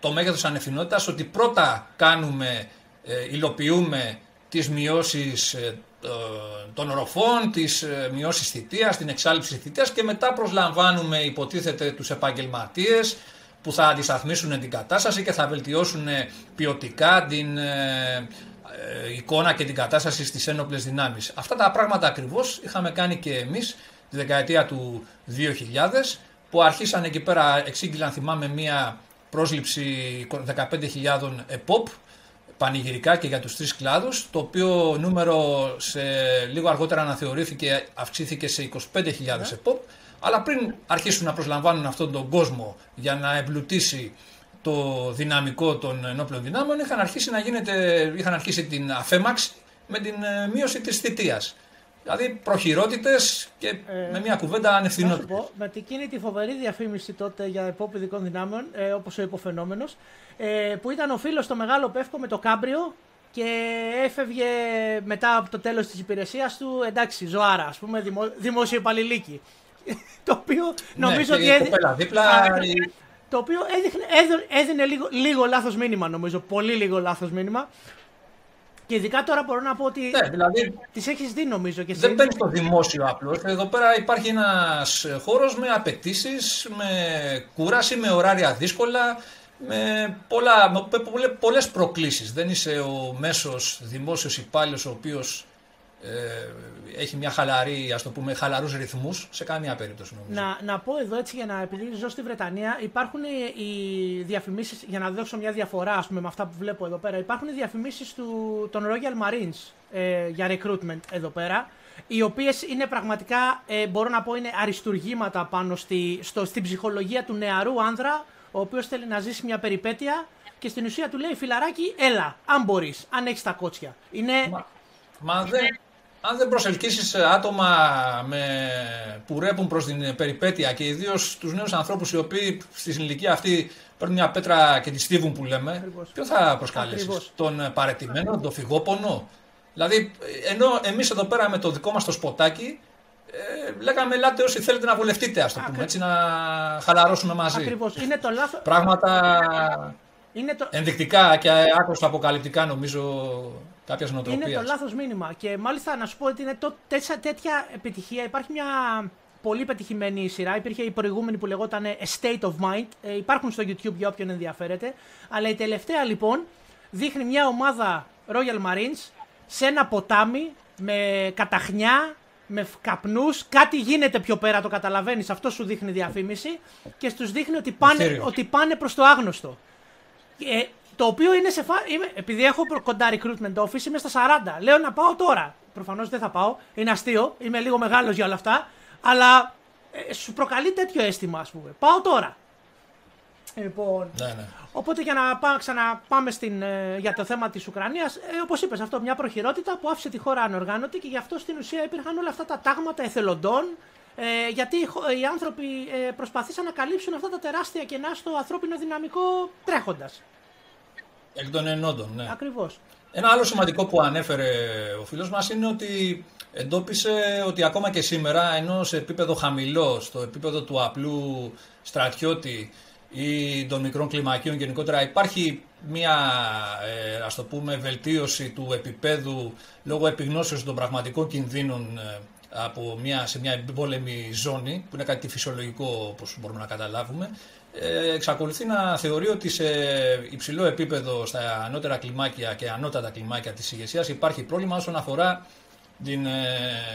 το μέγεθος ανευθυνότητας ότι πρώτα κάνουμε, υλοποιούμε τις μειώσεις των οροφών, τις μειώσεις θητείας, την εξάλληψη θητείας και μετά προσλαμβάνουμε υποτίθεται τους επαγγελματίες που θα αντισταθμίσουν την κατάσταση και θα βελτιώσουν ποιοτικά την ε, εικόνα και την κατάσταση στις ένοπλες δυνάμεις. Αυτά τα πράγματα ακριβώς είχαμε κάνει και εμείς τη δεκαετία του 2000 που αρχίσαν εκεί πέρα εξήγηλαν θυμάμαι μια πρόσληψη 15.000 ΕΠΟΠ πανηγυρικά και για τους τρεις κλάδους το οποίο νούμερο σε λίγο αργότερα αναθεωρήθηκε αυξήθηκε σε 25.000 ΕΠΟΠ αλλά πριν αρχίσουν να προσλαμβάνουν αυτόν τον κόσμο για να εμπλουτίσει το δυναμικό των ενόπλων δυνάμεων είχαν αρχίσει, να γίνεται, είχαν αρχίσει την αφέμαξη με την ε, μείωση της θητείας. Δηλαδή προχειρότητες και ε, με μια κουβέντα ανευθυνότητα. Με εκείνη τη φοβερή διαφήμιση τότε για επόπη ειδικών δυνάμεων, ε, όπως ο υποφαινόμενος, ε, που ήταν ο φίλος στο Μεγάλο Πεύκο με το κάμπριο και έφευγε μετά από το τέλος της υπηρεσίας του, εντάξει, ζωάρα, ας πούμε, δημο, δημόσιο υπαλληλίκη. το οποίο ναι, νομίζω ότι... ότι... δίπλα, το οποίο έδινε, έδινε λίγο, λίγο λάθος μήνυμα νομίζω, πολύ λίγο λάθος μήνυμα. Και ειδικά τώρα μπορώ να πω ότι ναι, δηλαδή, τις έχεις δει νομίζω και εσύ. Δεν μπαίνει στο δημόσιο απλώς. Εδώ πέρα υπάρχει ένας χώρος με απαιτήσεις, με κούραση, με ωράρια δύσκολα, με, πολλά, με πολλές προκλήσεις. Δεν είσαι ο μέσος δημόσιος υπάλληλος ο οποίος ε, έχει μια χαλαρή, ας το πούμε, χαλαρούς ρυθμούς σε καμία περίπτωση νομίζω. Να, να πω εδώ έτσι για να, επειδή ζω στη Βρετανία, υπάρχουν οι διαφημίσεις, για να δώσω μια διαφορά ας πούμε με αυτά που βλέπω εδώ πέρα, υπάρχουν οι διαφημίσεις του, των Royal Marines ε, για recruitment εδώ πέρα, οι οποίες είναι πραγματικά, ε, μπορώ να πω, είναι αριστουργήματα πάνω στη, στο, στην ψυχολογία του νεαρού άνδρα, ο οποίος θέλει να ζήσει μια περιπέτεια και στην ουσία του λέει φιλαράκι, έλα, αν μπορείς, αν έχεις τα κότσια. Είναι... Μα, μα δεν, αν δεν προσελκύσεις ε, άτομα με, που ρέπουν προς την περιπέτεια και ιδίως τους νέους ανθρώπους οι οποίοι στη ηλικία αυτή παίρνουν μια πέτρα και τη στίβουν που λέμε, Ακριβώς. ποιο θα προσκαλέσεις, τον παρετημένο, τον φυγόπονο; Δηλαδή, ενώ εμείς εδώ πέρα με το δικό μας το σποτάκι, ε, λέγαμε ελάτε όσοι θέλετε να βολευτείτε, ας το πούμε, έτσι να χαλαρώσουμε μαζί. Ακριβώς. Είναι το λάθος... Πράγματα Είναι το... Ενδεικτικά και άκρως αποκαλυπτικά νομίζω κάποια νοοτροπία. Είναι το λάθος μήνυμα. Και μάλιστα να σου πω ότι είναι το, τέτοια, τέτοια επιτυχία. Υπάρχει μια πολύ πετυχημένη σειρά. Υπήρχε η προηγούμενη που λεγόταν A State of Mind. Ε, υπάρχουν στο YouTube για όποιον ενδιαφέρεται. Αλλά η τελευταία λοιπόν δείχνει μια ομάδα Royal Marines σε ένα ποτάμι με καταχνιά, με καπνούς. Κάτι γίνεται πιο πέρα, το καταλαβαίνεις. Αυτό σου δείχνει διαφήμιση. Και στους δείχνει ότι πάνε, ότι πάνε προς το άγνωστο. Ε, το οποίο είναι σε φα... Είμαι... Επειδή έχω κοντά recruitment office, είμαι στα 40. Λέω να πάω τώρα. Προφανώς δεν θα πάω. Είναι αστείο. Είμαι λίγο μεγάλος για όλα αυτά. Αλλά ε, σου προκαλεί τέτοιο αίσθημα, ας πούμε. Πάω τώρα. Λοιπόν, ναι, ναι. Οπότε για να πά, ξαναπάμε στην, ε, για το θέμα της Ουκρανίας, ε, όπως είπες αυτό, μια προχειρότητα που άφησε τη χώρα ανοργάνωτη και γι' αυτό στην ουσία υπήρχαν όλα αυτά τα τάγματα εθελοντών. Ε, γιατί οι άνθρωποι ε, προσπαθήσαν να καλύψουν αυτά τα τεράστια κενά στο ανθρώπινο δυναμικό τρέχοντας. Εκ των ενόντων, ναι. Ακριβώς. Ένα άλλο σημαντικό που ανέφερε ο φίλος μας είναι ότι εντόπισε ότι ακόμα και σήμερα, ενώ σε επίπεδο χαμηλό, στο επίπεδο του απλού στρατιώτη ή των μικρών κλιμακίων γενικότερα, υπάρχει μια ε, ας το πούμε βελτίωση του επίπεδου λόγω επιγνώσεως των πραγματικών κινδύνων ε, από μια, σε μια εμπόλεμη ζώνη, που είναι κάτι φυσιολογικό όπως μπορούμε να καταλάβουμε, ε, εξακολουθεί να θεωρεί ότι σε υψηλό επίπεδο στα ανώτερα κλιμάκια και ανώτατα κλιμάκια της ηγεσίας υπάρχει πρόβλημα όσον αφορά την ε,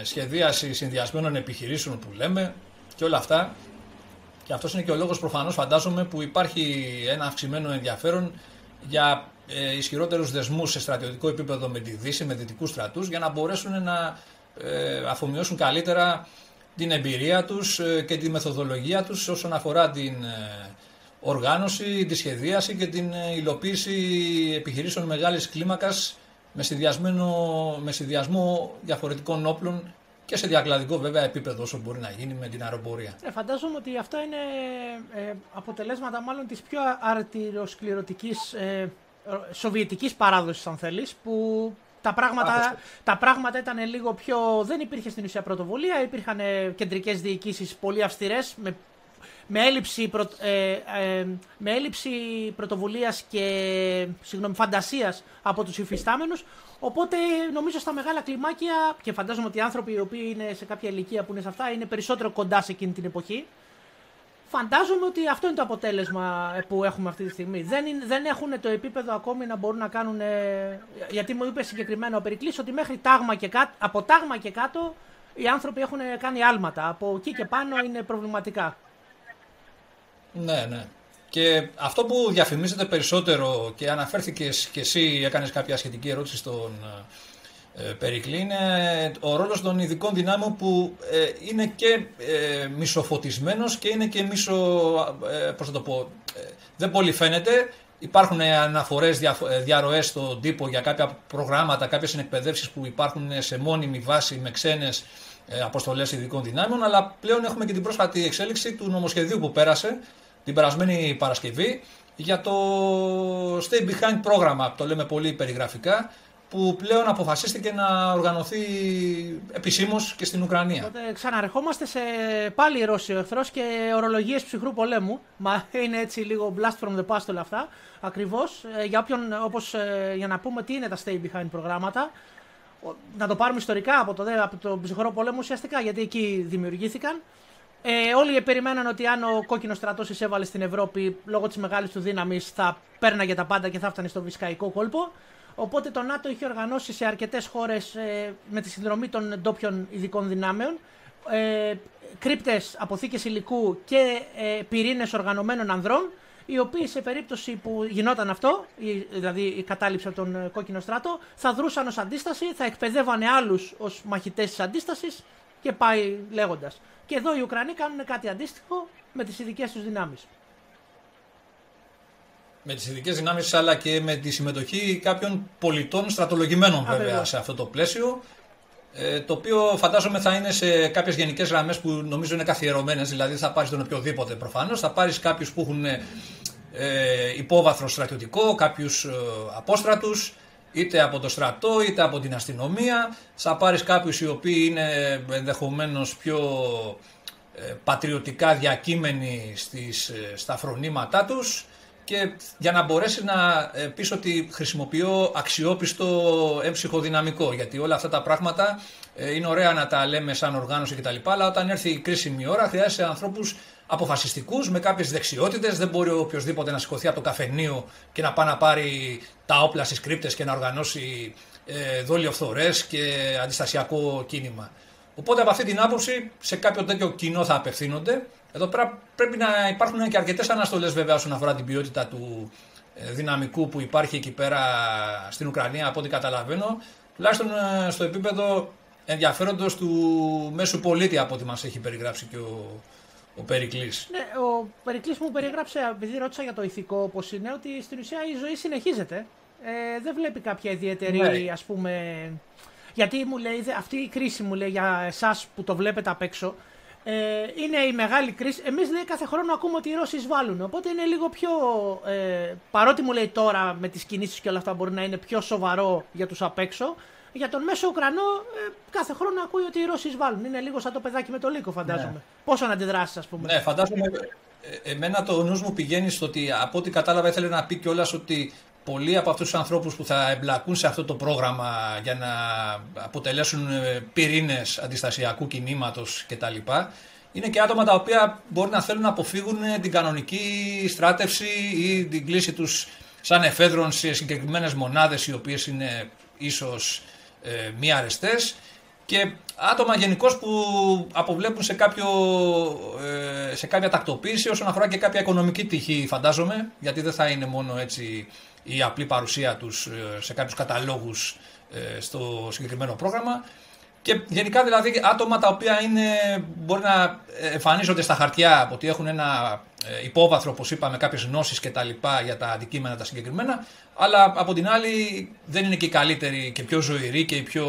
σχεδίαση συνδυασμένων επιχειρήσεων που λέμε και όλα αυτά. Και αυτός είναι και ο λόγος προφανώς φαντάζομαι που υπάρχει ένα αυξημένο ενδιαφέρον για ε, ισχυρότερους δεσμούς σε στρατιωτικό επίπεδο με τη Δύση, με δυτικούς στρατούς για να μπορέσουν να ε, αφομοιώσουν καλύτερα την εμπειρία τους ε, και τη μεθοδολογία τους όσον αφορά την ε, οργάνωση, τη σχεδίαση και την ε, υλοποίηση επιχειρήσεων μεγάλης κλίμακας με, με συνδυασμό διαφορετικών όπλων και σε διακλαδικό βέβαια επίπεδο όσο μπορεί να γίνει με την αεροπορία. Ε, φαντάζομαι ότι αυτά είναι ε, αποτελέσματα μάλλον της πιο αρτηροσκληρωτικής ε, σοβιετικής παράδοσης αν θέλεις που τα πράγματα, τα πράγματα ήταν λίγο πιο. Δεν υπήρχε στην ουσία πρωτοβουλία. Υπήρχαν ε, κεντρικές διοικήσεις πολύ αυστηρές με, με έλλειψη, προ, ε, ε, με έλλειψη πρωτοβουλίας και συγγνώμη, φαντασίας από τους υφιστάμενους. Οπότε νομίζω στα μεγάλα κλιμάκια και φαντάζομαι ότι οι άνθρωποι οι οποίοι είναι σε κάποια ηλικία που είναι σε αυτά είναι περισσότερο κοντά σε εκείνη την εποχή. Φαντάζομαι ότι αυτό είναι το αποτέλεσμα που έχουμε αυτή τη στιγμή. Δεν, είναι, δεν έχουν το επίπεδο ακόμη να μπορούν να κάνουν. γιατί μου είπες συγκεκριμένα ο Περικλής ότι μέχρι τάγμα και κάτω, από τάγμα και κάτω οι άνθρωποι έχουν κάνει άλματα. Από εκεί και πάνω είναι προβληματικά. Ναι, ναι. Και αυτό που διαφημίζεται περισσότερο και αναφέρθηκες και εσύ, έκανες κάποια σχετική ερώτηση στον ε, Περικλή είναι ο ρόλος των ειδικών δυνάμεων που ε, είναι και ε, μισοφωτισμένος και είναι και μισο... Ε, πώς θα το πω... Ε, δεν πολύ φαίνεται. Υπάρχουν αναφορές, διαρροές στον τύπο για κάποια προγράμματα, κάποιες συνεκπαιδεύσεις που υπάρχουν σε μόνιμη βάση με ξένες αποστολές ειδικών δυνάμεων, αλλά πλέον έχουμε και την πρόσφατη εξέλιξη του νομοσχεδίου που πέρασε την περασμένη Παρασκευή για το Stay Behind πρόγραμμα, το λέμε πολύ περιγραφικά, που πλέον αποφασίστηκε να οργανωθεί επισήμως και στην Ουκρανία. Οπότε ξαναρχόμαστε σε πάλι Ρώσιο εχθρός και ορολογίες ψυχρού πολέμου. Μα είναι έτσι λίγο blast from the past όλα αυτά. Ακριβώς. Ε, για, όπως, ε, για να πούμε τι είναι τα stay behind προγράμματα. Να το πάρουμε ιστορικά από το, από το ψυχρό πολέμο ουσιαστικά γιατί εκεί δημιουργήθηκαν. Ε, όλοι περιμέναν ότι αν ο κόκκινος στρατός εισέβαλε στην Ευρώπη λόγω της μεγάλης του δύναμης θα πέρναγε τα πάντα και θα έφτανε στο βυσκαϊκό κόλπο. Οπότε το ΝΑΤΟ είχε οργανώσει σε αρκετές χώρες ε, με τη συνδρομή των ντόπιων ειδικών δυνάμεων ε, κρύπτες, αποθήκες υλικού και ε, πυρήνες οργανωμένων ανδρών οι οποίοι σε περίπτωση που γινόταν αυτό, δηλαδή η κατάληψη από τον ε, κόκκινο στράτο, θα δρούσαν ως αντίσταση, θα εκπαιδεύανε άλλους ως μαχητές της αντίστασης και πάει λέγοντας. Και εδώ οι Ουκρανοί κάνουν κάτι αντίστοιχο με τις ειδικές τους δυνάμεις με τις ειδικές δυνάμεις αλλά και με τη συμμετοχή κάποιων πολιτών στρατολογημένων βέβαια σε αυτό το πλαίσιο ε, το οποίο φαντάζομαι θα είναι σε κάποιες γενικές γραμμές που νομίζω είναι καθιερωμένες. Δηλαδή θα πάρεις τον οποιοδήποτε προφανώς. Θα πάρεις κάποιους που έχουν ε, υπόβαθρο στρατιωτικό κάποιους ε, απόστρατους είτε από το στρατό είτε από την αστυνομία. Θα πάρεις κάποιους οι οποίοι είναι ενδεχομένως πιο ε, πατριωτικά διακείμενοι στις, ε, στα φρονήματά τους και για να μπορέσει να ε, πεις ότι χρησιμοποιώ αξιόπιστο έμψυχο δυναμικό γιατί όλα αυτά τα πράγματα ε, είναι ωραία να τα λέμε σαν οργάνωση κτλ. Αλλά όταν έρθει η κρίσιμη ώρα χρειάζεται ανθρώπους αποφασιστικούς με κάποιες δεξιότητες. Δεν μπορεί οποιοδήποτε να σηκωθεί από το καφενείο και να πάει να πάρει τα όπλα στις κρύπτες και να οργανώσει ε, δόλιο φθορές και αντιστασιακό κίνημα. Οπότε από αυτή την άποψη σε κάποιο τέτοιο κοινό θα απευθύνονται εδώ πέρα πρέπει να υπάρχουν και αρκετές αναστολές βέβαια όσον αφορά την ποιότητα του ε, δυναμικού που υπάρχει εκεί πέρα στην Ουκρανία από ό,τι καταλαβαίνω. Τουλάχιστον ε, στο επίπεδο ενδιαφέροντος του μέσου πολίτη από ό,τι μας έχει περιγράψει και ο, ο Περικλής. Ναι, ο Περικλής μου περιγράψε, επειδή ρώτησα για το ηθικό πώς είναι, ότι στην ουσία η ζωή συνεχίζεται. Ε, δεν βλέπει κάποια ιδιαίτερη, ναι. ας πούμε. Γιατί μου λέει, αυτή η κρίση μου λέει για εσάς που το βλέπετε απ' έξω, ε, είναι η μεγάλη κρίση. Εμείς λέει κάθε χρόνο ακούμε ότι οι Ρώσοι εισβάλλουν. Οπότε είναι λίγο πιο. Ε, παρότι μου λέει τώρα με τις κινήσεις και όλα αυτά μπορεί να είναι πιο σοβαρό για τους απ' έξω. Για τον μέσο Ουκρανό ε, κάθε χρόνο ακούει ότι οι Ρώσοι εισβάλλουν. Είναι λίγο σαν το παιδάκι με το λύκο, φαντάζομαι. Ναι. Πόσο να αντιδράσεις, ας πούμε; Ναι, φαντάζομαι. Ε, εμένα το νους μου πηγαίνει στο ότι από ό,τι κατάλαβα ήθελε να πει κιόλας ότι πολλοί από αυτούς τους ανθρώπους που θα εμπλακούν σε αυτό το πρόγραμμα για να αποτελέσουν ε, πυρήνες αντιστασιακού κινήματος κτλ. Είναι και άτομα τα οποία μπορεί να θέλουν να αποφύγουν ε, την κανονική στράτευση ή την κλίση τους σαν εφέδρων σε συγκεκριμένες μονάδες οι οποίες είναι ίσως ε, μη αρεστές και άτομα γενικώς που αποβλέπουν σε, κάποιο, ε, σε κάποια τακτοποίηση όσον αφορά και κάποια οικονομική τυχή φαντάζομαι γιατί δεν θα είναι μόνο έτσι η απλή παρουσία τους ε, σε κάποιους καταλόγους ε, στο συγκεκριμένο πρόγραμμα και γενικά δηλαδή άτομα τα οποία είναι, μπορεί να εμφανίζονται στα χαρτιά ότι έχουν ένα ε, υπόβαθρο, όπως είπαμε, κάποιες γνώσεις και τα λοιπά για τα αντικείμενα τα συγκεκριμένα, αλλά από την άλλη δεν είναι και οι καλύτεροι και πιο ζωηροί και οι πιο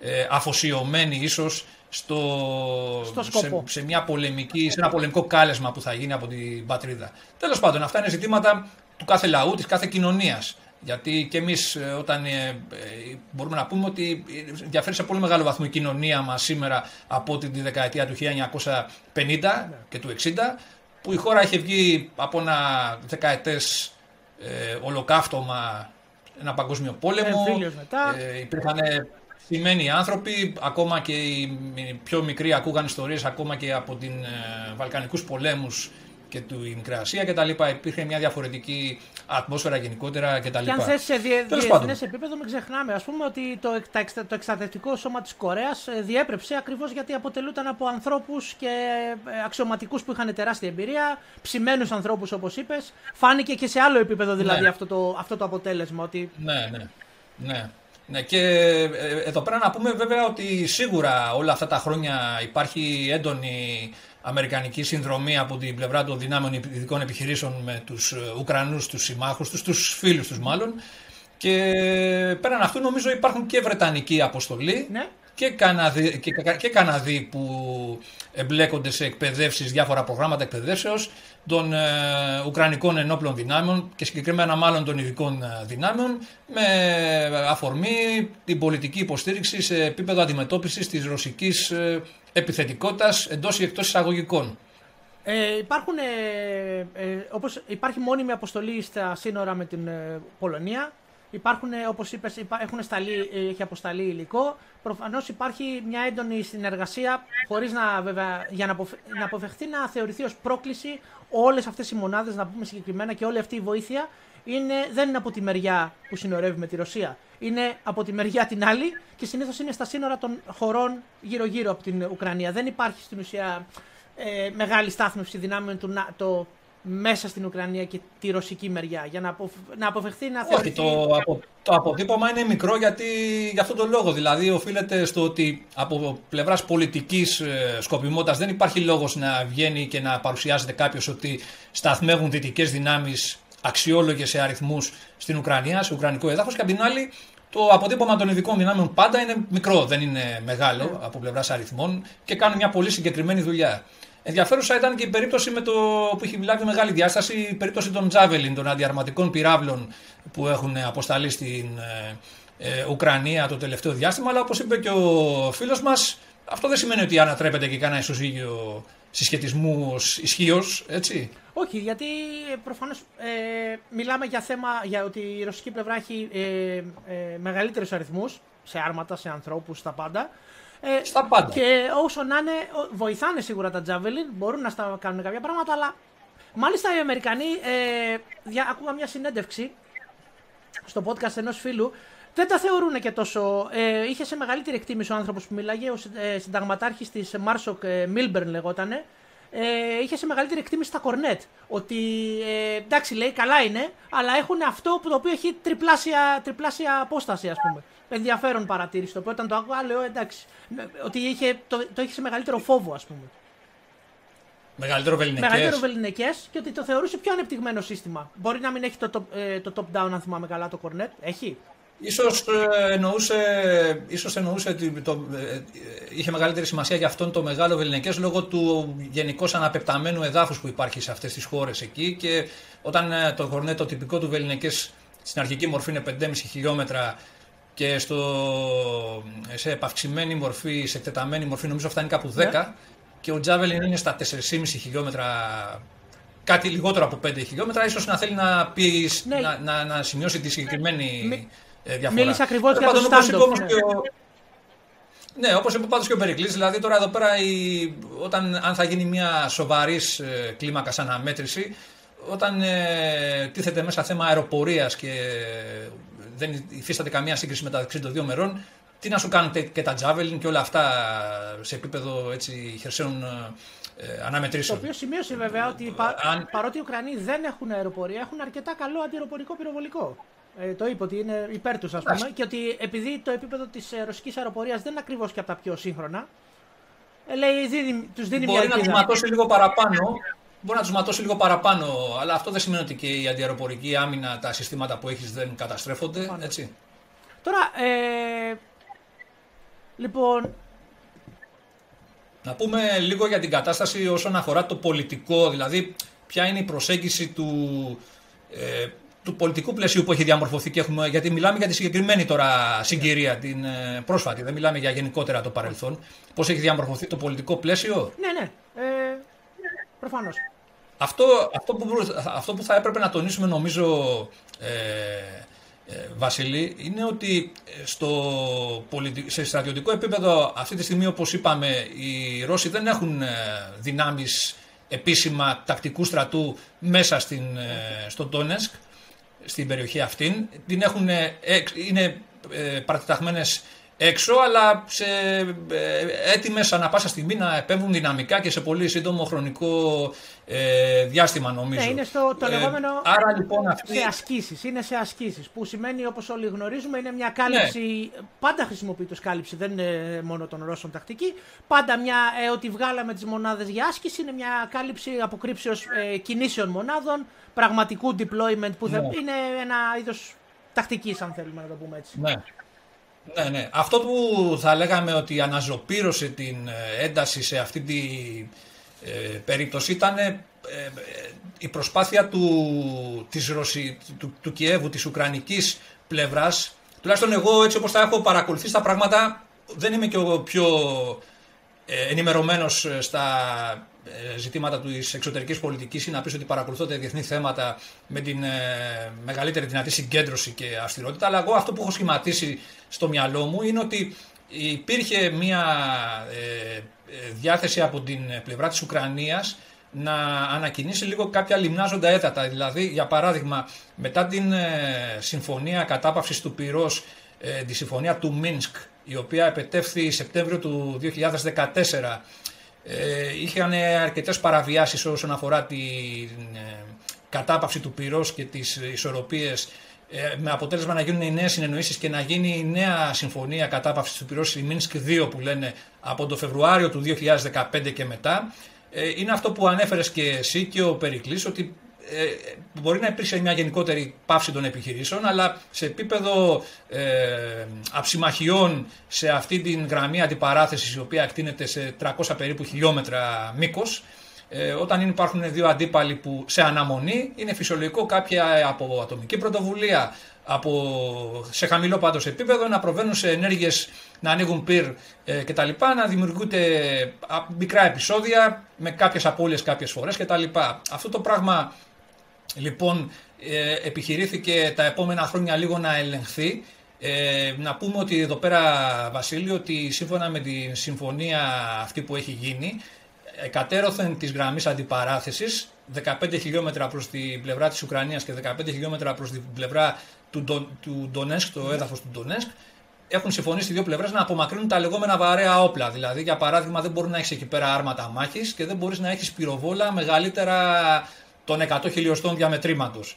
ε, αφοσιωμένοι ίσως στο, σε, σε, μια πολεμική, σε ένα πολεμικό κάλεσμα που θα γίνει από την πατρίδα. Τέλος πάντων, αυτά είναι ζητήματα του κάθε λαού, της κάθε κοινωνίας. Γιατί και εμείς, ε, όταν ε, ε, μπορούμε να πούμε ότι διαφέρει σε πολύ μεγάλο βαθμό η κοινωνία μας σήμερα από τη δεκαετία του 1950 και του 60, που η χώρα είχε βγει από ένα δεκαετές ε, ολοκαύτωμα, ένα παγκόσμιο πόλεμο. Ε, υπήρχαν σημαίνει άνθρωποι, ακόμα και οι πιο μικροί ακούγαν ιστορίες ακόμα και από την ε, Βαλκανικούς πολέμους και του Ιμικρασία και τα λοιπά. Υπήρχε μια διαφορετική ατμόσφαιρα γενικότερα και τα λοιπά. Και αν θες σε διεθνές επίπεδο, μην ξεχνάμε ας πούμε, ότι το, το εξαρτητικό σώμα της Κορέας ε, διέπρεψε ακριβώς γιατί αποτελούταν από ανθρώπους και ε, αξιωματικούς που είχαν τεράστια εμπειρία, ψημένους ανθρώπους όπως είπες. Φάνηκε και σε άλλο επίπεδο δηλαδή ναι. αυτό, το, αυτό το αποτέλεσμα. Ότι... Ναι, ναι. ναι. Ναι, και ε, εδώ πέρα να πούμε βέβαια ότι σίγουρα όλα αυτά τα χρόνια υπάρχει έντονη αμερικανική συνδρομή από την πλευρά των δυνάμεων ειδικών επιχειρήσεων με τους ε, Ουκρανούς, τους συμμάχους τους, τους φίλους τους μάλλον. Και πέραν αυτού νομίζω υπάρχουν και Βρετανική αποστολή ναι. και, Καναδί, και, και Καναδοί που εμπλέκονται σε εκπαιδεύσεις, διάφορα προγράμματα εκπαιδεύσεως των ε, Ουκρανικών ενόπλων δυνάμεων και συγκεκριμένα μάλλον των ειδικών ε, δυνάμεων με αφορμή την πολιτική υποστήριξη σε επίπεδο αντιμετώπισης της ρωσικής ε, επιθετικότητας εντός ή εκτός εισαγωγικών. Ε, υπάρχουν, ε, ε, όπως υπάρχει μόνιμη αποστολή στα σύνορα με την Πολωνία. Υπάρχουν, όπως είπες, έχουν σταλεί, έχει αποσταλεί υλικό. Προφανώς υπάρχει μια έντονη συνεργασία, χωρίς να, βέβαια, για να, να αποφευχθεί να θεωρηθεί ως πρόκληση όλες αυτές οι μονάδες, να πούμε συγκεκριμένα και όλη αυτή η βοήθεια, είναι, δεν είναι από τη μεριά που συνορεύει με τη Ρωσία. Είναι από τη μεριά την άλλη και συνήθως είναι στα σύνορα των χωρών γύρω-γύρω από την Ουκρανία. Δεν υπάρχει στην ουσία ε, μεγάλη στάθμευση δυνάμεων του ΝΑΤΟ μέσα στην Ουκρανία και τη ρωσική μεριά για να, αποφ... να αποφευχθεί να θεωρηθεί... το, απο... το αποτύπωμα είναι μικρό γιατί για αυτόν τον λόγο. Δηλαδή οφείλεται στο ότι από πλευράς πολιτικής ε, σκοπιμότητας δεν υπάρχει λόγος να βγαίνει και να παρουσιάζεται κάποιος ότι σταθμεύουν δυτικές δυνάμεις αξιόλογες σε αριθμούς στην Ουκρανία, σε ουκρανικό έδαφος. Και απ' την άλλη, το αποτύπωμα των ειδικών δυνάμεων πάντα είναι μικρό, δεν είναι μεγάλο ναι. από πλευράς αριθμών και κάνουν μια πολύ συγκεκριμένη δουλειά. Ενδιαφέρουσα ήταν και η περίπτωση με το, που έχει λάβει μεγάλη διάσταση, η περίπτωση των Τζάβελιν, των αντιαρματικών πυράβλων που έχουν αποσταλεί στην ε, ε, Ουκρανία το τελευταίο διάστημα. Αλλά όπως είπε και ο φίλος μας, αυτό δεν σημαίνει ότι ανατρέπεται και κανένα ισοζύγιο συσχετισμούς ισχύως, έτσι; Όχι, γιατί προφανώς ε, μιλάμε για θέμα για ότι η ρωσική πλευρά έχει ε, ε, μεγαλύτερους αριθμούς σε άρματα, σε ανθρώπους, στα πάντα. Ε, στα πάντα. Και όσο να είναι, βοηθάνε σίγουρα τα Javelin, μπορούν να στα κάνουν κάποια πράγματα, αλλά μάλιστα οι Αμερικανοί, ε, δια, ακούγα μια συνέντευξη στο podcast ενός φίλου, δεν τα θεωρούν και τόσο. Ε, είχε σε μεγαλύτερη εκτίμηση ο άνθρωπος που μιλάγε, ο ε, συνταγματάρχης της MARSOC ε, Μίλμπερν λεγότανε, ε, είχε σε μεγαλύτερη εκτίμηση τα Kornet. Ότι ε, εντάξει, λέει, καλά είναι, αλλά έχουν αυτό που το οποίο έχει τριπλάσια, τριπλάσια απόσταση, ας πούμε. Ενδιαφέρον παρατήρηση. Το οποίο όταν το άκουγα, λέω εντάξει. Ότι είχε, το, το είχε σε μεγαλύτερο φόβο, ας πούμε. Μεγαλύτερο βεληνικές. Μεγαλύτερο βεληνικές και ότι το θεωρούσε πιο ανεπτυγμένο σύστημα. Μπορεί να μην έχει το, ε, το top-down, αν θυμάμαι καλά, το κορνέτ. Έχει. Ίσως ε, εννοούσε, ίσως εννοούσε ότι το, ε, είχε μεγαλύτερη σημασία για αυτόν το μεγάλο βεληνικές λόγω του γενικώς αναπεπταμένου εδάφους που υπάρχει σε αυτές τις χώρες εκεί και όταν ε, το κορνέ το τυπικό του βεληνικές στην αρχική μορφή είναι 5,5 χιλιόμετρα και στο, σε επαυξημένη μορφή, σε εκτεταμένη μορφή νομίζω φτάνει κάπου 10 ναι. και ο Τζάβελιν είναι στα 4,5 χιλιόμετρα κάτι λιγότερο από 5 χιλιόμετρα, ίσως να θέλει να, πει, ναι. να, να, να σημειώσει τη συγκεκριμένη ε, διαφορά. Μίλησε ακριβώς για το stand Ναι, όπως είπε πάντως και ο Περικλής, δηλαδή τώρα εδώ πέρα η... όταν, αν θα γίνει μια σοβαρής ε, κλίμακα αναμέτρηση, όταν ε, τίθεται μέσα θέμα αεροπορίας και δεν υφίσταται καμία σύγκριση μεταξύ των δύο μερών, τι να σου κάνουν και τα Javelin και όλα αυτά σε επίπεδο έτσι, χερσαίων ε, αναμετρήσεων. Το οποίο σημείωσε βέβαια ότι πα... αν... παρότι οι Ουκρανοί δεν έχουν αεροπορία, έχουν αρκετά καλό αντιεροπορικό πυροβολικό. Ε, το είπε ότι είναι υπέρ τους, ας πούμε, και ότι επειδή το επίπεδο της ε, ρωσικής αεροπορίας δεν είναι ακριβώς και από τα πιο σύγχρονα. Ε, λέει, δίνει, τους δίνει Μπορεί να τους ματώσει λίγο παραπάνω. Μπορεί να τους ματώσει λίγο παραπάνω, αλλά αυτό δεν σημαίνει ότι και η αντιαεροπορική άμυνα, τα συστήματα που έχεις δεν καταστρέφονται. Έτσι. Τώρα, ε, λοιπόν. Να πούμε λίγο για την κατάσταση όσον αφορά το πολιτικό, δηλαδή ποια είναι η προσέγγιση του ε, του πολιτικού πλαισίου που έχει διαμορφωθεί και έχουμε, γιατί μιλάμε για τη συγκεκριμένη τώρα συγκυρία, την ε, πρόσφατη, δεν μιλάμε για γενικότερα το παρελθόν. Πώς έχει διαμορφωθεί το πολιτικό πλαίσιο; Ναι, ναι. Ε, προφανώς. Αυτό, αυτό, που, αυτό που θα έπρεπε να τονίσουμε νομίζω ε, ε, Βασίλη, είναι ότι στο σε στρατιωτικό επίπεδο αυτή τη στιγμή όπως είπαμε οι Ρώσοι δεν έχουν ε, δυνάμεις επίσημα τακτικού στρατού μέσα στην, στο Τόνεσκ στην περιοχή αυτή. Την έχουν, είναι ε, παρατεταγμένες έξω, αλλά σε, ε, έτοιμες ανα πάσα στιγμή να επέμβουν δυναμικά και σε πολύ σύντομο χρονικό ε, διάστημα νομίζω. Ναι, είναι στο το ε, λεγόμενο άρα, λοιπόν, αυτή... σε ασκήσεις, είναι σε ασκήσεις, που σημαίνει όπως όλοι γνωρίζουμε είναι μια κάλυψη, ναι. πάντα χρησιμοποιείται ως κάλυψη, δεν είναι μόνο των Ρώσων τακτική, πάντα μια, ε, ότι βγάλαμε τις μονάδες για άσκηση, είναι μια κάλυψη αποκρύψεως ε, κινήσεων μονάδων, πραγματικού deployment που ναι. είναι ένα είδος τακτικής αν θέλουμε να το πούμε έτσι. Ναι. Ναι, ναι. Αυτό που θα λέγαμε ότι αναζωπήρωσε την ε, ένταση σε αυτή τη ε, περίπτωση ήταν ε, η προσπάθεια του, της Ρωσί, του, του Κιέβου, της Ουκρανικής πλευράς. Τουλάχιστον εγώ έτσι όπως τα έχω παρακολουθήσει τα πράγματα δεν είμαι και ο πιο ενημερωμένος στα ε, ζητήματα της εξωτερικής πολιτικής ή να πεις ότι παρακολουθώ τα διεθνή θέματα με την ε, μεγαλύτερη δυνατή συγκέντρωση και αυστηρότητα. Αλλά εγώ αυτό που έχω σχηματίσει στο μυαλό μου είναι ότι υπήρχε μια ε, διάθεση από την πλευρά της Ουκρανίας να ανακοινήσει λίγο κάποια λιμνάζοντα έθατα. Δηλαδή, για παράδειγμα, μετά την συμφωνία κατάπαυσης του πυρός, τη συμφωνία του Μίνσκ, η οποία επετεύθη Σεπτέμβριο του 2014 ε, είχαν αρκετές παραβιάσεις όσον αφορά την ε, κατάπαυση του πυρός και τις ισορροπίες ε, με αποτέλεσμα να γίνουν οι νέες συνεννοήσεις και να γίνει η νέα συμφωνία κατάπαυσης του πυρός η Μίνσκ 2 που λένε από το Φεβρουάριο του 2015 και μετά. Ε, είναι αυτό που ανέφερες και εσύ και ο Περικλής ότι ε, μπορεί να υπήρξε μια γενικότερη πάυση των επιχειρήσεων, αλλά σε επίπεδο ε, αψημαχιών σε αυτή την γραμμή αντιπαράθεσης η οποία εκτείνεται σε 300 περίπου χιλιόμετρα μήκος, Ε, όταν υπάρχουν δύο αντίπαλοι που σε αναμονή, είναι φυσιολογικό κάποια από ατομική πρωτοβουλία, από, σε χαμηλό πάντως επίπεδο, να προβαίνουν σε ενέργειες να ανοίγουν πυρ ε, κτλ. Να δημιουργούνται μικρά επεισόδια με κάποιες απώλειες κάποιες φορές κτλ. Αυτό το πράγμα λοιπόν ε, επιχειρήθηκε τα επόμενα χρόνια λίγο να ελεγχθεί. Ε, να πούμε ότι εδώ πέρα Βασίλειο ότι σύμφωνα με τη συμφωνία αυτή που έχει γίνει κατέρωθεν της γραμμής αντιπαράθεσης 15 χιλιόμετρα προς την πλευρά της Ουκρανίας και 15 χιλιόμετρα προς την πλευρά του, του Ντονέσκ, το έδαφος του Ντονέσκ έχουν συμφωνήσει οι δύο πλευρές να απομακρύνουν τα λεγόμενα βαρέα όπλα. Δηλαδή, για παράδειγμα, δεν μπορεί να έχεις εκεί πέρα άρματα μάχης και δεν μπορείς να έχεις πυροβόλα μεγαλύτερα των 100 χιλιοστών διαμετρήματος.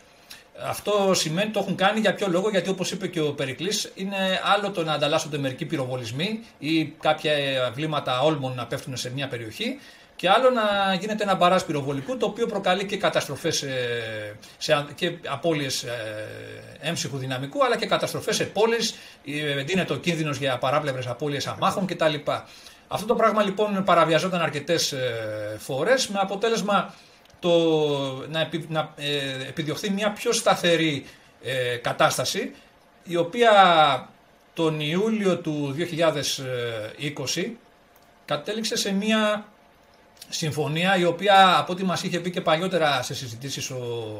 Αυτό σημαίνει το έχουν κάνει για ποιο λόγο, γιατί όπως είπε και ο Περικλής, είναι άλλο το να ανταλλάσσονται μερικοί πυροβολισμοί ή κάποια βλήματα όλμων να πέφτουν σε μια περιοχή και άλλο να γίνεται ένα μπαράζ πυροβολικού το οποίο προκαλεί και καταστροφές ε, σε, και απώλειες ε, έμψυχου δυναμικού αλλά και καταστροφές σε πόλεις, ε, δίνεται ο κίνδυνος για παράπλευρες απώλειες αμάχων κτλ. Αυτό το πράγμα λοιπόν παραβιαζόταν αρκετές φορές με αποτέλεσμα το, να, να επιδιωχθεί μια πιο σταθερή κατάσταση η οποία τον Ιούλιο του 2020 κατέληξε σε μια συμφωνία η οποία από ό,τι μας είχε πει και παλιότερα σε συζητήσεις ο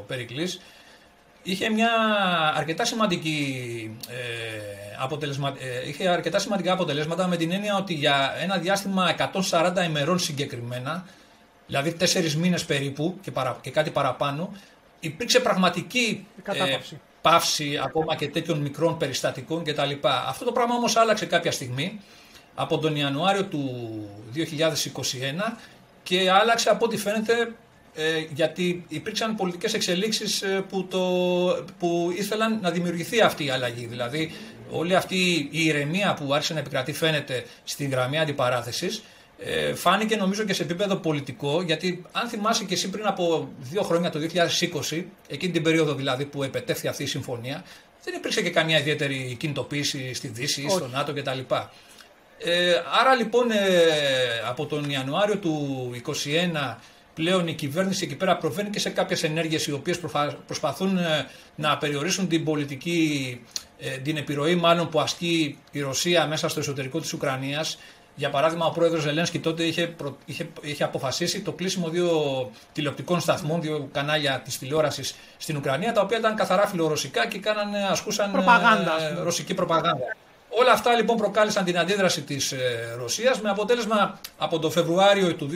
Περικλής είχε μια αρκετά σημαντική ε, αποτελεσμα... ε, είχε αρκετά σημαντικά αποτελέσματα με την έννοια ότι για ένα διάστημα 140 ημερών συγκεκριμένα δηλαδή 4 μήνες περίπου και, παρα... και κάτι παραπάνω υπήρξε πραγματική ε, πάυση ακόμα και τέτοιων μικρών περιστατικών κτλ. Αυτό το πράγμα όμως άλλαξε κάποια στιγμή από τον Ιανουάριο του 2021 και άλλαξε από ό,τι φαίνεται ε, γιατί υπήρξαν πολιτικές εξελίξεις ε, που, το, που ήθελαν να δημιουργηθεί αυτή η αλλαγή. Δηλαδή όλη αυτή η ηρεμία που άρχισε να επικρατεί φαίνεται στην γραμμή αντιπαράθεσης ε, φάνηκε νομίζω και σε επίπεδο πολιτικό γιατί αν θυμάσαι και εσύ πριν από δύο χρόνια το 2020 εκείνη την περίοδο δηλαδή που επετέφθη αυτή η συμφωνία δεν υπήρξε και καμία ιδιαίτερη κινητοποίηση στη Δύση, στο ΝΑΤΟ κτλ. Ε, άρα λοιπόν ε, από τον Ιανουάριο του 2021 πλέον η κυβέρνηση εκεί πέρα προβαίνει και σε κάποιες ενέργειες οι οποίες προσπαθούν ε, να περιορίσουν την πολιτική, την επιρροή μάλλον που ασκεί η Ρωσία μέσα στο εσωτερικό της Ουκρανίας. Για παράδειγμα, ο πρόεδρος Ζελένσκι τότε είχε, είχε, είχε αποφασίσει το κλείσιμο δύο τηλεοπτικών σταθμών, δύο κανάλια της τηλεόρασης στην Ουκρανία, τα οποία ήταν καθαρά φιλορωσικά και κάνανε, ασκούσαν προπαγάνδα, ρωσική προπαγάνδα. Όλα αυτά λοιπόν προκάλεσαν την αντίδραση της ε, Ρωσίας με αποτέλεσμα από το Φεβρουάριο του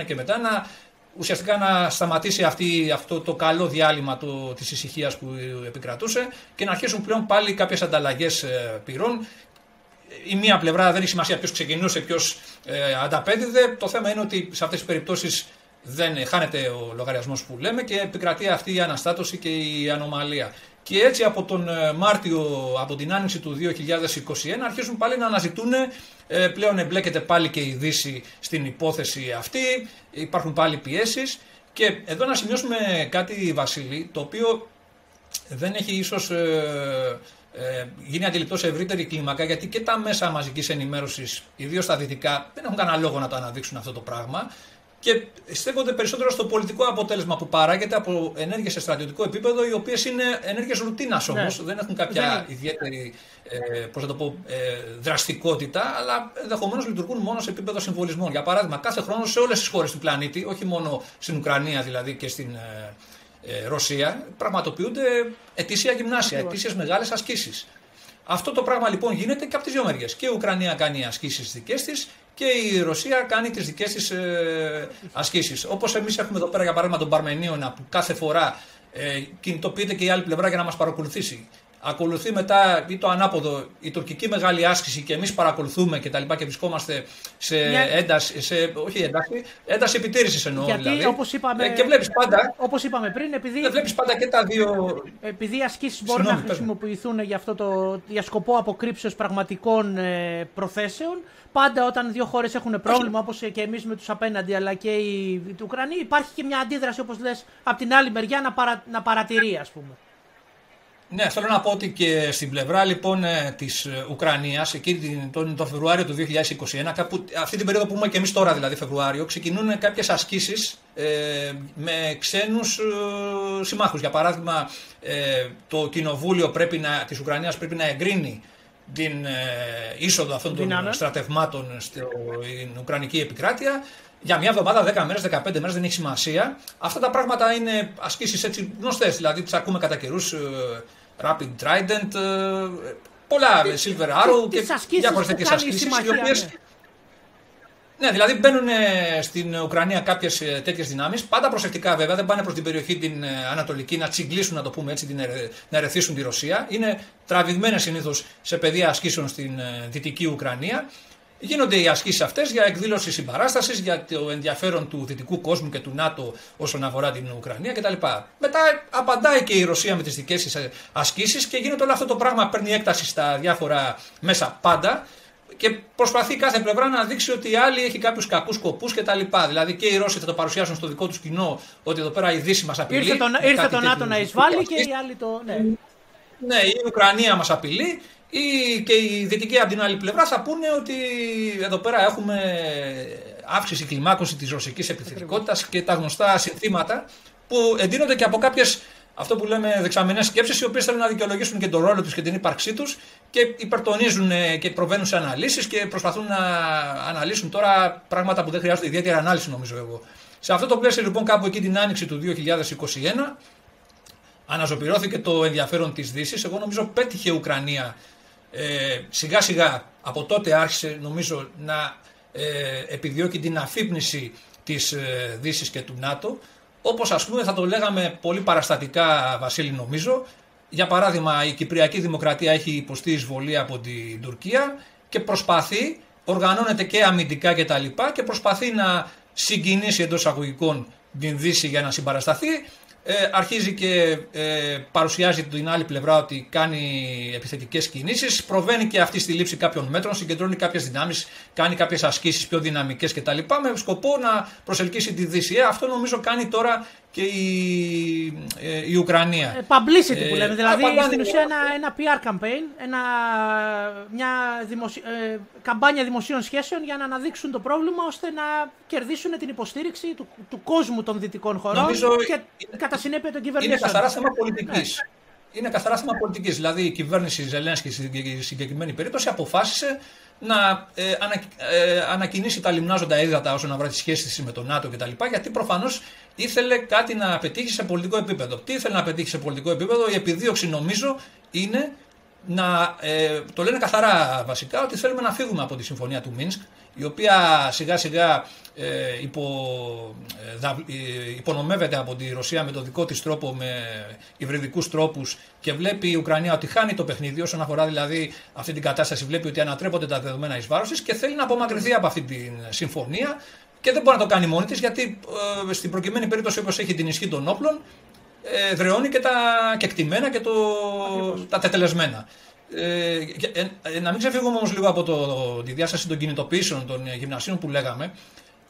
2021 και μετά να ουσιαστικά να σταματήσει αυτή, αυτό το καλό διάλειμμα το, της ησυχίας που επικρατούσε και να αρχίσουν πλέον πάλι κάποιες ανταλλαγές ε, πυρών. Η μία πλευρά δεν έχει σημασία ποιος ξεκινούσε, ποιος ε, ανταπέδιδε. Το θέμα είναι ότι σε αυτές τις περιπτώσεις δεν χάνεται ο λογαριασμός που λέμε και επικρατεί αυτή η αναστάτωση και η ανομαλία. Και έτσι από τον ε, Μάρτιο, από την άνοιξη του 2021 αρχίζουν πάλι να αναζητούν, ε, πλέον εμπλέκεται πάλι και η Δύση στην υπόθεση αυτή, υπάρχουν πάλι πιέσεις και εδώ να σημειώσουμε κάτι Βασίλη, το οποίο δεν έχει ίσως ε, ε, γίνει αντιληπτός σε ευρύτερη κλίμακα γιατί και τα μέσα μαζικής ενημέρωσης, ιδίως τα δυτικά, δεν έχουν κανένα λόγο να το αναδείξουν αυτό το πράγμα και στέκονται περισσότερο στο πολιτικό αποτέλεσμα που παράγεται από ενέργειες σε στρατιωτικό επίπεδο, οι οποίες είναι ενέργειες ρουτίνας όμως, ναι. δεν έχουν κάποια ιδιαίτερη ε, το πω, ε, δραστικότητα, αλλά ενδεχομένως λειτουργούν μόνο σε επίπεδο συμβολισμών. Για παράδειγμα, κάθε χρόνο σε όλες τις χώρες του πλανήτη, όχι μόνο στην Ουκρανία δηλαδή και στην ε, ε Ρωσία, πραγματοποιούνται ετήσια γυμνάσια, ετήσιες μεγάλες ασκήσεις. Αυτό το πράγμα λοιπόν γίνεται και από τις δύο μεριές. Και η Ουκρανία κάνει ασκήσεις δικές της και η Ρωσία κάνει τις δικές της ε, ασκήσεις. Όπως εμείς έχουμε εδώ πέρα για παράδειγμα τον Παρμενίωνα που κάθε φορά ε, κινητοποιείται και η άλλη πλευρά για να μας παρακολουθήσει. Ακολουθεί μετά ή το ανάποδο η τουρκική μεγάλη άσκηση και εμείς παρακολουθούμε και τα λοιπά και βρισκόμαστε σε ένταση, σε, όχι ένταση, ένταση επιτήρησης εννοώ Γιατί, δηλαδή. Όπως είπαμε, ε, και βλέπεις πάντα. Όπως είπαμε πριν, επειδή. Δεν βλέπεις πάντα και τα δύο. Επειδή οι ασκήσεις μπορούν να χρησιμοποιηθούν για, αυτό το, για σκοπό αποκρύψεως πραγματικών ε, προθέσεων, πάντα όταν δύο χώρες έχουν πρόβλημα, όπως και εμείς με τους απέναντι, αλλά και οι, οι Ουκρανοί, υπάρχει και μια αντίδραση, όπως λες, από την άλλη μεριά να, παρα, να παρατηρεί, ας πούμε. Ναι, θέλω να πω ότι και στην πλευρά λοιπόν ε, της ε, Ουκρανίας, εκεί τον, τον Φεβρουάριο του 2021, κάπου, αυτή την περίοδο που είμαι και εμείς τώρα, δηλαδή Φεβρουάριο, ξεκινούν κάποιες ασκήσεις ε, με ξένους ε, συμμάχους. Για παράδειγμα, ε, το κοινοβούλιο πρέπει να, της Ουκρανίας πρέπει να εγκρίνει την ε, είσοδο αυτών των στρατευμάτων στην Ουκρανική επικράτεια για μια εβδομάδα, 10 μέρες, 15 μέρες, δεν έχει σημασία. Αυτά τα πράγματα είναι ασκήσεις έτσι γνωστές. Δηλαδή, τις ακούμε κατά καιρούς. Rapid Trident, ε, πολλά Silver Arrow και διάφορες τέτοιες ασκήσεις. Οι οποίε. Ναι. ναι, δηλαδή μπαίνουν ε, στην Ουκρανία κάποιες τέτοιες δυνάμεις. Πάντα προσεκτικά βέβαια, δεν πάνε προς την περιοχή την ε, Ανατολική να τσιγκλίσουν, να το πούμε έτσι, να ερεθίσουν τη Ρωσία. Είναι τραβηγμένε συνήθως σε πεδία ασκήσεων στην Δυτική Ουκρανία Γίνονται οι ασκήσεις αυτές για εκδήλωση συμπαράστασης, για το ενδιαφέρον του δυτικού κόσμου και του ΝΑΤΟ όσον αφορά την Ουκρανία κτλ. Μετά απαντάει και η Ρωσία με τις δικές της ασκήσεις και γίνεται όλο αυτό το πράγμα, παίρνει έκταση στα διάφορα μέσα πάντα και προσπαθεί κάθε πλευρά να δείξει ότι η άλλη έχει κάποιους κακούς σκοπούς κτλ. Δηλαδή και οι Ρώσοι θα το παρουσιάσουν στο δικό τους κοινό ότι εδώ πέρα η Δύση μας απειλεί. Ήρθε το, ήρθε το ΝΑΤΟ να εισβάλλει και οι άλλοι το. Ναι. ναι, η Ουκρανία μας απειλεί ή και οι δυτικοί από την άλλη πλευρά θα πούνε ότι εδώ πέρα έχουμε αύξηση κλιμάκωση της ρωσικής επιθετικότητας και τα γνωστά συνθήματα που εντείνονται και από κάποιες αυτό που λέμε δεξαμενές σκέψεις, οι οποίες θέλουν να δικαιολογήσουν και τον ρόλο τους και την ύπαρξή τους και υπερτονίζουν και προβαίνουν σε αναλύσεις και προσπαθούν να αναλύσουν τώρα πράγματα που δεν χρειάζονται ιδιαίτερη ανάλυση, νομίζω εγώ. Σε αυτό το πλαίσιο, λοιπόν, κάπου εκεί την άνοιξη του 2021, αναζωπηρώθηκε το ενδιαφέρον της Δύσης. Εγώ νομίζω πέτυχε η Ουκρανία ε, σιγά σιγά από τότε άρχισε νομίζω να ε, επιδιώκει την αφύπνιση της ε, Δύσης και του ΝΑΤΟ. Όπως ας πούμε θα το λέγαμε πολύ παραστατικά Βασίλη νομίζω. Για παράδειγμα η Κυπριακή Δημοκρατία έχει υποστεί εισβολή από την Τουρκία και προσπαθεί, οργανώνεται και αμυντικά και τα λοιπά και προσπαθεί να συγκινήσει εντός αγωγικών την Δύση για να συμπαρασταθεί ε, αρχίζει και ε, παρουσιάζει την άλλη πλευρά ότι κάνει επιθετικές κινήσεις. Προβαίνει και αυτή στη λήψη κάποιων μέτρων, συγκεντρώνει κάποιες δυνάμεις, κάνει κάποιες ασκήσεις πιο δυναμικές κτλ. Με σκοπό να προσελκύσει τη Δύση. Ε, αυτό νομίζω κάνει τώρα και η, ε, η Ουκρανία. Ε, publicity που ε, λέμε, δηλαδή στην ουσία ένα, ένα PR campaign, ένα, μια δημοσι... ε, καμπάνια δημοσίων σχέσεων για να αναδείξουν το πρόβλημα ώστε να κερδίσουν την υποστήριξη του, του κόσμου των δυτικών χωρών Νομίζω και κατά συνέπεια των κυβερνήσεων. Είναι καθαρά θέμα πολιτικής. Ναι. Είναι καθαρά θέμα πολιτικής. Δηλαδή η κυβέρνηση Ζελένσκι στην συγκεκριμένη περίπτωση αποφάσισε να ε, ανα, ε, ανακοινήσει τα λιμνάζοντα έδατα όσον αφορά τις σχέσεις με τον ΝΑΤΟ κτλ. Γιατί προφανώς ήθελε κάτι να πετύχει σε πολιτικό επίπεδο. Τι ήθελε να πετύχει σε πολιτικό επίπεδο, η επιδίωξη νομίζω είναι να. Ε, το λένε καθαρά βασικά ότι θέλουμε να φύγουμε από τη συμφωνία του Μίνσκ, η οποία σιγά σιγά ε, υπο, ε, ε, υπονομεύεται από τη Ρωσία με τον δικό της τρόπο, με υβριδικούς τρόπους και βλέπει η Ουκρανία ότι χάνει το παιχνίδι όσον αφορά δηλαδή αυτή την κατάσταση, βλέπει ότι ανατρέπονται τα δεδομένα εις βάρος και θέλει να απομακρυνθεί από αυτή τη συμφωνία και δεν μπορεί να το κάνει μόνη της γιατί ε, στην προκειμένη περίπτωση όπως έχει την ισχύ των όπλων ε, δρεώνει και τα κεκτημένα και το, τα τετελεσμένα. Ε, ε, να μην ξεφύγουμε όμως λίγο από το, τη διάσταση των κινητοποιήσεων των γυμνασίων που λέγαμε.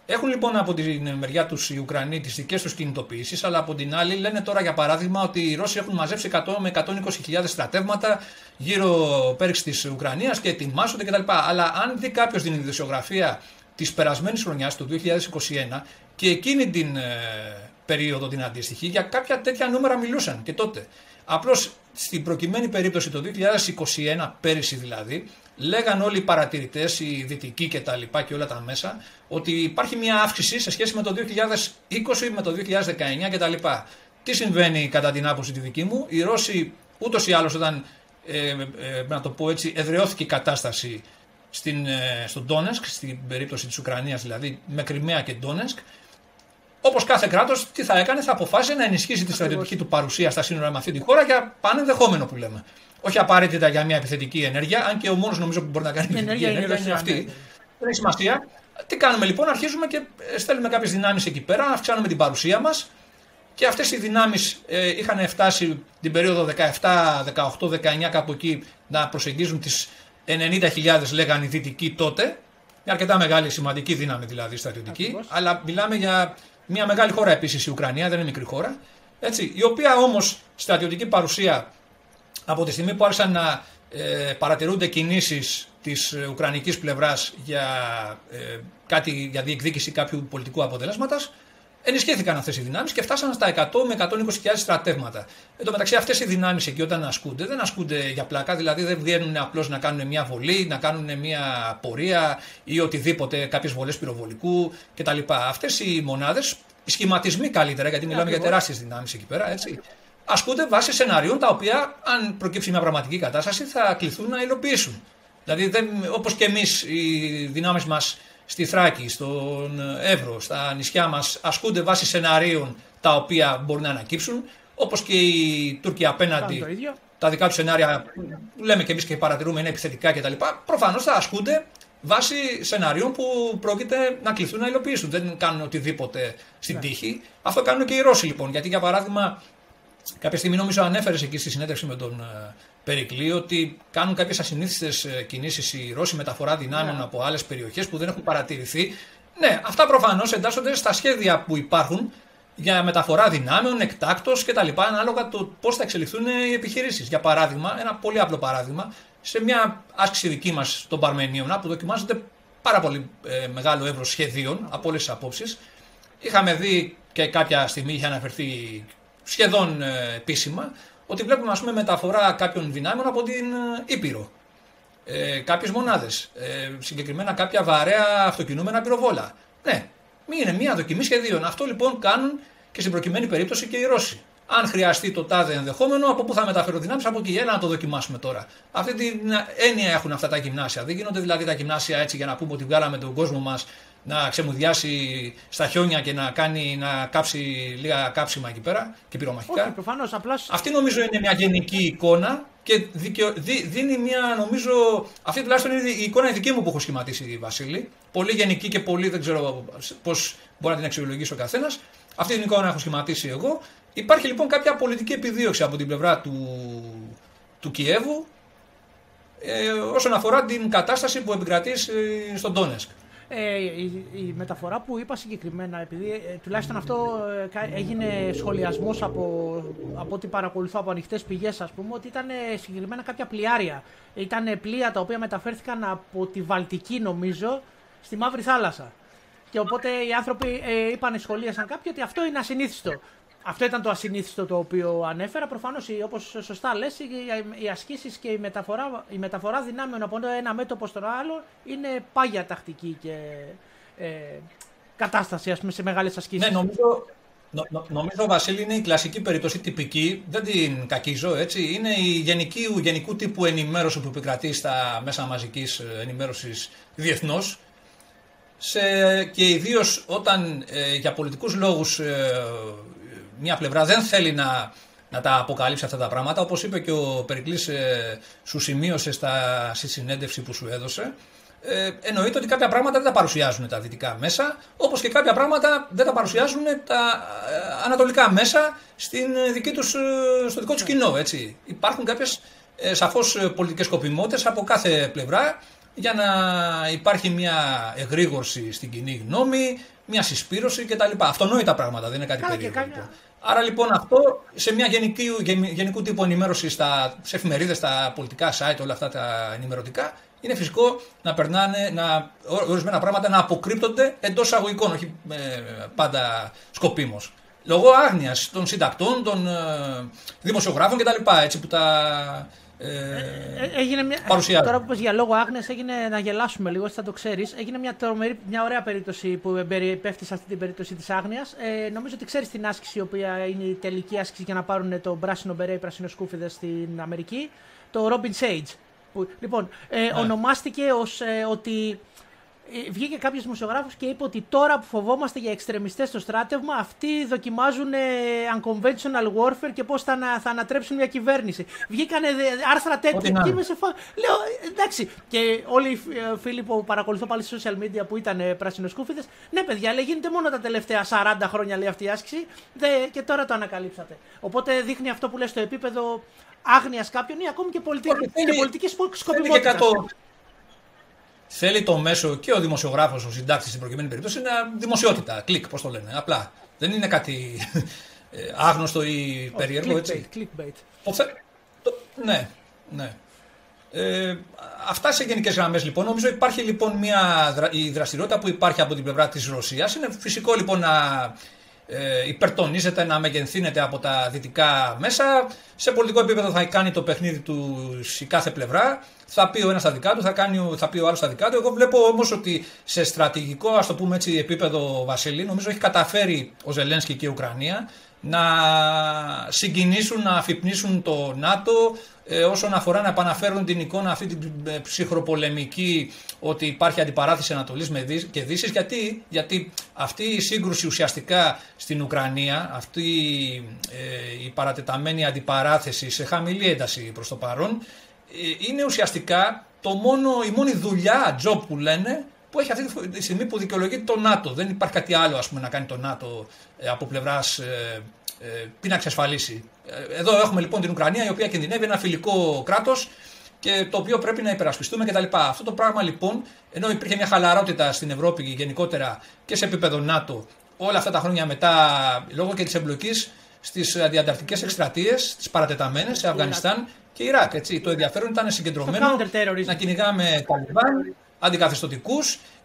Έχουν λοιπόν από την μεριά τους οι Ουκρανοί τις δικές τους κινητοποιήσεις, αλλά από την άλλη λένε τώρα για παράδειγμα ότι οι Ρώσοι έχουν μαζέψει 100 με 120.000 στρατεύματα γύρω πέριξη της Ουκρανίας και ετοιμάζονται κτλ. Αλλά αν δει κάποιος την ειδησιογραφία της περασμένης χρονιάς του 2021 και εκείνη την ε, περίοδο την αντίστοιχη, για κάποια τέτοια νούμερα μιλούσαν και τότε. Απλώς στην προκειμένη περίπτωση το 2021, πέρυσι δηλαδή, λέγαν όλοι οι παρατηρητές, οι δυτικοί και τα λοιπά και όλα τα μέσα, ότι υπάρχει μια αύξηση σε σχέση με το 2020, με το 2019 και τα λοιπά. Τι συμβαίνει κατά την άποψη τη δική μου, οι Ρώσοι ούτως ή άλλως όταν, ε, ε, να το πω έτσι, εδραιώθηκε η κατάσταση στην, ε, στον Ντόνεσκ, στην περίπτωση της Ουκρανίας δηλαδή, με Κρυμαία και Ντόνεσκ, Όπως κάθε κράτος, τι θα έκανε, θα αποφάσισε να ενισχύσει τη στρατιωτική του παρουσία στα σύνορα με αυτή τη χώρα για πανενδεχόμενο που λέμε. Όχι απαραίτητα για μια επιθετική ενέργεια, αν και ο μόνος νομίζω που μπορεί να κάνει επιθετική ενέργεια είναι αυτή. Δεν έχει σημασία. Τι κάνουμε λοιπόν, αρχίζουμε και στέλνουμε κάποιες δυνάμεις εκεί πέρα, αυξάνουμε την παρουσία μας και αυτές οι δυνάμεις ε, είχαν φτάσει την περίοδο 17, 18, 19 κάπου εκεί να προσεγγίζουν τις 90.000 λέγανε οι δυτικοί τότε. Μια αρκετά μεγάλη σημαντική δύναμη δηλαδή στρατιωτική, αλλά μιλάμε για μια μεγάλη χώρα επίσης η Ουκρανία, δεν είναι μικρή χώρα. Έτσι, η οποία όμως στρατιωτική παρουσία από τη στιγμή που άρχισαν να ε, παρατηρούνται κινήσεις της ουκρανικής πλευράς για, ε, κάτι, για διεκδίκηση κάποιου πολιτικού αποτελέσματος, ενισχύθηκαν αυτές οι δυνάμεις και φτάσαν στα 100 με 120.000 στρατεύματα. Εν τω μεταξύ, αυτές οι δυνάμεις εκεί όταν ασκούνται, δεν ασκούνται για πλάκα, δηλαδή δεν βγαίνουν απλώς να κάνουν μια βολή, να κάνουν μια πορεία ή οτιδήποτε, κάποιες βολές πυροβολικού κτλ. Αυτές οι μονάδες, οι σχηματισμοί καλύτερα, γιατί μιλάμε για τεράστιες δυνάμεις εκεί πέρα, έτσι, ασκούνται βάσει σενάριων τα οποία, αν προκύψει μια πραγματική κατάσταση, θα κληθούν να υλοποιήσουν. Δηλαδή, όπως και εμείς οι δυνάμεις μας στη Θράκη, στον Εύρο, στα νησιά μας ασκούνται βάσει σενάριων τα οποία μπορούν να ανακύψουν, όπως και οι Τούρκοι απέναντι τα δικά τους σενάρια λέμε και εμείς και παρατηρούμε είναι επιθετικά κτλ. Προφανώς θα ασκούνται βάσει σενάριων που πρόκειται να κληθούν να υλοποιήσουν. Δεν κάνουν οτιδήποτε στην ναι. τύχη. Αυτό κάνουν και οι Ρώσοι λοιπόν. Γιατί για παράδειγμα, κάποια στιγμή νομίζω ανέφερες εκεί στη συνέντευξη με τον ε, Περικλεί ότι κάνουν κάποιες ασυνήθιστες κινήσεις οι Ρώσοι μεταφορά δυνάμεων ναι. από άλλες περιοχές που δεν έχουν παρατηρηθεί. Ναι, αυτά προφανώς εντάσσονται στα σχέδια που υπάρχουν για μεταφορά δυνάμεων, εκτάκτος κτλ. Ανάλογα το πώς θα εξελιχθούν οι επιχειρήσεις. Για παράδειγμα, ένα πολύ απλό παράδειγμα, σε μια άσκηση δική μας των Παρμενίων, που δοκιμάζεται πάρα πολύ ε, μεγάλο εύρος σχεδίων από όλες τις απόψεις, είχαμε δει και κάποια στιγμή είχε αναφερθεί σχεδόν ε, επίσημα ότι βλέπουμε ας πούμε, μεταφορά κάποιων δυνάμεων από την ε, Ήπειρο. Ε, Κάποιες μονάδες. Ε, συγκεκριμένα κάποια βαρέα αυτοκινούμενα πυροβόλα. Ναι, είναι μια δοκιμή σχεδίων. Αυτό λοιπόν κάνουν και στην προκειμένη περίπτωση και οι Ρώσοι. Αν χρειαστεί το τάδε ενδεχόμενο, από πού θα μεταφέρω δυνάμεις, από εκεί. Έλα να το δοκιμάσουμε τώρα. Αυτή την έννοια έχουν αυτά τα γυμνάσια. Δεν γίνονται δηλαδή τα γυμνάσια έτσι για να πούμε ότι βγάλαμε τον κόσμο μας να ξεμουδιάσει στα χιόνια και να, κάνει, να κάψει λίγα κάψιμα εκεί πέρα και πυρομαχικά. Όχι, προφανώς, απλώς... Αυτή νομίζω είναι μια γενική εικόνα και δικαιο... δίνει μια νομίζω. Αυτή τουλάχιστον είναι η εικόνα δική μου που έχω σχηματίσει η Βασίλη. Πολύ γενική και πολύ δεν ξέρω πώς μπορεί να την αξιολογήσει ο καθένας. Αυτή την εικόνα έχω σχηματίσει εγώ. Υπάρχει λοιπόν κάποια πολιτική επιδίωξη από την πλευρά του, του Κιέβου ε, όσον αφορά την κατάσταση που επικρατεί στον Τόνεσκ. Ε, η, η, μεταφορά που είπα συγκεκριμένα, επειδή ε, τουλάχιστον αυτό ε, έγινε σχολιασμός από, από ό,τι παρακολουθώ από ανοιχτές πηγές, ας πούμε, ότι ήταν ε, συγκεκριμένα κάποια πλοιάρια. Ήταν πλοία τα οποία μεταφέρθηκαν από τη Βαλτική, νομίζω, στη Μαύρη Θάλασσα. Και οπότε οι άνθρωποι ε, είπαν, σχολίασαν κάποιοι ότι αυτό είναι ασυνήθιστο. Αυτό ήταν το ασυνήθιστο το οποίο ανέφερα. Προφανώς, όπως σωστά λες, οι ασκήσεις και η μεταφορά, η μεταφορά δυνάμεων από ένα μέτωπο στο άλλο είναι πάγια τακτική και ε, κατάσταση ας πούμε, σε μεγάλες ασκήσεις. Ναι, νομίζω, νο, νομίζω, Βασίλη, είναι η κλασική περίπτωση τυπική. Δεν την κακίζω έτσι. Είναι η γενική, γενικού τύπου ενημέρωση που επικρατεί στα μέσα μαζικής ενημέρωσης διεθνώς. και ιδίως όταν ε, για πολιτικούς λόγους ε, μια πλευρά δεν θέλει να, να τα αποκαλύψει αυτά τα πράγματα. Όπως είπε και ο Περικλής ε, σου σημείωσε στα, στη συνέντευξη που σου έδωσε, ε, εννοείται ότι κάποια πράγματα δεν τα παρουσιάζουν τα δυτικά μέσα, όπως και κάποια πράγματα δεν τα παρουσιάζουν τα ε, ανατολικά μέσα στην δική τους, ε, στο δικό τους κοινό. Έτσι. Υπάρχουν κάποιες ε, σαφώς πολιτικές σκοπιμότητες από κάθε πλευρά για να υπάρχει μια εγρήγορση στην κοινή γνώμη, μια συσπήρωση κτλ. Αυτονόητα πράγματα, δεν είναι κάτι περίεργο. Λοιπόν. Άρα λοιπόν αυτό σε μια γενική, γενικού τύπου ενημέρωση στα, σε εφημερίδες, στα πολιτικά site, όλα αυτά τα ενημερωτικά, είναι φυσικό να περνάνε, να, ορισμένα πράγματα να αποκρύπτονται εντός αγωγικών, όχι ε, πάντα σκοπίμως. Λόγω άγνοιας των συντακτών, των ε, δημοσιογράφων κτλ. Έτσι που τα ε, ε, έγινε μια, τώρα που είπες για λόγο άγνες έγινε να γελάσουμε λίγο, θα το ξέρεις. Έγινε μια, τρομερή, μια ωραία περίπτωση που πέφτει σε αυτή την περίπτωση της άγνοιας. Ε, νομίζω ότι ξέρεις την άσκηση η οποία είναι η τελική άσκηση για να πάρουν το πράσινο μπερέ, πράσινο σκούφιδες στην Αμερική. Το Robin Sage. Που, λοιπόν, ε, ναι. ονομάστηκε ως ε, ότι ε, βγήκε κάποιος δημοσιογράφος και είπε ότι τώρα που φοβόμαστε για εξτρεμιστές στο στράτευμα, αυτοί δοκιμάζουν ε, unconventional warfare και πώς θα, θα ανατρέψουν μια κυβέρνηση. Βγήκανε άρθρα τέτοια και είμαι σε φα... Λέω εντάξει. Και όλοι οι ε, φίλοι που παρακολουθώ πάλι στα social media που ήταν πράσινο-σκούφιδε, ναι, παιδιά, λέει γίνεται μόνο τα τελευταία 40 χρόνια λέει αυτή η άσκηση δε, και τώρα το ανακαλύψατε. Οπότε δείχνει αυτό που λες στο επίπεδο άγνοιας κάποιων ή ακόμη και, πολιτική, και πολιτικής σκοπιμότητας. Θέλει το μέσο και ο δημοσιογράφος, ο συντάκτης στην προκειμένη περίπτωση, να δημοσιότητα. Κλικ, πώς το λένε. Απλά. Δεν είναι κάτι ε, άγνωστο ή περίεργο, έτσι. Clickbait. Το, Ναι, ναι. Ε, αυτά σε γενικές γραμμές λοιπόν. Νομίζω υπάρχει λοιπόν μια δρα... η δραστηριότητα που υπάρχει από την πλευρά της Ρωσίας. Είναι φυσικό λοιπόν να ε, υπερτονίζεται, να μεγενθύνεται από τα δυτικά μέσα. Σε πολιτικό επίπεδο θα κάνει το παιχνίδι τους η κάθε πλευρά. Θα πει ο ένας τα δικά του, θα, κάνει, θα πει ο άλλος τα δικά του. Εγώ βλέπω όμως ότι σε στρατηγικό, ας το πούμε έτσι, επίπεδο Βασίλη, νομίζω έχει καταφέρει ο Ζελένσκι και η Ουκρανία να συγκινήσουν, να αφυπνίσουν το ΝΑΤΟ ε, όσον αφορά να επαναφέρουν την εικόνα αυτή την ε, ψυχροπολεμική ότι υπάρχει αντιπαράθεση Ανατολής και Δύσης γιατί, γιατί αυτή η σύγκρουση ουσιαστικά στην Ουκρανία αυτή ε, η παρατεταμένη αντιπαράθεση σε χαμηλή ένταση προς το παρόν είναι ουσιαστικά το μόνο, η μόνη δουλειά, job που λένε που έχει αυτή τη στιγμή που δικαιολογεί το ΝΑΤΟ. Δεν υπάρχει κάτι άλλο ας πούμε, να κάνει το ΝΑΤΟ από πλευράς ε, ε, πίναξη ασφαλίσει. Ε, εδώ έχουμε λοιπόν την Ουκρανία η οποία κινδυνεύει ένα φιλικό κράτος και το οποίο πρέπει να υπερασπιστούμε κτλ. Αυτό το πράγμα λοιπόν, ενώ υπήρχε μια χαλαρότητα στην Ευρώπη γενικότερα και σε επίπεδο ΝΑΤΟ όλα αυτά τα χρόνια μετά, λόγω και της εμπλοκής στις αντιανταρκτικές εκστρατείες, τις παρατεταμένες σε Αφγανιστάν και Ιράκ. Έτσι. Το ενδιαφέρον ήταν συγκεντρωμένο να κυνηγάμε Ταλιμπάν, αντικαθεστωτικού.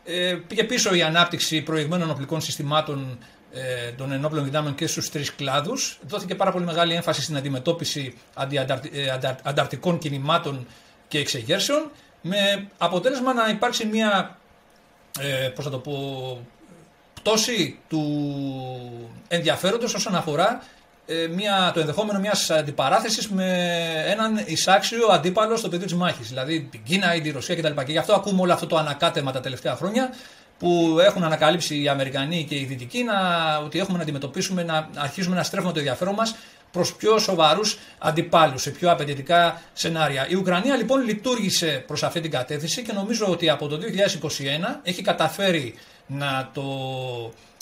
Ε, πήγε πίσω η ανάπτυξη προηγμένων οπλικών συστημάτων ε, των ενόπλων δυνάμεων και στους τρεις κλάδους. Δόθηκε πάρα πολύ μεγάλη έμφαση στην αντιμετώπιση ε, ανταρτικών κινημάτων και εξεγέρσεων με αποτέλεσμα να υπάρξει μια ε, πώς θα το πω, πτώση του ενδιαφέροντος όσον αφορά ε, μια, το ενδεχόμενο μιας αντιπαράθεσης με έναν εισάξιο αντίπαλο στο πεδίο της μάχης, δηλαδή την Κίνα ή τη Ρωσία κτλ. Και γι' αυτό ακούμε όλο αυτό το ανακάτεμα τα τελευταία χρόνια που έχουν ανακαλύψει οι Αμερικανοί και οι Δυτικοί να, ότι έχουμε να αντιμετωπίσουμε, να αρχίσουμε να στρέφουμε το ενδιαφέρον μας προς πιο σοβαρούς αντιπάλους, σε πιο απαιτητικά σενάρια. Η Ουκρανία λοιπόν λειτουργήσε προς αυτή την κατεύθυνση και νομίζω ότι από το 2021 έχει καταφέρει να, το,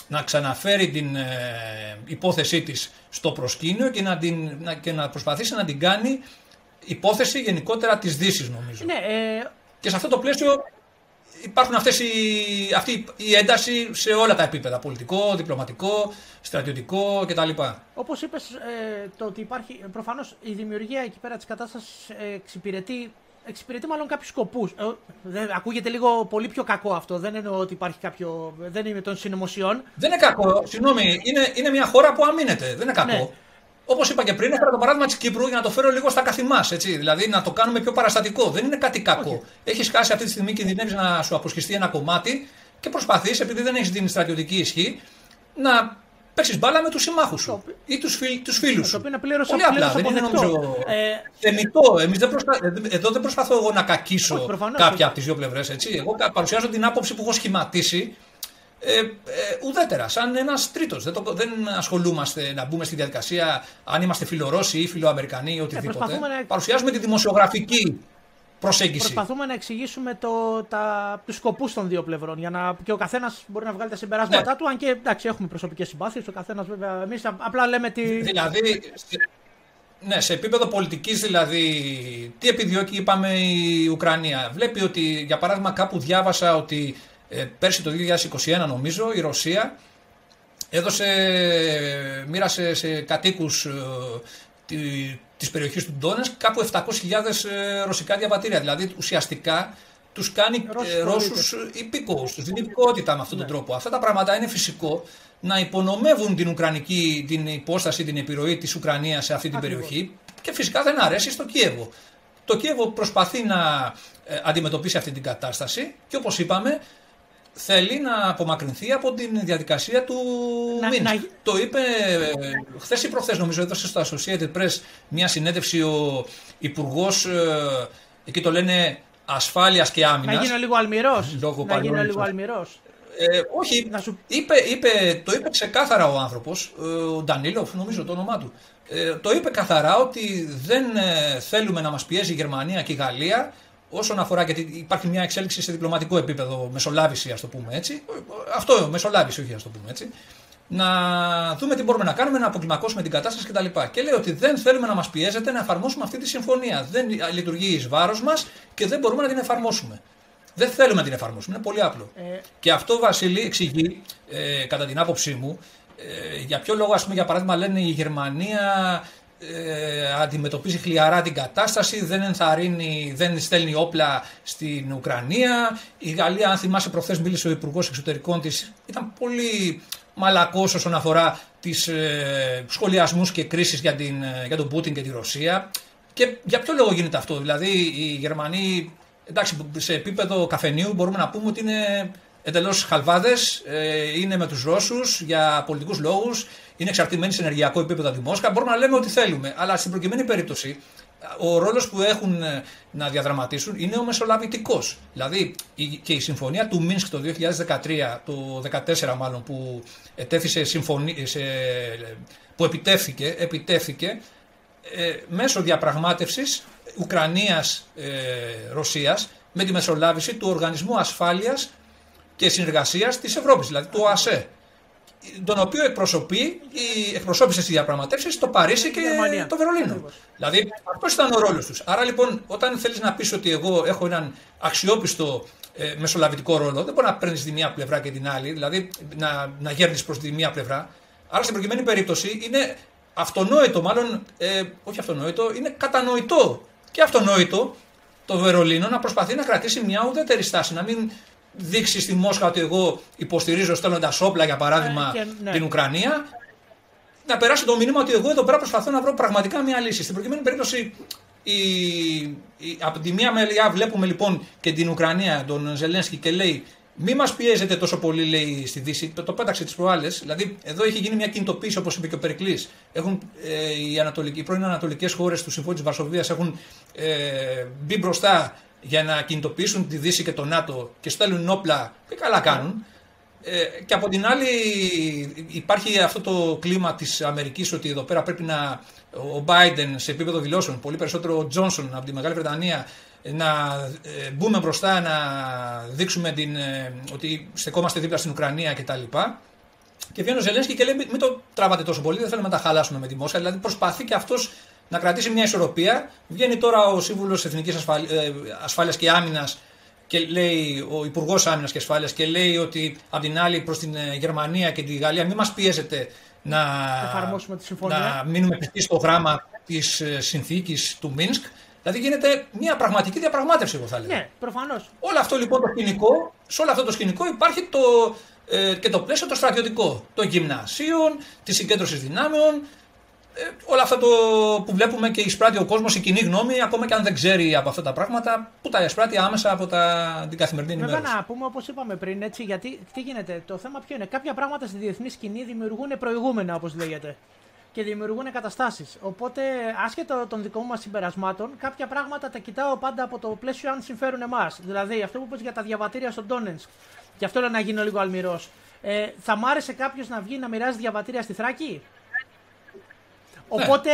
να ξαναφέρει την ε, υπόθεσή της στο προσκήνιο και να, την, να, και να προσπαθήσει να την κάνει υπόθεση γενικότερα της Δύσης νομίζω. Ναι, ε... Και σε αυτό το πλαίσιο υπάρχουν αυτές οι, αυτή η ένταση σε όλα τα επίπεδα. Πολιτικό, διπλωματικό, στρατιωτικό κτλ. Όπως είπες, ε, το ότι υπάρχει. Προφανώς η δημιουργία εκεί πέρα της κατάστασης εξυπηρετεί, εξυπηρετεί μάλλον κάποιους σκοπούς. Ε, ακούγεται λίγο πολύ πιο κακό αυτό. Δεν εννοώ ότι υπάρχει κάποιο. Δεν είναι των συνωμοσιών. Δεν είναι κακό. Συγγνώμη, είναι, είναι μια χώρα που αμήνεται. Δεν είναι κακό. Ναι. Όπως είπα και πριν, έφερα το παράδειγμα της Κύπρου για να το φέρω λίγο στα καθημάς. Δηλαδή να το κάνουμε πιο παραστατικό. Δεν είναι κάτι κακό. Okay. Έχει χάσει αυτή τη στιγμή, κινδυνεύεις να σου αποσχιστεί ένα κομμάτι και προσπαθείς, επειδή δεν έχεις την στρατιωτική ισχύ, να παίξεις μπάλα με τους συμμάχους σου ή τους τους φίλους σου. Το οποίο Πολύ απλά. Δεν είναι νομίζω. Ε... Θεμητό. Εμείς δεν προσπα... Εδώ δεν προσπαθώ εγώ να κακίσω Όχι, κάποια από τις δύο πλευρές. Εγώ παρουσιάζω την άποψη που έχω σχηματίσει ε, ε, ουδέτερα, σαν ένας τρίτος. Δεν, δεν ασχολούμαστε να μπούμε στη διαδικασία αν είμαστε φιλορώσοι ή φιλοαμερικανοί ή οτιδήποτε. Ε, να... Παρουσιάζουμε τη δημοσιογραφική προσέγγιση. Προσπαθούμε να εξηγήσουμε το, τα, τους σκοπούς των δύο πλευρών για να, και ο καθένας μπορεί να βγάλει τα συμπεράσματά ναι. του αν και εντάξει έχουμε προσωπικές συμπάθειες, ο καθένας βέβαια εμείς απλά λέμε τι... Δηλαδή, ναι, σε επίπεδο πολιτικής δηλαδή, τι επιδιώκει είπαμε η Ουκρανία. Βλέπει ότι για παράδειγμα κάπου διάβασα ότι ε, πέρσι το 2021 νομίζω η Ρωσία έδωσε, μοίρασε σε κατοίκους ε, της, της περιοχής του Ντόνες κάπου 700.000 ε, ρωσικά διαβατήρια. Δηλαδή ουσιαστικά τους κάνει ε, Ρώσους υπήκοους, τους δίνει υπηκότητα με αυτόν τον ναι. τρόπο. Αυτά τα πράγματα είναι φυσικό να υπονομεύουν την Ουκρανική, την υπόσταση, την επιρροή της Ουκρανίας σε αυτή την περιοχή και φυσικά δεν αρέσει στο Κίεβο. Το Κίεβο προσπαθεί να αντιμετωπίσει αυτή την κατάσταση και όπως είπαμε θέλει να απομακρυνθεί από την διαδικασία του να, Το είπε χθες ή προχθές, νομίζω, έδωσε στο Associated Press μια συνέντευξη ο Υπουργός, ε, εκεί το λένε ασφάλειας και άμυνας. Να γίνω λίγο αλμυρός. Να γίνω λίγο αλμυρός. Ε, όχι, σου... είπε, είπε, το είπε ξεκάθαρα ο άνθρωπος, ε, ο Ντανίλοφ, νομίζω το όνομά του. Ε, το είπε καθαρά ότι δεν ε, θέλουμε να μας πιέζει η Γερμανία και η Γαλλία όσον αφορά, γιατί υπάρχει μια εξέλιξη σε διπλωματικό επίπεδο, μεσολάβηση, ας το πούμε έτσι. Αυτό, μεσολάβηση, όχι ας το πούμε έτσι. Να δούμε τι μπορούμε να κάνουμε, να αποκλιμακώσουμε την κατάσταση κτλ. Και, και λέει ότι δεν θέλουμε να μας πιέζεται να εφαρμόσουμε αυτή τη συμφωνία. Δεν λειτουργεί εις βάρος μας και δεν μπορούμε να την εφαρμόσουμε. Δεν θέλουμε να την εφαρμόσουμε. Είναι πολύ απλό. Ε... Και αυτό, Βασίλη, εξηγεί, ε, κατά την άποψή μου, ε, για ποιο λόγο, ας πούμε, για παράδειγμα, λένε η Γερμανία ε, αντιμετωπίζει χλιαρά την κατάσταση, δεν ενθαρρύνει, δεν στέλνει όπλα στην Ουκρανία. Η Γαλλία, αν θυμάσαι, προχθές μίλησε ο Υπουργός Εξωτερικών της, ήταν πολύ μαλακός όσον αφορά τις ε, σχολιασμούς και κρίσεις για, την, ε, για τον Πούτιν και τη Ρωσία. Και για ποιο λόγο γίνεται αυτό, Δηλαδή, οι Γερμανοί, εντάξει, σε επίπεδο καφενείου μπορούμε να πούμε ότι είναι εντελώς χαλβάδες, ε, είναι με τους Ρώσους για πολιτικούς λόγους, είναι εξαρτημένοι σε ενεργειακό επίπεδο από τη Μόσχα. Μπορούμε να λέμε ό,τι θέλουμε. Αλλά στην προκειμένη περίπτωση, ο ρόλος που έχουν ε, να διαδραματίσουν είναι ο μεσολαβητικός. Δηλαδή και η συμφωνία του Μίνσκ το 2013, το 2014 μάλλον, που ετέθησε συμφωνία, σε, που επιτεύθηκε, επιτεύθηκε ε, μέσω διαπραγμάτευσης Ουκρανίας-Ρωσίας ε, με τη μεσολάβηση του Οργανισμού Ασφάλειας και Συνεργασίας της Ευρώπης, δηλαδή του ΟΑΣΕ τον οποίο εκπροσωπεί, η, εκπροσώπησε στις διαπραγματεύσεις το Παρίσι και το Βερολίνο. Δηλαδή αυτός ήταν ο ρόλος τους. Άρα λοιπόν, όταν θέλεις να πεις ότι εγώ έχω έναν αξιόπιστο ε, μεσολαβητικό ρόλο, δεν μπορεί να παίρνεις τη μία πλευρά και την άλλη, δηλαδή να, να γέρνεις προς τη μία πλευρά. Άρα στην προκειμένη περίπτωση είναι αυτονόητο, μάλλον ε, όχι αυτονόητο, είναι κατανοητό και αυτονόητο το Βερολίνο να προσπαθεί να κρατήσει μια ουδέτερη στάση, να μην δείξει στη Μόσχα ότι εγώ υποστηρίζω στέλνοντας όπλα για παράδειγμα ε, ναι. την Ουκρανία, να περάσει το μήνυμα ότι εγώ εδώ πέρα προσπαθώ να βρω πραγματικά μια λύση. Στην προκειμένη περίπτωση, η, η, από τη μία μεριά βλέπουμε λοιπόν και την Ουκρανία, τον Ζελένσκι και λέει μη μας πιέζετε τόσο πολύ, λέει στη Δύση. Το, το πέταξε τις προάλλες. Δηλαδή, εδώ έχει γίνει μια κινητοποίηση, όπως είπε και ο Περικλής. Έχουν ε, οι, οι πρώην Ανατολικές χώρες τους Συμφώνους της Βαρσοβίας έχουν ε, μπει μπροστά για να κινητοποιήσουν τη Δύση και το ΝΑΤΟ και στέλνουν όπλα και καλά κάνουν. Ε, και από την άλλη υπάρχει αυτό το κλίμα της Αμερικής ότι εδώ πέρα πρέπει να ο Biden σε επίπεδο δηλώσεων, πολύ περισσότερο ο Τζόνσον από τη Μεγάλη Βρετανία να ε, μπούμε μπροστά, να δείξουμε την, ε, ότι στεκόμαστε δίπλα στην Ουκρανία κτλ. Και βγαίνει ο Ζελένσκι και λέει: Μην το τραβάτε τόσο πολύ, δεν θέλουμε να τα χαλάσουμε με τη Μόσχα. Δηλαδή προσπαθεί και αυτός να κρατήσει μια ισορροπία. Βγαίνει τώρα ο Σύμβουλος Εθνικής Ασφάλειας και Άμυνας και λέει, ο Υπουργός Άμυνας και Ασφάλειας και λέει ότι απ' την άλλη προς την ε, Γερμανία και τη Γαλλία μην μας πιέζετε να, Εφαρμόσουμε τη συμφωνία. να μείνουμε πιστοί στο γράμμα της ε, συνθήκης του Μίνσκ. Δηλαδή γίνεται μια πραγματική διαπραγμάτευση, εγώ θα λέω. Ναι, προφανώς. Όλο αυτό λοιπόν το σκηνικό, σε όλο αυτό το σκηνικό υπάρχει το, ε, και το πλαίσιο το στρατιωτικό των γυμνασίων, τη συγκέντρωση δυνάμεων, ε, όλα αυτά το που βλέπουμε και εισπράττει ο κόσμος, η κοινή γνώμη, ακόμα και αν δεν ξέρει από αυτά τα πράγματα, που τα εισπράττει άμεσα από τα, την καθημερινή ενημέρωση. Βέβαια, να πούμε όπως είπαμε πριν, έτσι, γιατί τι γίνεται, το θέμα ποιο είναι; Κάποια πράγματα στη διεθνή σκηνή δημιουργούν προηγούμενα, όπως λέγεται. Και δημιουργούν καταστάσεις. Οπότε, άσχετο των δικών μας συμπερασμάτων, κάποια πράγματα τα κοιτάω πάντα από το πλαίσιο αν συμφέρουν εμάς. Δηλαδή, αυτό που είπε για τα διαβατήρια στον Τόνενσκ, και αυτό λέω να γίνω λίγο αλμυρός. Ε, θα μ' άρεσε κάποιος να βγει να μοιράζει διαβατήρια στη Θράκη; Ναι. Οπότε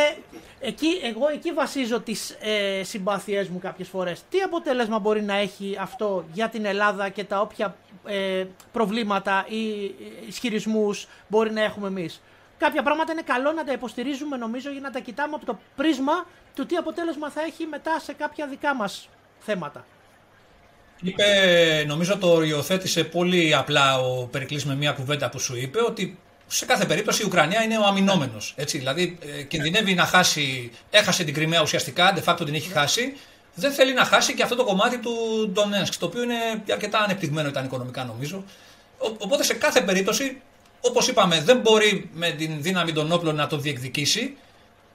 εκεί, εγώ εκεί βασίζω τις ε, συμπάθειές μου κάποιες φορές. Τι αποτέλεσμα μπορεί να έχει αυτό για την Ελλάδα και τα όποια ε, προβλήματα ή ισχυρισμούς μπορεί να έχουμε εμείς; Κάποια πράγματα είναι καλό να τα υποστηρίζουμε νομίζω για να τα κοιτάμε από το πρίσμα του τι αποτέλεσμα θα έχει μετά σε κάποια δικά μας θέματα. Είπε, νομίζω το οριοθέτησε πολύ απλά ο Περικλής με μια κουβέντα που σου είπε, ότι σε κάθε περίπτωση η Ουκρανία είναι ο αμυνόμενος. Δηλαδή ε, κινδυνεύει να χάσει, έχασε την Κρυμαία ουσιαστικά, de facto την έχει χάσει. Δεν θέλει να χάσει και αυτό το κομμάτι του Ντονένσκ, το οποίο είναι αρκετά ανεπτυγμένο ήταν οικονομικά νομίζω. οπότε σε κάθε περίπτωση, όπως είπαμε, δεν μπορεί με την δύναμη των όπλων να το διεκδικήσει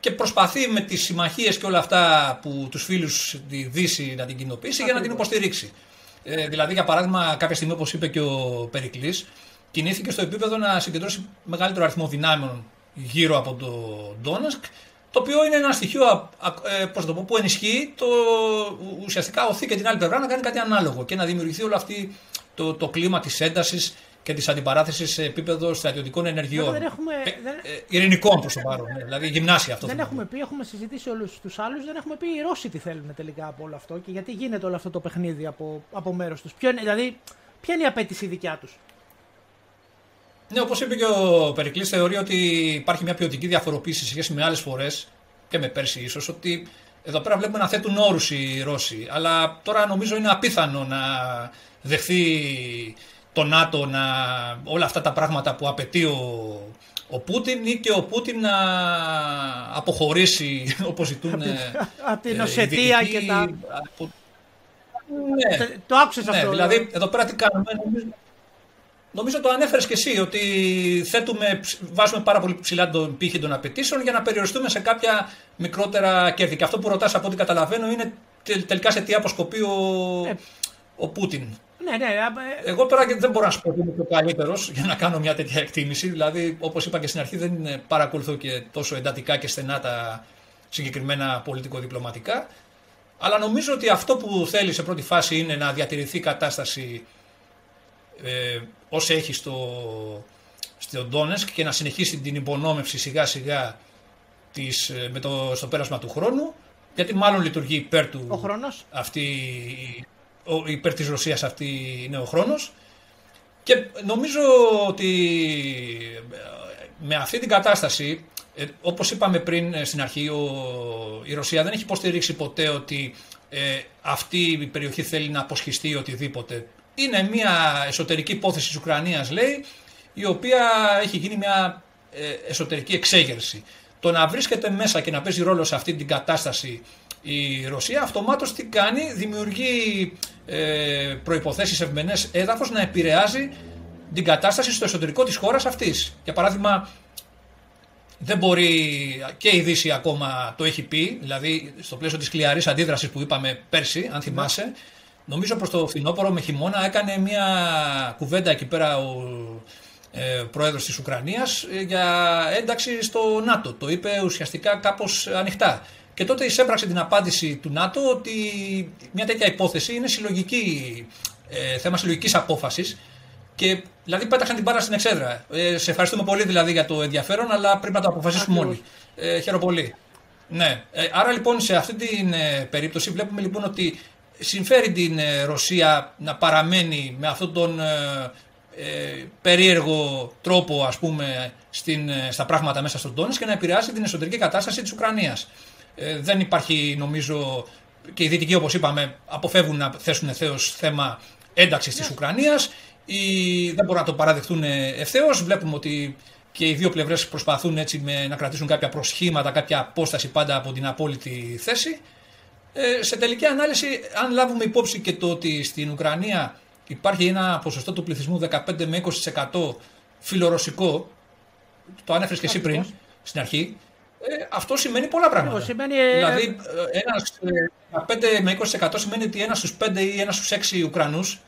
και προσπαθεί με τις συμμαχίες και όλα αυτά που τους φίλους τη Δύση να την κοινοποιήσει για να την υποστηρίξει. Ε, δηλαδή, για παράδειγμα, κάποια στιγμή, όπως είπε και ο Περικλής, κινήθηκε στο επίπεδο να συγκεντρώσει μεγαλύτερο αριθμό δυνάμεων γύρω από το Ντόνασκ, το οποίο είναι ένα στοιχείο ε, πώς το πω, που ενισχύει το, ουσιαστικά οθεί και την άλλη πλευρά να κάνει κάτι ανάλογο και να δημιουργηθεί όλο αυτό το, το κλίμα της έντασης και της αντιπαράθεσης σε επίπεδο στρατιωτικών ενεργειών. Δεν έχουμε, ε, δεν... Ε, ειρηνικών προς το παρόν. Ναι, δηλαδή γυμνάσια αυτό. Δεν έχουμε πει, έχουμε συζητήσει όλους τους άλλους, δεν έχουμε πει οι Ρώσοι τι θέλουν τελικά από όλο αυτό και γιατί γίνεται όλο αυτό το παιχνίδι από, από μέρος τους. Δηλαδή, ποια είναι η απέτηση δικιά τους; Ναι, όπως είπε και ο Περικλής, θεωρεί ότι υπάρχει μια ποιοτική διαφοροποίηση σε σχέση με άλλες φορές και με πέρσι ίσως, ότι εδώ πέρα βλέπουμε να θέτουν όρους οι Ρώσοι. Αλλά τώρα νομίζω είναι απίθανο να δεχθεί το ΝΑΤΟ να, όλα αυτά τα πράγματα που απαιτεί ο, ο Πούτιν ή και ο Πούτιν να αποχωρήσει όπως ζητούν από την Οσετία και τα... Ναι, το άκουσες ναι, αυτό. Δηλαδή, εδώ πέρα τι κάνουμε. Νομίζω, νομίζω το ανέφερες και εσύ ότι θέτουμε, βάζουμε πάρα πολύ ψηλά τον πύχη των απαιτήσεων για να περιοριστούμε σε κάποια μικρότερα κέρδη. Και αυτό που ρωτάς από ό,τι καταλαβαίνω είναι τελικά σε τι αποσκοπεί ο, Ε. ο Πούτιν. Ναι, ναι. ε, Εγώ τώρα δεν μπορώ να σου πω ότι είμαι το καλύτερος για να κάνω μια τέτοια εκτίμηση. Δηλαδή, όπως είπα και στην αρχή, δεν είναι- παρακολουθώ και τόσο εντατικά και στενά τα συγκεκριμένα πολιτικο-διπλωματικά. Αλλά νομίζω ότι αυτό που θέλει σε πρώτη φάση είναι να διατηρηθεί η κατάσταση ε, όσο έχει στο, στο Ντόνεσκ και να συνεχίσει την υπονόμευση σιγά σιγά της, ε, με το, στο πέρασμα του χρόνου γιατί μάλλον λειτουργεί υπέρ του Ο χρόνος. αυτή, ο, υπέρ της Ρωσίας αυτή είναι ο χρόνος και νομίζω ότι ε, με αυτή την κατάσταση, ε, όπως είπαμε πριν ε, στην αρχή, ο, η Ρωσία δεν έχει υποστηρίξει ποτέ ότι ε, αυτή η περιοχή θέλει να αποσχιστεί οτιδήποτε. Είναι μια εσωτερική υπόθεση της Ουκρανίας, λέει, η οποία έχει γίνει μια ε, εσωτερική εξέγερση. Το να βρίσκεται μέσα και να παίζει ρόλο σε αυτή την κατάσταση η Ρωσία, αυτομάτως τι κάνει, δημιουργεί ε, προϋποθέσεις ευμενές έδαφος να επηρεάζει την κατάσταση στο εσωτερικό της χώρας αυτής. Για παράδειγμα, δεν μπορεί και η Δύση ακόμα το έχει πει, δηλαδή στο πλαίσιο της κλιαρής αντίδρασης που είπαμε πέρσι, αν θυμάσαι, νομίζω προς το φθινόπωρο με χειμώνα έκανε μια κουβέντα εκεί πέρα ο ε, πρόεδρος της Ουκρανίας ε, για ένταξη στο ΝΑΤΟ. Το είπε ουσιαστικά κάπως ανοιχτά. Και τότε εισέπραξε την απάντηση του ΝΑΤΟ ότι μια τέτοια υπόθεση είναι συλλογική, ε, θέμα συλλογικής απόφασης και δηλαδή πέταξαν την πάρα στην εξέδρα. Ε, σε ευχαριστούμε πολύ δηλαδή για το ενδιαφέρον, αλλά πρέπει να το αποφασίσουμε Ακριβώς. όλοι. Ε, χαίρομαι πολύ. Ναι. Ε, άρα λοιπόν σε αυτή την ε, περίπτωση βλέπουμε λοιπόν ότι συμφέρει την ε, Ρωσία να παραμένει με αυτόν τον ε, ε, περίεργο τρόπο ας πούμε στην, ε, στα πράγματα μέσα στον Τόνες και να επηρεάσει την εσωτερική κατάσταση της Ουκρανίας. Ε, δεν υπάρχει νομίζω και οι Δυτικοί όπως είπαμε αποφεύγουν να θέσουν ευθέως θέμα ένταξης της Ουκρανίας ή δεν μπορούν να το παραδεχτούν ευθέως. Βλέπουμε ότι και οι δύο πλευρές προσπαθούν έτσι με, να κρατήσουν κάποια προσχήματα, κάποια απόσταση πάντα από την απόλυτη θέση. Ε, σε τελική ανάλυση, αν λάβουμε υπόψη και το ότι στην Ουκρανία υπάρχει ένα ποσοστό του πληθυσμού 15 με 20% φιλορωσικό, το ανέφερες και εσύ πριν στην αρχή, ε, αυτό σημαίνει πολλά πράγματα. Ακριβώς, σημαίνει, ε, δηλαδή, ε, ένας, ε, 15 με 20% σημαίνει ότι ένας στους 5 ή ένας στους 6 Ουκρανούς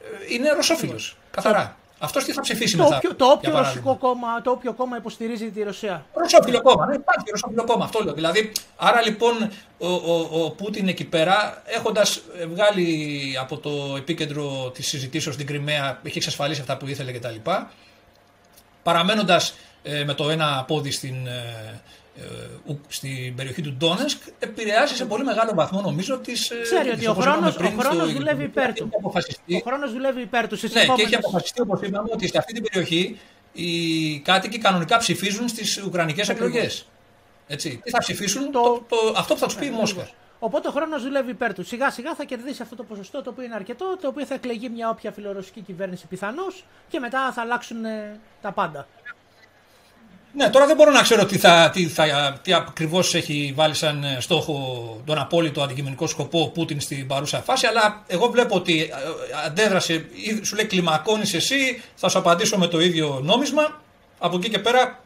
ε, είναι ρωσόφιλος, καθαρά. Αυτός τι θα ψηφίσει το, μετά, όποιο, το, για όποιο παράδειγμα. ρωσικό κόμμα, το όποιο κόμμα υποστηρίζει τη Ρωσία. Ρωσόφιλο κόμμα. Ναι, υπάρχει ρωσόφιλο κόμμα. Αυτό λέω. Δηλαδή, άρα λοιπόν ο, ο, ο Πούτιν εκεί πέρα, έχοντας βγάλει από το επίκεντρο της συζητήσεως στην Κρυμαία, έχει εξασφαλίσει αυτά που ήθελε κτλ. Παραμένοντας ε, με το ένα πόδι στην, ε, ε, ου- στην περιοχή του Ντόνεσκ, επηρεάζει σε πολύ μεγάλο βαθμό νομίζω τις. Ξέρει ότι ο χρόνος, ο χρόνος δουλεύει υπέρ του. Έχει αποφασιστεί, Ο χρόνος δουλεύει υπέρ του. Στις ναι, και επόμενες- έχει αποφασιστεί όπως είπαμε ότι σε αυτή την περιοχή οι κάτοικοι κανονικά ψηφίζουν στις Ουκρανικές εκλογές. Έτσι. Τι θα ψηφίσουν, Το- το, το, αυτό που θα τους πει η Μόσχα. Οπότε ο χρόνος δουλεύει υπέρ του. Σιγά σιγά θα κερδίσει αυτό το ποσοστό το οποίο είναι αρκετό, το οποίο θα εκλεγεί μια όποια φιλορωσική κυβέρνηση πιθανώς και μετά θα αλλάξουν ε, τα πάντα. Ναι, τώρα δεν μπορώ να ξέρω τι, θα, τι, θα, τι ακριβώς έχει βάλει σαν ε, στόχο τον απόλυτο αντικειμενικό σκοπό ο Πούτιν στην παρούσα φάση, αλλά εγώ βλέπω ότι ε, αντέδρασε, ή σου λέει κλιμακώνεις εσύ, θα σου απαντήσω με το ίδιο νόμισμα. Από εκεί και πέρα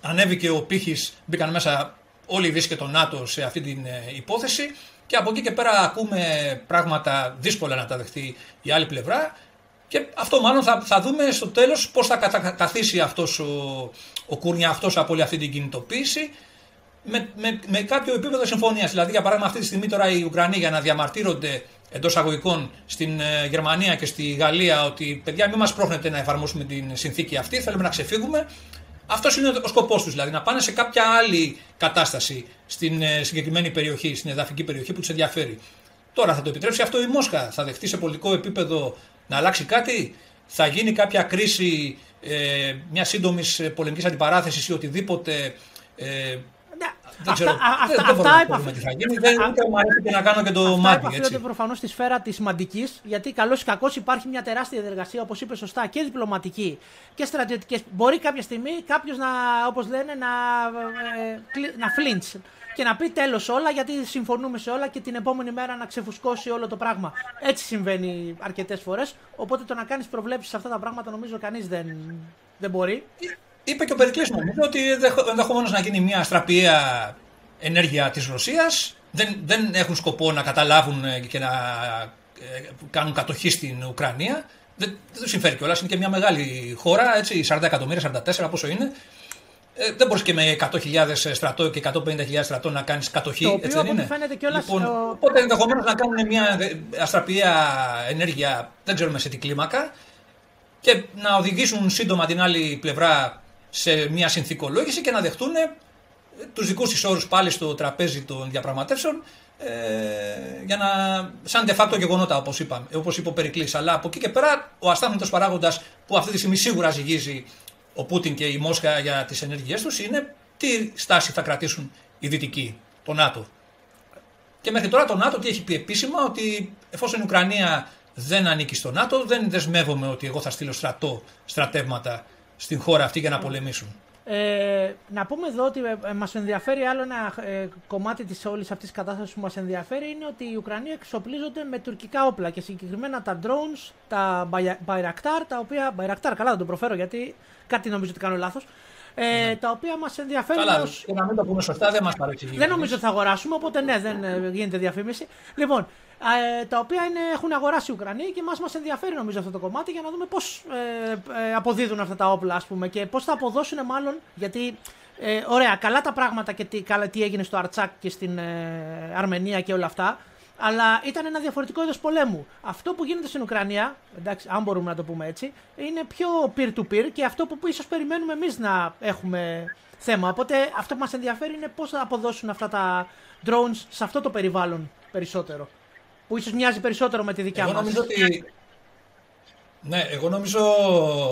ανέβηκε ο πύχης, μπήκαν μέσα όλοι οι Δύση και το ΝΑΤΟ σε αυτή την ε, υπόθεση και από εκεί και πέρα ακούμε πράγματα δύσκολα να τα δεχτεί η άλλη πλευρά και αυτό μάλλον θα, θα δούμε στο τέλος πώς θα κατακαθίσει αυτός ο, ο Κούρνια αυτός από όλη αυτή την κινητοποίηση με, με, με κάποιο επίπεδο συμφωνίας. Δηλαδή για παράδειγμα αυτή τη στιγμή τώρα οι Ουκρανοί για να διαμαρτύρονται εντός αγωγικών στην ε, Γερμανία και στη Γαλλία ότι παιδιά μην μας πρόχνετε να εφαρμόσουμε την συνθήκη αυτή, θέλουμε να ξεφύγουμε. Αυτός είναι ο σκοπός τους, δηλαδή να πάνε σε κάποια άλλη κατάσταση στην ε, συγκεκριμένη περιοχή, στην εδαφική περιοχή που τους ενδιαφέρει. Τώρα θα το επιτρέψει αυτό η Μόσχα, θα δεχτεί σε πολιτικό επίπεδο να αλλάξει κάτι, θα γίνει κάποια κρίση ε, μια σύντομη πολεμικής αντιπαράθεσης ή οτιδήποτε. Ε, Ναι, Δεν ξέρω. Αυτά- δεν, αυτά- δεν μπορώ αυτά να επαφ- πω τι θα γίνει. Δεν Α- ούτε μου αρέσει και να κάνω και το Αυτά μάτι. επαφίονται Έτσι. προφανώς στη σφαίρα της σημαντικής, γιατί καλώς ή κακό υπάρχει μια τεράστια διαδικασία, όπως είπε σωστά, και διπλωματική και στρατιωτική. Μπορεί κάποια στιγμή κάποιος να, όπως λένε, να, ε, κλει- να φλίντς και να πει τέλος όλα, γιατί συμφωνούμε σε όλα και την επόμενη μέρα να ξεφουσκώσει όλο το πράγμα. Έτσι συμβαίνει αρκετές φορές. Οπότε το να κάνεις προβλέψεις σε αυτά τα πράγματα νομίζω κανείς δεν, δεν μπορεί. Είπε και ο Περικλής νομίζω ότι ενδεχομένως να γίνει μια αστραπιαία ενέργεια της Ρωσίας. Δεν, δεν έχουν σκοπό να καταλάβουν ε, και να ε, κάνουν κατοχή στην Ουκρανία. Δεν, δεν τους συμφέρει κιόλας, είναι και μια μεγάλη χώρα, έτσι, 40 εκατομμύρια, 44 πόσο είναι. Ε, δεν μπορείς και με 100.000 στρατό και 150.000 στρατό να κάνεις κατοχή. Το οποίο, έτσι δεν από ό,τι είναι; φαίνεται κιόλας, λοιπόν, ο- Οπότε ενδεχομένως να κάνουν μια ε, αστραπιαία ενέργεια, δεν ξέρουμε σε τι κλίμακα, και να οδηγήσουν σύντομα την άλλη πλευρά σε μια συνθηκολόγηση και να δεχτούν τους δικούς της όρους πάλι στο τραπέζι των διαπραγματεύσεων ε, για να, σαν de facto γεγονότα όπως, είπαμε, όπως είπε ο Περικλής. Αλλά από εκεί και πέρα ο αστάθμητος παράγοντας που αυτή τη στιγμή σίγουρα ζυγίζει ο Πούτιν και η Μόσχα για τις ενέργειές τους είναι τι στάση θα κρατήσουν οι Δυτικοί, το ΝΑΤΟ. Και μέχρι τώρα το ΝΑΤΟ τι έχει πει επίσημα ότι εφόσον η Ουκρανία δεν ανήκει στο ΝΑΤΟ, δεν δεσμεύομαι ότι εγώ θα στείλω στρατό, στρατεύματα στην χώρα αυτή για να πολεμήσουν. Ε, να πούμε εδώ ότι ε, μας ενδιαφέρει άλλο ένα ε, κομμάτι της όλης αυτής της κατάστασης που μας ενδιαφέρει είναι ότι οι Ουκρανοί εξοπλίζονται με τουρκικά όπλα και συγκεκριμένα τα drones, τα Baya- Bayraktar, τα οποία... Bayraktar, καλά δεν το προφέρω γιατί κάτι νομίζω ότι κάνω λάθος. Ε, Τα οποία μας ενδιαφέρουν Ναι. Καλά, ως- και να μην το πούμε σωστά δεν μας παρεξηγεί. δεν νομίζω ότι θα αγοράσουμε, οπότε ναι, δεν ε, γίνεται διαφήμιση. Λοιπόν, ε, τα οποία είναι, έχουν αγοράσει οι Ουκρανοί και μας, μας ενδιαφέρει νομίζω αυτό το κομμάτι για να δούμε πώς ε, ε, αποδίδουν αυτά τα όπλα ας πούμε και πώς θα αποδώσουν μάλλον, γιατί ε, ωραία, καλά τα πράγματα και τι, καλά, τι έγινε στο Αρτσάκ και στην ε, Αρμενία και όλα αυτά, αλλά ήταν ένα διαφορετικό είδος πολέμου. Αυτό που γίνεται στην Ουκρανία, εντάξει, αν μπορούμε να το πούμε έτσι, είναι πιο peer-to-peer και αυτό που ίσως περιμένουμε εμείς να έχουμε θέμα. Οπότε αυτό που μας ενδιαφέρει είναι πώς θα αποδώσουν αυτά τα drones σε αυτό το περιβάλλον περισσότερο. Που ίσως μοιάζει περισσότερο με τη δικιά Εγώ μας. νομίζω ότι. Ναι, εγώ νομίζω,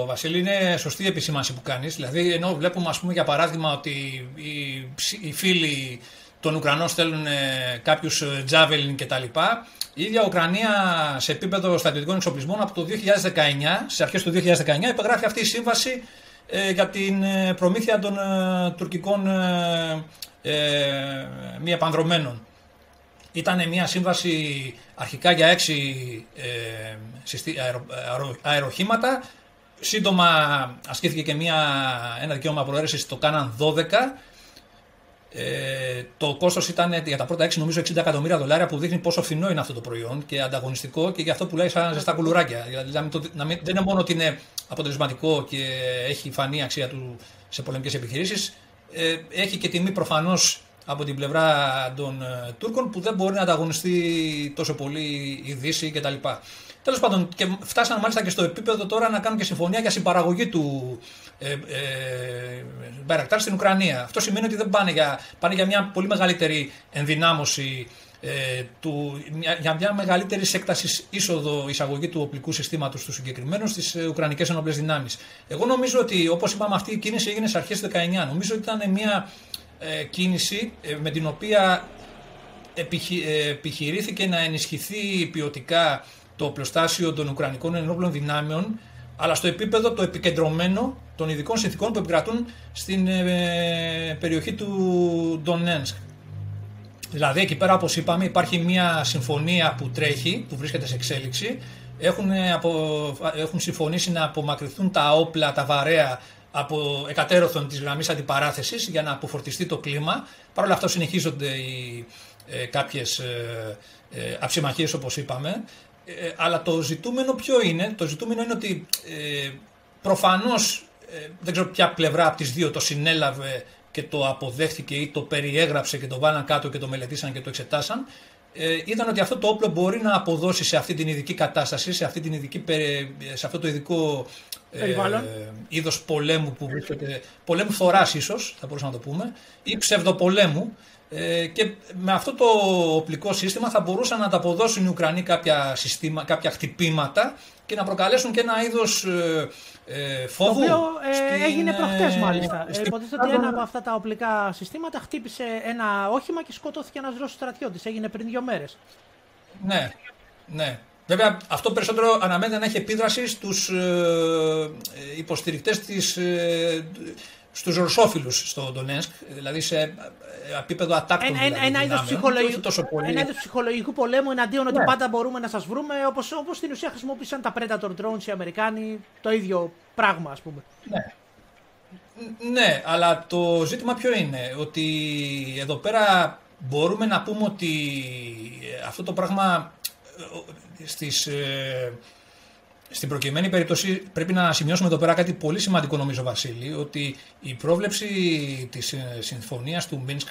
Βασίλη, είναι σωστή η επισήμανση που κάνεις. Δηλαδή, ενώ βλέπουμε, ας πούμε, για παράδειγμα, ότι οι, ψ- οι φίλοι των Ουκρανών στέλνουν ε, κάποιους ε, Javelin και τα λοιπά, η ίδια Ουκρανία σε επίπεδο στρατιωτικών εξοπλισμών από το 2019, στις αρχές του 2019, υπεγράφει αυτή η σύμβαση ε, για την ε, προμήθεια των ε, τουρκικών ε, ε, μη επανδρομένων. Ήταν μια σύμβαση αρχικά για έξι ε, συστή- αερο- αερο- αεροχήματα. Σύντομα ασκήθηκε και μια, ένα δικαίωμα προαίρεσης, το κάναν 12. Ε, το κόστος ήταν για τα πρώτα 6 νομίζω 60 εκατομμύρια δολάρια που δείχνει πόσο φθηνό είναι αυτό το προϊόν και ανταγωνιστικό και γι' αυτό που λέει σαν ζεστά κουλουράκια. Δηλαδή να μην το- να μην- δεν είναι μόνο ότι είναι αποτελεσματικό και έχει φανεί η αξία του σε πολεμικές επιχειρήσεις, ε, έχει και τιμή προφανώς από την πλευρά των ε, Τούρκων που δεν μπορεί να ανταγωνιστεί τόσο πολύ η Δύση κτλ. Τέλος πάντων, και φτάσανε μάλιστα και στο επίπεδο τώρα να κάνουν και συμφωνία για συμπαραγωγή του ε, ε, Bayraktar στην Ουκρανία. Αυτό σημαίνει ότι δεν πάνε για, πάνε για μια πολύ μεγαλύτερη ενδυνάμωση, ε, του, μια, για μια μεγαλύτερη σε έκταση είσοδο εισαγωγή του οπλικού συστήματος του συγκεκριμένου στις ε, Ουκρανικές Ενόπλες Δυνάμεις. Εγώ νομίζω ότι, όπως είπαμε, αυτή η κίνηση έγινε στις αρχές του 19. Νομίζω ότι ήταν μια ε, κίνηση ε, με την οποία επιχει, ε, επιχειρήθηκε να ενισχυθεί ποιοτικά το οπλοστάσιο των Ουκρανικών ενόπλων δυνάμεων, αλλά στο επίπεδο το επικεντρωμένο των ειδικών συνθηκών που επικρατούν στην ε, περιοχή του Ντονένσκ. Δηλαδή εκεί πέρα όπως είπαμε υπάρχει μια συμφωνία που τρέχει, που βρίσκεται σε εξέλιξη. Έχουν, ε, απο, έχουν συμφωνήσει να απομακρυνθούν τα όπλα, τα βαρέα από εκατέρωθον της γραμμής αντιπαράθεσης για να αποφορτιστεί το κλίμα. Παρ' όλα αυτά συνεχίζονται οι, ε, κάποιες ε, ε, αψημαχίες όπως είπαμε. Ε, αλλά το ζητούμενο ποιο είναι, το ζητούμενο είναι ότι ε, προφανώς ε, δεν ξέρω ποια πλευρά από τις δύο το συνέλαβε και το αποδέχτηκε ή το περιέγραψε και το βάλαν κάτω και το μελετήσαν και το εξετάσαν, ε, ήταν ότι αυτό το όπλο μπορεί να αποδώσει σε αυτή την ειδική κατάσταση, σε, αυτή την ειδική, περι- σε αυτό το ειδικό ε, Περιβάλλον. είδος πολέμου που βρίσκεται, πολέμου φθοράς ίσως, θα μπορούσαμε να το πούμε, ή ψευδοπολέμου, ε, και με αυτό το οπλικό σύστημα θα μπορούσαν να ανταποδώσουν οι Ουκρανοί κάποια, συστήμα, κάποια χτυπήματα και να προκαλέσουν και ένα είδος ε, φόβου. Το οποίο ε, στην, έγινε ε, προχτές μάλιστα. Ε, στην- υποτίθεται ότι ένα από αυτά τα οπλικά συστήματα χτύπησε ένα όχημα και σκοτώθηκε ένας Ρώσος στρατιώτης. Έγινε πριν δύο μέρες. Ναι, ναι. Βέβαια, αυτό περισσότερο αναμένεται να έχει επίδραση στους ε, ε, υποστηρικτές της, ε, στους ρωσόφιλους στο Ντονέσκ, δηλαδή σε ε, επίπεδο ατάκτων Ένα, δηλαδή, ένα, ένα είδος δυνάμεων, και ψυχολογικού, όχι τόσο πολύ. ένα είδος ψυχολογικού πολέμου εναντίον ότι Ναι. πάντα μπορούμε να σας βρούμε. Όπως όπως στην ουσία χρησιμοποίησαν τα Predator drones οι Αμερικάνοι. Το ίδιο πράγμα, ας πούμε. Ναι. Ναι, αλλά το ζήτημα ποιο είναι, ότι εδώ πέρα μπορούμε να πούμε ότι ε, αυτό το πράγμα ε, ο- στις, ε, στην προκειμένη περίπτωση πρέπει να σημειώσουμε εδώ πέρα κάτι πολύ σημαντικό νομίζω Βασίλη, ότι η πρόβλεψη της ε, συμφωνίας του Μίνσκ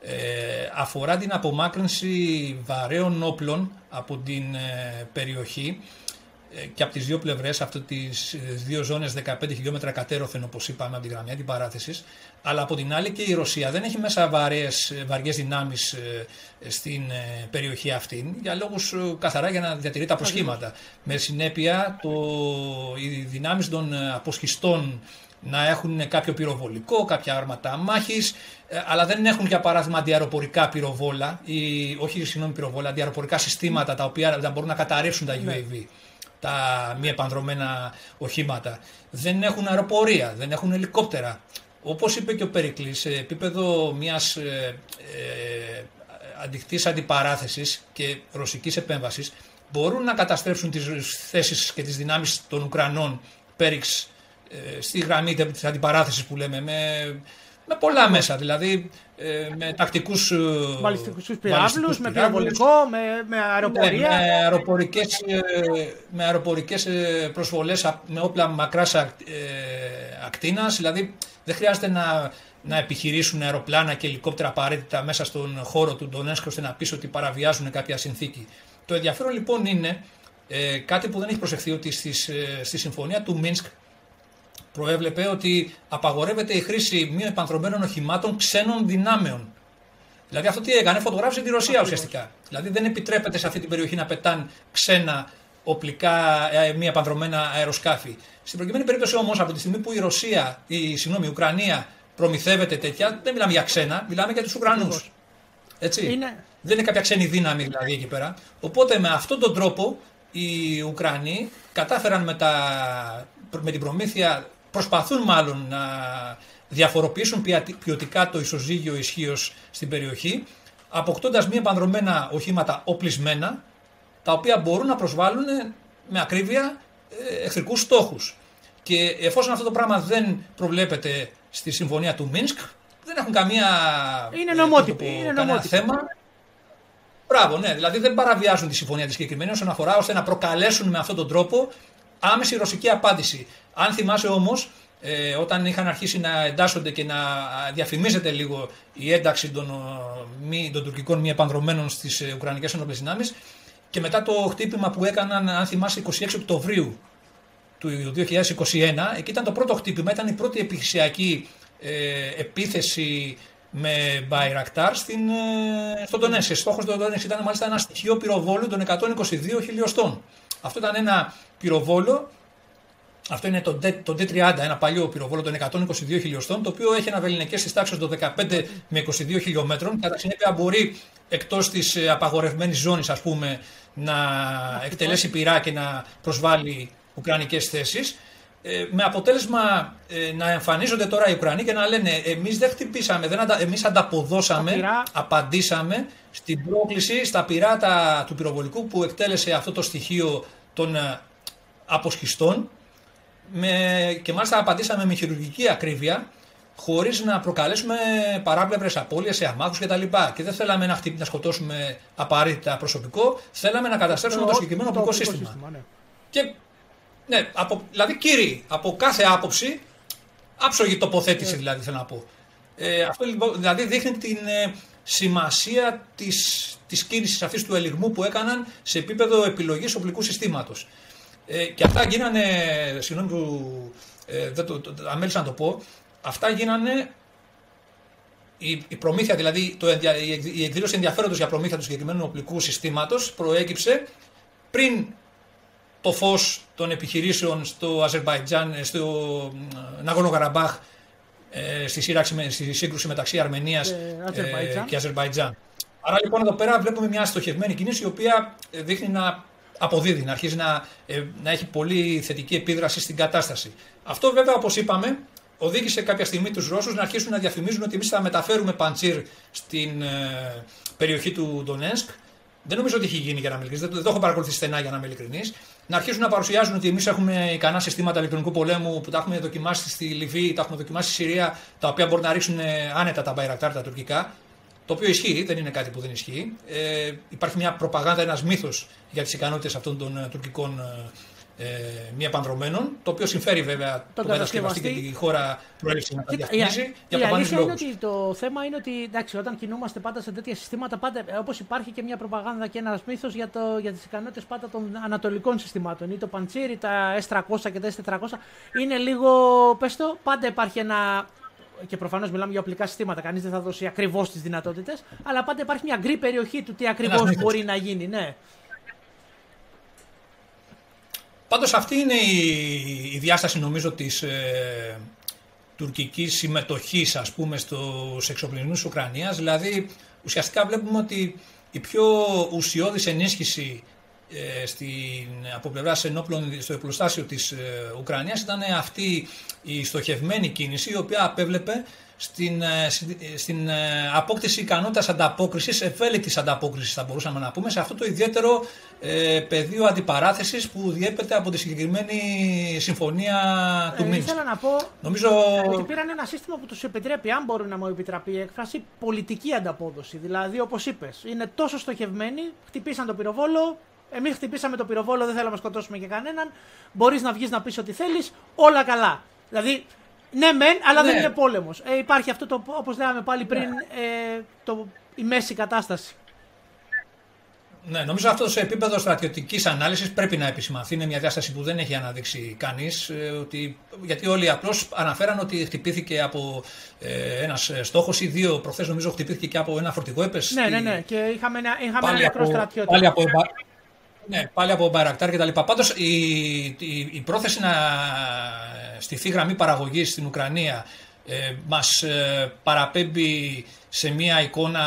ε, αφορά την απομάκρυνση βαρέων όπλων από την ε, περιοχή. ε, και από τις δύο πλευρές, αυτό τις ε, δύο ζώνες 15 χιλιόμετρα κατέρωθεν όπως είπαμε από τη γραμμή αντιπαράθεσης, αλλά από την άλλη και η Ρωσία δεν έχει μέσα βαρές, ε, βαριές δυνάμεις ε, στην ε, περιοχή αυτή για λόγους ε, καθαρά για να διατηρεί τα αποσχήματα. Με συνέπεια το, οι δυνάμεις των ε, αποσχιστών να έχουν κάποιο πυροβολικό, κάποια άρματα μάχης, ε, αλλά δεν έχουν για παράδειγμα αντιαεροπορικά πυροβόλα, ή, όχι συγγνώμη πυροβόλα, αντιαεροπορικά συστήματα τα οποία να μπορούν να καταρρεύσουν τα UAV τα μη επανδρομένα οχήματα. Δεν έχουν αεροπορία, δεν έχουν ελικόπτερα. Όπως είπε και ο Περικλής, σε επίπεδο μιας ε, ε, αντικτής αντιπαράθεσης και ρωσικής επέμβασης, μπορούν να καταστρέψουν τις θέσεις και τις δυνάμεις των Ουκρανών Πέριξ ε, στη γραμμή της αντιπαράθεσης που λέμε, με, με πολλά μέσα, δηλαδή ε, με τακτικούς ε, Βαλιστικούς πυράβλους, βαλιστικούς με πυράβλους, πυροβολικό, με, με ναι, αεροπορία. με αεροπορικές, ε, με αεροπορικές ε, προσβολές α- με όπλα μακράς ακ- ε, ακτίνας, δηλαδή δεν χρειάζεται να, να επιχειρήσουν αεροπλάνα και ελικόπτερα απαραίτητα μέσα στον χώρο του Ντονέσκ ώστε να πεις ότι παραβιάζουν κάποια συνθήκη. Το ενδιαφέρον λοιπόν είναι ε, κάτι που δεν έχει προσεχθεί ότι στις, ε, στη συμφωνία του Μίνσκ προέβλεπε ότι απαγορεύεται η χρήση μη επανθρωμένων οχημάτων ξένων δυνάμεων. Δηλαδή αυτό τι έκανε, φωτογράφησε τη Ρωσία ουσιαστικά. Δηλαδή δεν επιτρέπεται σε αυτή την περιοχή να πετάν ξένα οπλικά ε, μη επανδρομένα αεροσκάφη. Στην προκειμένη περίπτωση όμως, από τη στιγμή που η Ρωσία, η, συγγνώμη, η Ουκρανία προμηθεύεται τέτοια, δεν μιλάμε για ξένα, μιλάμε για τους Ουκρανούς. Ακριβώς. Έτσι. Είναι- Δεν είναι κάποια ξένη δύναμη δηλαδή εκεί πέρα. Οπότε με αυτόν τον τρόπο οι Ουκρανοί κατάφεραν με, τα, με την προμήθεια, προσπαθούν μάλλον να διαφοροποιήσουν ποιατι- ποιοτικά το ισοζύγιο ισχύως στην περιοχή, αποκτώντας μη επανδρομένα οχήματα οπλισμένα, τα οποία μπορούν να προσβάλλουν με ακρίβεια ε, εχθρικούς στόχους. Και εφόσον αυτό το πράγμα δεν προβλέπεται στη συμφωνία του Μίνσκ, δεν έχουν καμία Είναι ε, νομότυπη, πώς το πω, είναι κανένα νομότυπη. θέμα. Μπράβο, ναι. Δηλαδή δεν παραβιάζουν τη συμφωνία τη συγκεκριμένη όσον αφορά ώστε να προκαλέσουν με αυτόν τον τρόπο άμεση ρωσική απάντηση. Αν θυμάσαι όμως, ε, όταν είχαν αρχίσει να εντάσσονται και να διαφημίζεται λίγο η ένταξη των, ε, μη, των τουρκικών μη επανδρομένων στις ε, Ουκρανικές Ενόπλες Δυνάμεις και μετά το χτύπημα που έκαναν, αν θυμάσαι, 26 Οκτωβρίου του 2021, εκεί ήταν το πρώτο χτύπημα, ήταν η πρώτη επιχειρησιακή ε, επίθεση με Bayraktar στην, ε, στο Donetsk. Στόχος του Donetsk ήταν μάλιστα ένα στοιχείο πυροβόλου των 122 χιλιοστών. Αυτό ήταν ένα πυροβόλο, αυτό είναι το, D, το D30, ένα παλιό πυροβόλο των 122 χιλιοστών, το οποίο έχει ένα βεληνικές στις τάξεις των 15 με 22 χιλιόμετρων. Κατά συνέπεια μπορεί εκτός της ε, απαγορευμένης ζώνης, ας πούμε, να εκτελέσει πυρά και να προσβάλλει ουκρανικές θέσεις. Ε, με αποτέλεσμα ε, να εμφανίζονται τώρα οι Ουκρανοί και να λένε εμείς δεν χτυπήσαμε, δεν αντα, εμείς ανταποδώσαμε, Τα πυρά. απαντήσαμε στην πρόκληση στα πυράτα του πυροβολικού που εκτέλεσε αυτό το στοιχείο των ε, αποσχιστών με, και μάλιστα απαντήσαμε με χειρουργική ακρίβεια χωρίς να προκαλέσουμε παράπλευρες απώλειες σε αμάχους κτλ. Και, και δεν θέλαμε να, χτυπ, να σκοτώσουμε απαραίτητα προσωπικό, θέλαμε να καταστρέψουμε το, συγκεκριμένο οπλικό οπλικό σύστημα. ναι. Και, ναι, από, δηλαδή κύριοι, από κάθε άποψη, άψογη τοποθέτηση δηλαδή θέλω να πω. Ε, αυτό λοιπόν, δηλαδή δείχνει την ε, σημασία της, της κίνησης αυτής του ελιγμού που έκαναν σε επίπεδο επιλογής οπλικού συστήματος. Ε, και αυτά γίνανε, συγγνώμη που ε, δεν το, το, αμέλησα να το πω, αυτά γίνανε η, η προμήθεια, δηλαδή το, ενδια- η εκ- η εκδήλωση ενδιαφέροντος για προμήθεια του συγκεκριμένου οπλικού συστήματος προέκυψε πριν το φως των επιχειρήσεων στο Αζερβαϊτζάν, ε, στο Ναγόνο Καραμπάχ, στη, σύραξη, στη σύγκρουση μεταξύ Αρμενίας και Αζερβαϊτζάν. Άρα λοιπόν εδώ πέρα βλέπουμε μια στοχευμένη κίνηση η οποία δείχνει να αποδίδει, να αρχίζει να, να έχει πολύ θετική επίδραση στην κατάσταση. Αυτό βέβαια όπως είπαμε οδήγησε κάποια στιγμή τους Ρώσους να αρχίσουν να διαφημίζουν ότι εμείς θα μεταφέρουμε παντσίρ στην ε, περιοχή του Ντονέσκ. Δεν νομίζω ότι έχει γίνει για να είμαι δεν, δεν το έχω παρακολουθήσει στενά για να είμαι ειλικρινής. Να αρχίσουν να παρουσιάζουν ότι εμείς έχουμε ικανά συστήματα ηλεκτρονικού πολέμου που τα έχουμε δοκιμάσει στη Λιβύη, τα έχουμε δοκιμάσει στη Συρία, τα οποία μπορούν να ρίξουν ε, άνετα τα μπαϊρακτάρ τα τουρκικά. Το οποίο ισχύει, δεν είναι κάτι που δεν ισχύει. Ε, υπάρχει μια προπαγάνδα, ένας μύθος για τις ικανότητες αυτών των ε, τουρκικών ε, ε, μη επανδρομένων, το οποίο συμφέρει βέβαια τον κατασκευαστή και τη χώρα προέλευσης να τα διαφημίζει για Η αλήθεια είναι ότι το θέμα είναι ότι εντάξει, όταν κινούμαστε πάντα σε τέτοια συστήματα, όπως υπάρχει και μια προπαγάνδα και ένας μύθος για, για τις ικανότητες πάντα των ανατολικών συστημάτων, ή το Παντσίρι, τα S300 και τα S400, είναι λίγο, πες το, πάντα υπάρχει ένα και προφανώς μιλάμε για οπλικά συστήματα, κανείς δεν θα δώσει ακριβώς τις δυνατότητες, αλλά πάντα υπάρχει μια γκρι περιοχή του τι ακριβώς μπορεί να γίνει. Ναι. Πάντως αυτή είναι η, διάσταση νομίζω της ε, τουρκικής συμμετοχής ας πούμε στους εξοπλισμούς της Ουκρανίας. Δηλαδή ουσιαστικά βλέπουμε ότι η πιο ουσιώδης ενίσχυση ε, στην, από πλευράς ενόπλων στο επλοστάσιο της ε, Ουκρανίας ήταν αυτή η στοχευμένη κίνηση η οποία απέβλεπε στην, ε, στην ε, απόκτηση ικανότητας ανταπόκρισης, ευέλικτης ανταπόκρισης θα μπορούσαμε να πούμε, σε αυτό το ιδιαίτερο ε, πεδίο αντιπαράθεσης που διέπεται από τη συγκεκριμένη συμφωνία του Μίνσκ. Ήθελα να πω Νομίζω... ότι πήραν ένα σύστημα που τους επιτρέπει, αν μπορεί να μου επιτραπεί η έκφραση, πολιτική ανταπόδοση. Δηλαδή, όπως είπες, είναι τόσο στοχευμένοι, χτυπήσαν το πυροβόλο, Εμείς χτυπήσαμε το πυροβόλο, δεν θέλαμε να σκοτώσουμε και κανέναν. Μπορείς να βγεις να πεις ό,τι θέλεις, όλα καλά. Δηλαδή, ναι, μεν, αλλά δεν ναι. είναι πόλεμος. Ε, υπάρχει αυτό το, όπως λέγαμε πάλι πριν, ε, το, η μέση κατάσταση. Ναι, νομίζω αυτό σε επίπεδο στρατιωτικής ανάλυσης πρέπει να επισημανθεί. Είναι μια διάσταση που δεν έχει αναδείξει κανείς. Ε, γιατί όλοι απλώς αναφέραν ότι χτυπήθηκε από ε, ένας στόχος ή δύο προχθές, νομίζω, χτυπήθηκε και από ένα φορτηγό έπεσε. Ναι, ναι, ναι. Και είχαμε ένα, είχαμε ένα μικρό στρατιώτη. Πάλι από, ναι, πάλι από Μπαρακτάρ και τα λοιπά. Πάντως η, η, η πρόθεση να στηθεί γραμμή παραγωγής στην Ουκρανία ε, μας ε, παραπέμπει σε μια εικόνα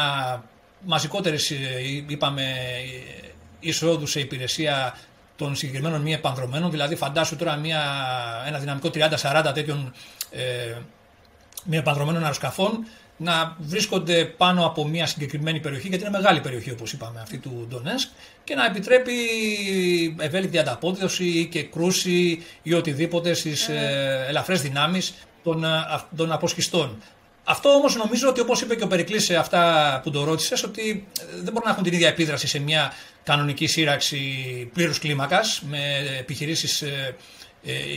μαζικότερης, ε, είπαμε, ε, εισόδου σε υπηρεσία των συγκεκριμένων μη επανδρομένων. Δηλαδή φαντάσου τώρα μια, ένα δυναμικό 30-40 τέτοιων ε, μη επανδρομένων αεροσκαφών να βρίσκονται πάνω από μια συγκεκριμένη περιοχή, γιατί είναι μεγάλη περιοχή όπως είπαμε αυτή του Ντονέσκ, και να επιτρέπει ευέλικτη ανταπόδοση και κρούση ή οτιδήποτε στις ε, ελαφρές δυνάμεις των, ε, των αποσχιστών. Αυτό όμως νομίζω ότι όπως είπε και ο Περικλής σε αυτά που το ρώτησες, ότι ε, δεν μπορούν να έχουν την ίδια επίδραση σε μια κανονική σύραξη πλήρους κλίμακας, με επιχειρήσεις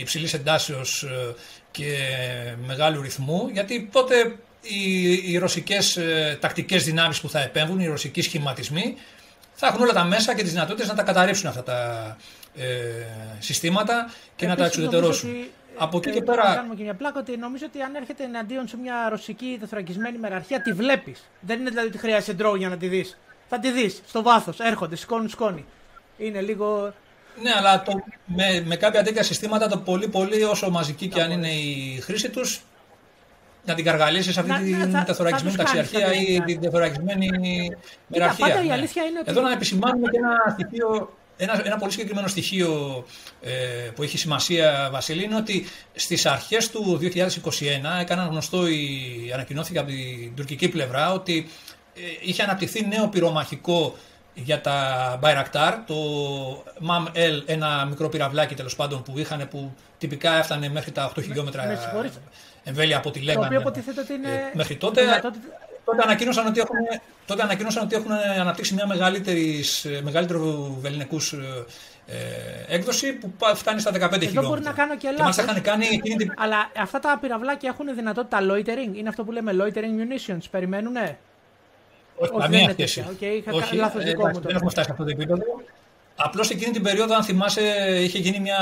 υψηλής εντάσεως και μεγάλου ρυθμού, γιατί τότε οι, οι ρωσικές ε, τακτικές δυνάμεις που θα επέμβουν, οι ρωσικοί σχηματισμοί, θα έχουν όλα τα μέσα και τις δυνατότητες να τα καταρρύψουν αυτά τα ε, συστήματα και να τα εξουδετερώσουν. Από εκεί και ε, πέρα. Να κάνουμε και μια πλάκα ότι νομίζω ότι αν έρχεται εναντίον σε μια ρωσική τεθρακισμένη μεραρχία, τη βλέπεις. Δεν είναι δηλαδή ότι χρειάζεται ντρό για να τη δεις. Θα τη δεις στο βάθος, έρχονται, σηκώνουν σκόνη. Είναι λίγο. Ναι, αλλά το, με, με κάποια τέτοια συστήματα το πολύ πολύ όσο μαζική και αν είναι η χρήση τους, να την καργαλίσεις αυτή την τεθωρακισμένη ταξιαρχία ή την τεθωρακισμένη μεραρχία. Πάντα η αλήθεια είναι ότι... Εδώ να επισημάνουμε και ένα στοιχείο ένα, ένα πολύ συγκεκριμένο στοιχείο ε, που έχει σημασία, Βασίλη, είναι ότι στις αρχές του 2021 έκαναν γνωστό, η, ανακοινώθηκε από την τουρκική πλευρά, ότι ε, είχε αναπτυχθεί νέο πυρομαχικό για τα Bayraktar, το MAM-L, ένα μικρό πυραυλάκι τέλος πάντων που είχαν που τυπικά έφτανε μέχρι τα 8 χιλιόμετρα εμβέλεια από τη λέγανε. Το οποίο υποτίθεται ότι είναι. Ε, μέχρι τότε, τότε, ανακοίνωσαν ότι έχουν, τότε ανακοίνωσαν ότι έχουν αναπτύξει μια μεγαλύτερη, μεγαλύτερου βεληνικούς ε, έκδοση που φτάνει στα 15 χιλιόμετρα. Εδώ μπορεί να κάνω και λάθος. κάνει Αλλά αυτά τα πυραυλάκια έχουν δυνατότητα loitering; Είναι αυτό που λέμε loitering munitions. Περιμένουνε; Όχι, καμία σχέση. Okay, είχα Όχι, λάθος δικό μου. Δεν έχουμε φτάσει σε αυτό το επίπεδο. Απλώς εκείνη την περίοδο, αν θυμάσαι, είχε γίνει μια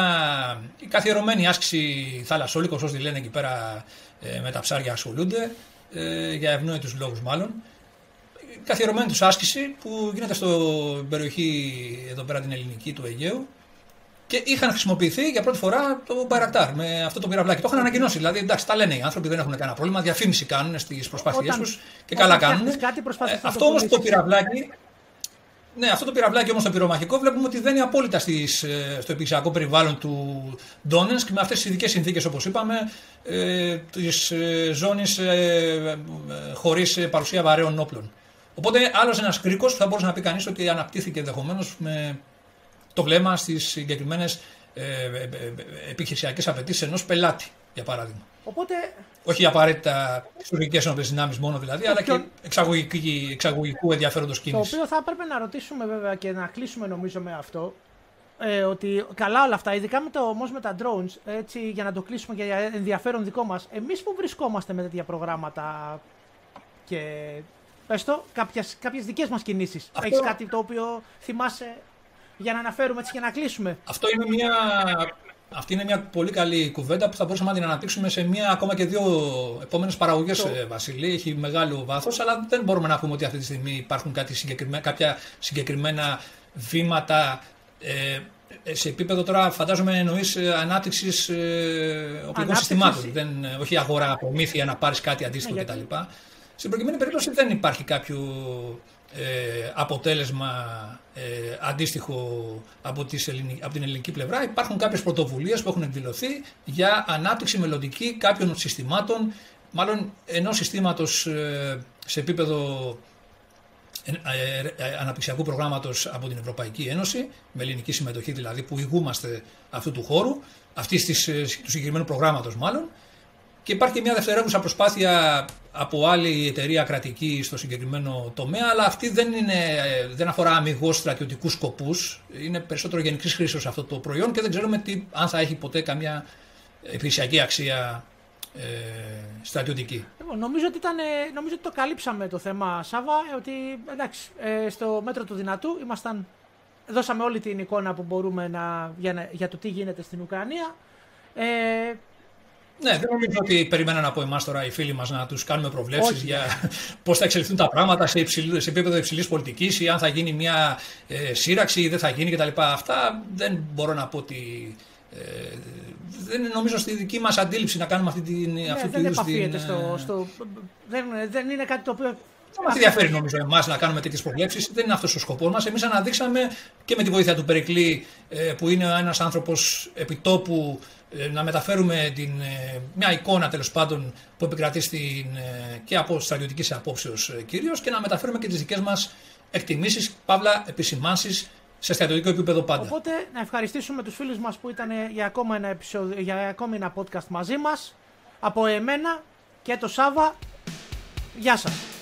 καθιερωμένη άσκηση θαλασσόλικος, όπω τη λένε εκεί πέρα ε, με τα ψάρια ασχολούνται, ε, για ευνόητους λόγους μάλλον. Καθιερωμένη τους άσκηση που γίνεται στην περιοχή εδώ πέρα την ελληνική του Αιγαίου και είχαν χρησιμοποιηθεί για πρώτη φορά το Μπαϊρακτάρ με αυτό το πυραυλάκι. Το είχαν ανακοινώσει. Δηλαδή, εντάξει, τα λένε οι άνθρωποι, δεν έχουν κανένα πρόβλημα. Διαφήμιση κάνουν στις προσπάθειές τους και καλά κάνουν. Ε, αυτό όμως το πυραυλάκι ναι, αυτό το πυραυλάκι όμως το πυρομαχικό βλέπουμε ότι δεν είναι απόλυτα στις, ε, στο επικοινωνικό περιβάλλον του Ντόνενσκ με αυτές τις ειδικές συνθήκες όπως είπαμε, ε, τη ε, ζώνης ε, ε χωρίς παρουσία βαρέων όπλων. Οπότε άλλος ένας κρίκος που θα μπορούσε να πει κανείς ότι αναπτύχθηκε ενδεχομένως με το βλέμμα στις συγκεκριμένες ε, επιχειρησιακές απαιτήσεις ενός πελάτη, για παράδειγμα. Οπότε... Όχι απαραίτητα λειτουργικέ ενόπλες δυνάμεις μόνο δηλαδή, αλλά και εξαγωγικού ενδιαφέροντος κίνησης. Το οποίο θα έπρεπε να ρωτήσουμε βέβαια και να κλείσουμε νομίζω με αυτό. Ε, ότι καλά όλα αυτά, ειδικά με το, όμως με τα drones, έτσι, για να το κλείσουμε και για ενδιαφέρον δικό μας, εμείς που βρισκόμαστε με τέτοια προγράμματα και πες το, κάποιες, κάποιες δικές μας κινήσεις. Αυτό... Έχεις κάτι το οποίο θυμάσαι; Για να αναφέρουμε έτσι και να κλείσουμε. Αυτό είναι μια αυτή είναι μια πολύ καλή κουβέντα που θα μπορούσαμε να την αναπτύξουμε σε μία ακόμα και δύο επόμενες παραγωγές, το... Ε, Βασιλή. Έχει μεγάλο βάθος, αλλά δεν μπορούμε να πούμε ότι αυτή τη στιγμή υπάρχουν κάτι συγκεκριμένα, κάποια συγκεκριμένα βήματα. Ε, σε επίπεδο τώρα, φαντάζομαι, εννοείς ε, ανάπτυξης ε, οπλικών συστημάτων. Δεν, ε, όχι αγορά, προμήθεια, να πάρεις κάτι αντίστοιχο ναι, κτλ. Στην προκειμένη περίπτωση δεν υπάρχει κάποιο ε, αποτέλεσμα ε, αντίστοιχο από, τις από την ελληνική πλευρά. Υπάρχουν κάποιες πρωτοβουλίες που έχουν εκδηλωθεί για ανάπτυξη μελλοντική κάποιων συστημάτων, μάλλον ενός συστήματος ε, σε επίπεδο ε, ε, αναπτυξιακού προγράμματος από την Ευρωπαϊκή Ένωση, με ελληνική συμμετοχή δηλαδή που ηγούμαστε αυτού του χώρου, αυτής της, του συγκεκριμένου προγράμματος μάλλον, και υπάρχει μια δευτερεύουσα προσπάθεια από άλλη εταιρεία κρατική στο συγκεκριμένο τομέα, αλλά αυτή δεν, είναι, δεν αφορά αμυγός στρατιωτικούς σκοπούς. Είναι περισσότερο γενικής χρήσης αυτό το προϊόν και δεν ξέρουμε τι, αν θα έχει ποτέ καμιά επιχειρησιακή αξία ε, στρατιωτική. Λοιπόν, νομίζω, ότι ήταν, νομίζω ότι το καλύψαμε το θέμα, Σάβα. Ότι εντάξει, ε, στο μέτρο του δυνατού ήμασταν, δώσαμε όλη την εικόνα που μπορούμε να, για, για το τι γίνεται στην Ουκρανία. Ε, ναι, δεν νομίζω ότι περιμέναν από εμάς τώρα οι φίλοι μας να τους κάνουμε προβλέψεις για πώς θα εξελιχθούν τα πράγματα σε, υψηλή, σε επίπεδο υψηλής πολιτικής ή αν θα γίνει μια ε, σύραξη ή δεν θα γίνει κτλ. Αυτά δεν μπορώ να πω ότι. Ε, δεν είναι νομίζω στη δική μας αντίληψη να κάνουμε αυτή την. Ναι, αυτή δεν επαφίεται στο, ε, στο. δεν, δεν είναι κάτι το οποίο δεν μας ενδιαφέρει νομίζω εμάς να κάνουμε τέτοιες προβλέψεις. Δεν είναι αυτός ο σκοπός μας. Εμείς αναδείξαμε και με τη βοήθεια του Περικλή, ε, που είναι ένας άνθρωπος επιτόπου ε, να μεταφέρουμε την, ε, μια εικόνα τέλος πάντων που επικρατεί στην, ε, και από στρατιωτικής απόψεως κυρίως και να μεταφέρουμε και τις δικές μας εκτιμήσεις, παύλα επισημάνσεις σε στρατιωτικό επίπεδο πάντα. Οπότε να ευχαριστήσουμε τους φίλους μας που ήταν για, ακόμα ένα επεισόδιο, για ακόμη ένα podcast μαζί μας. Από εμένα και το Σάβα. Γεια σας.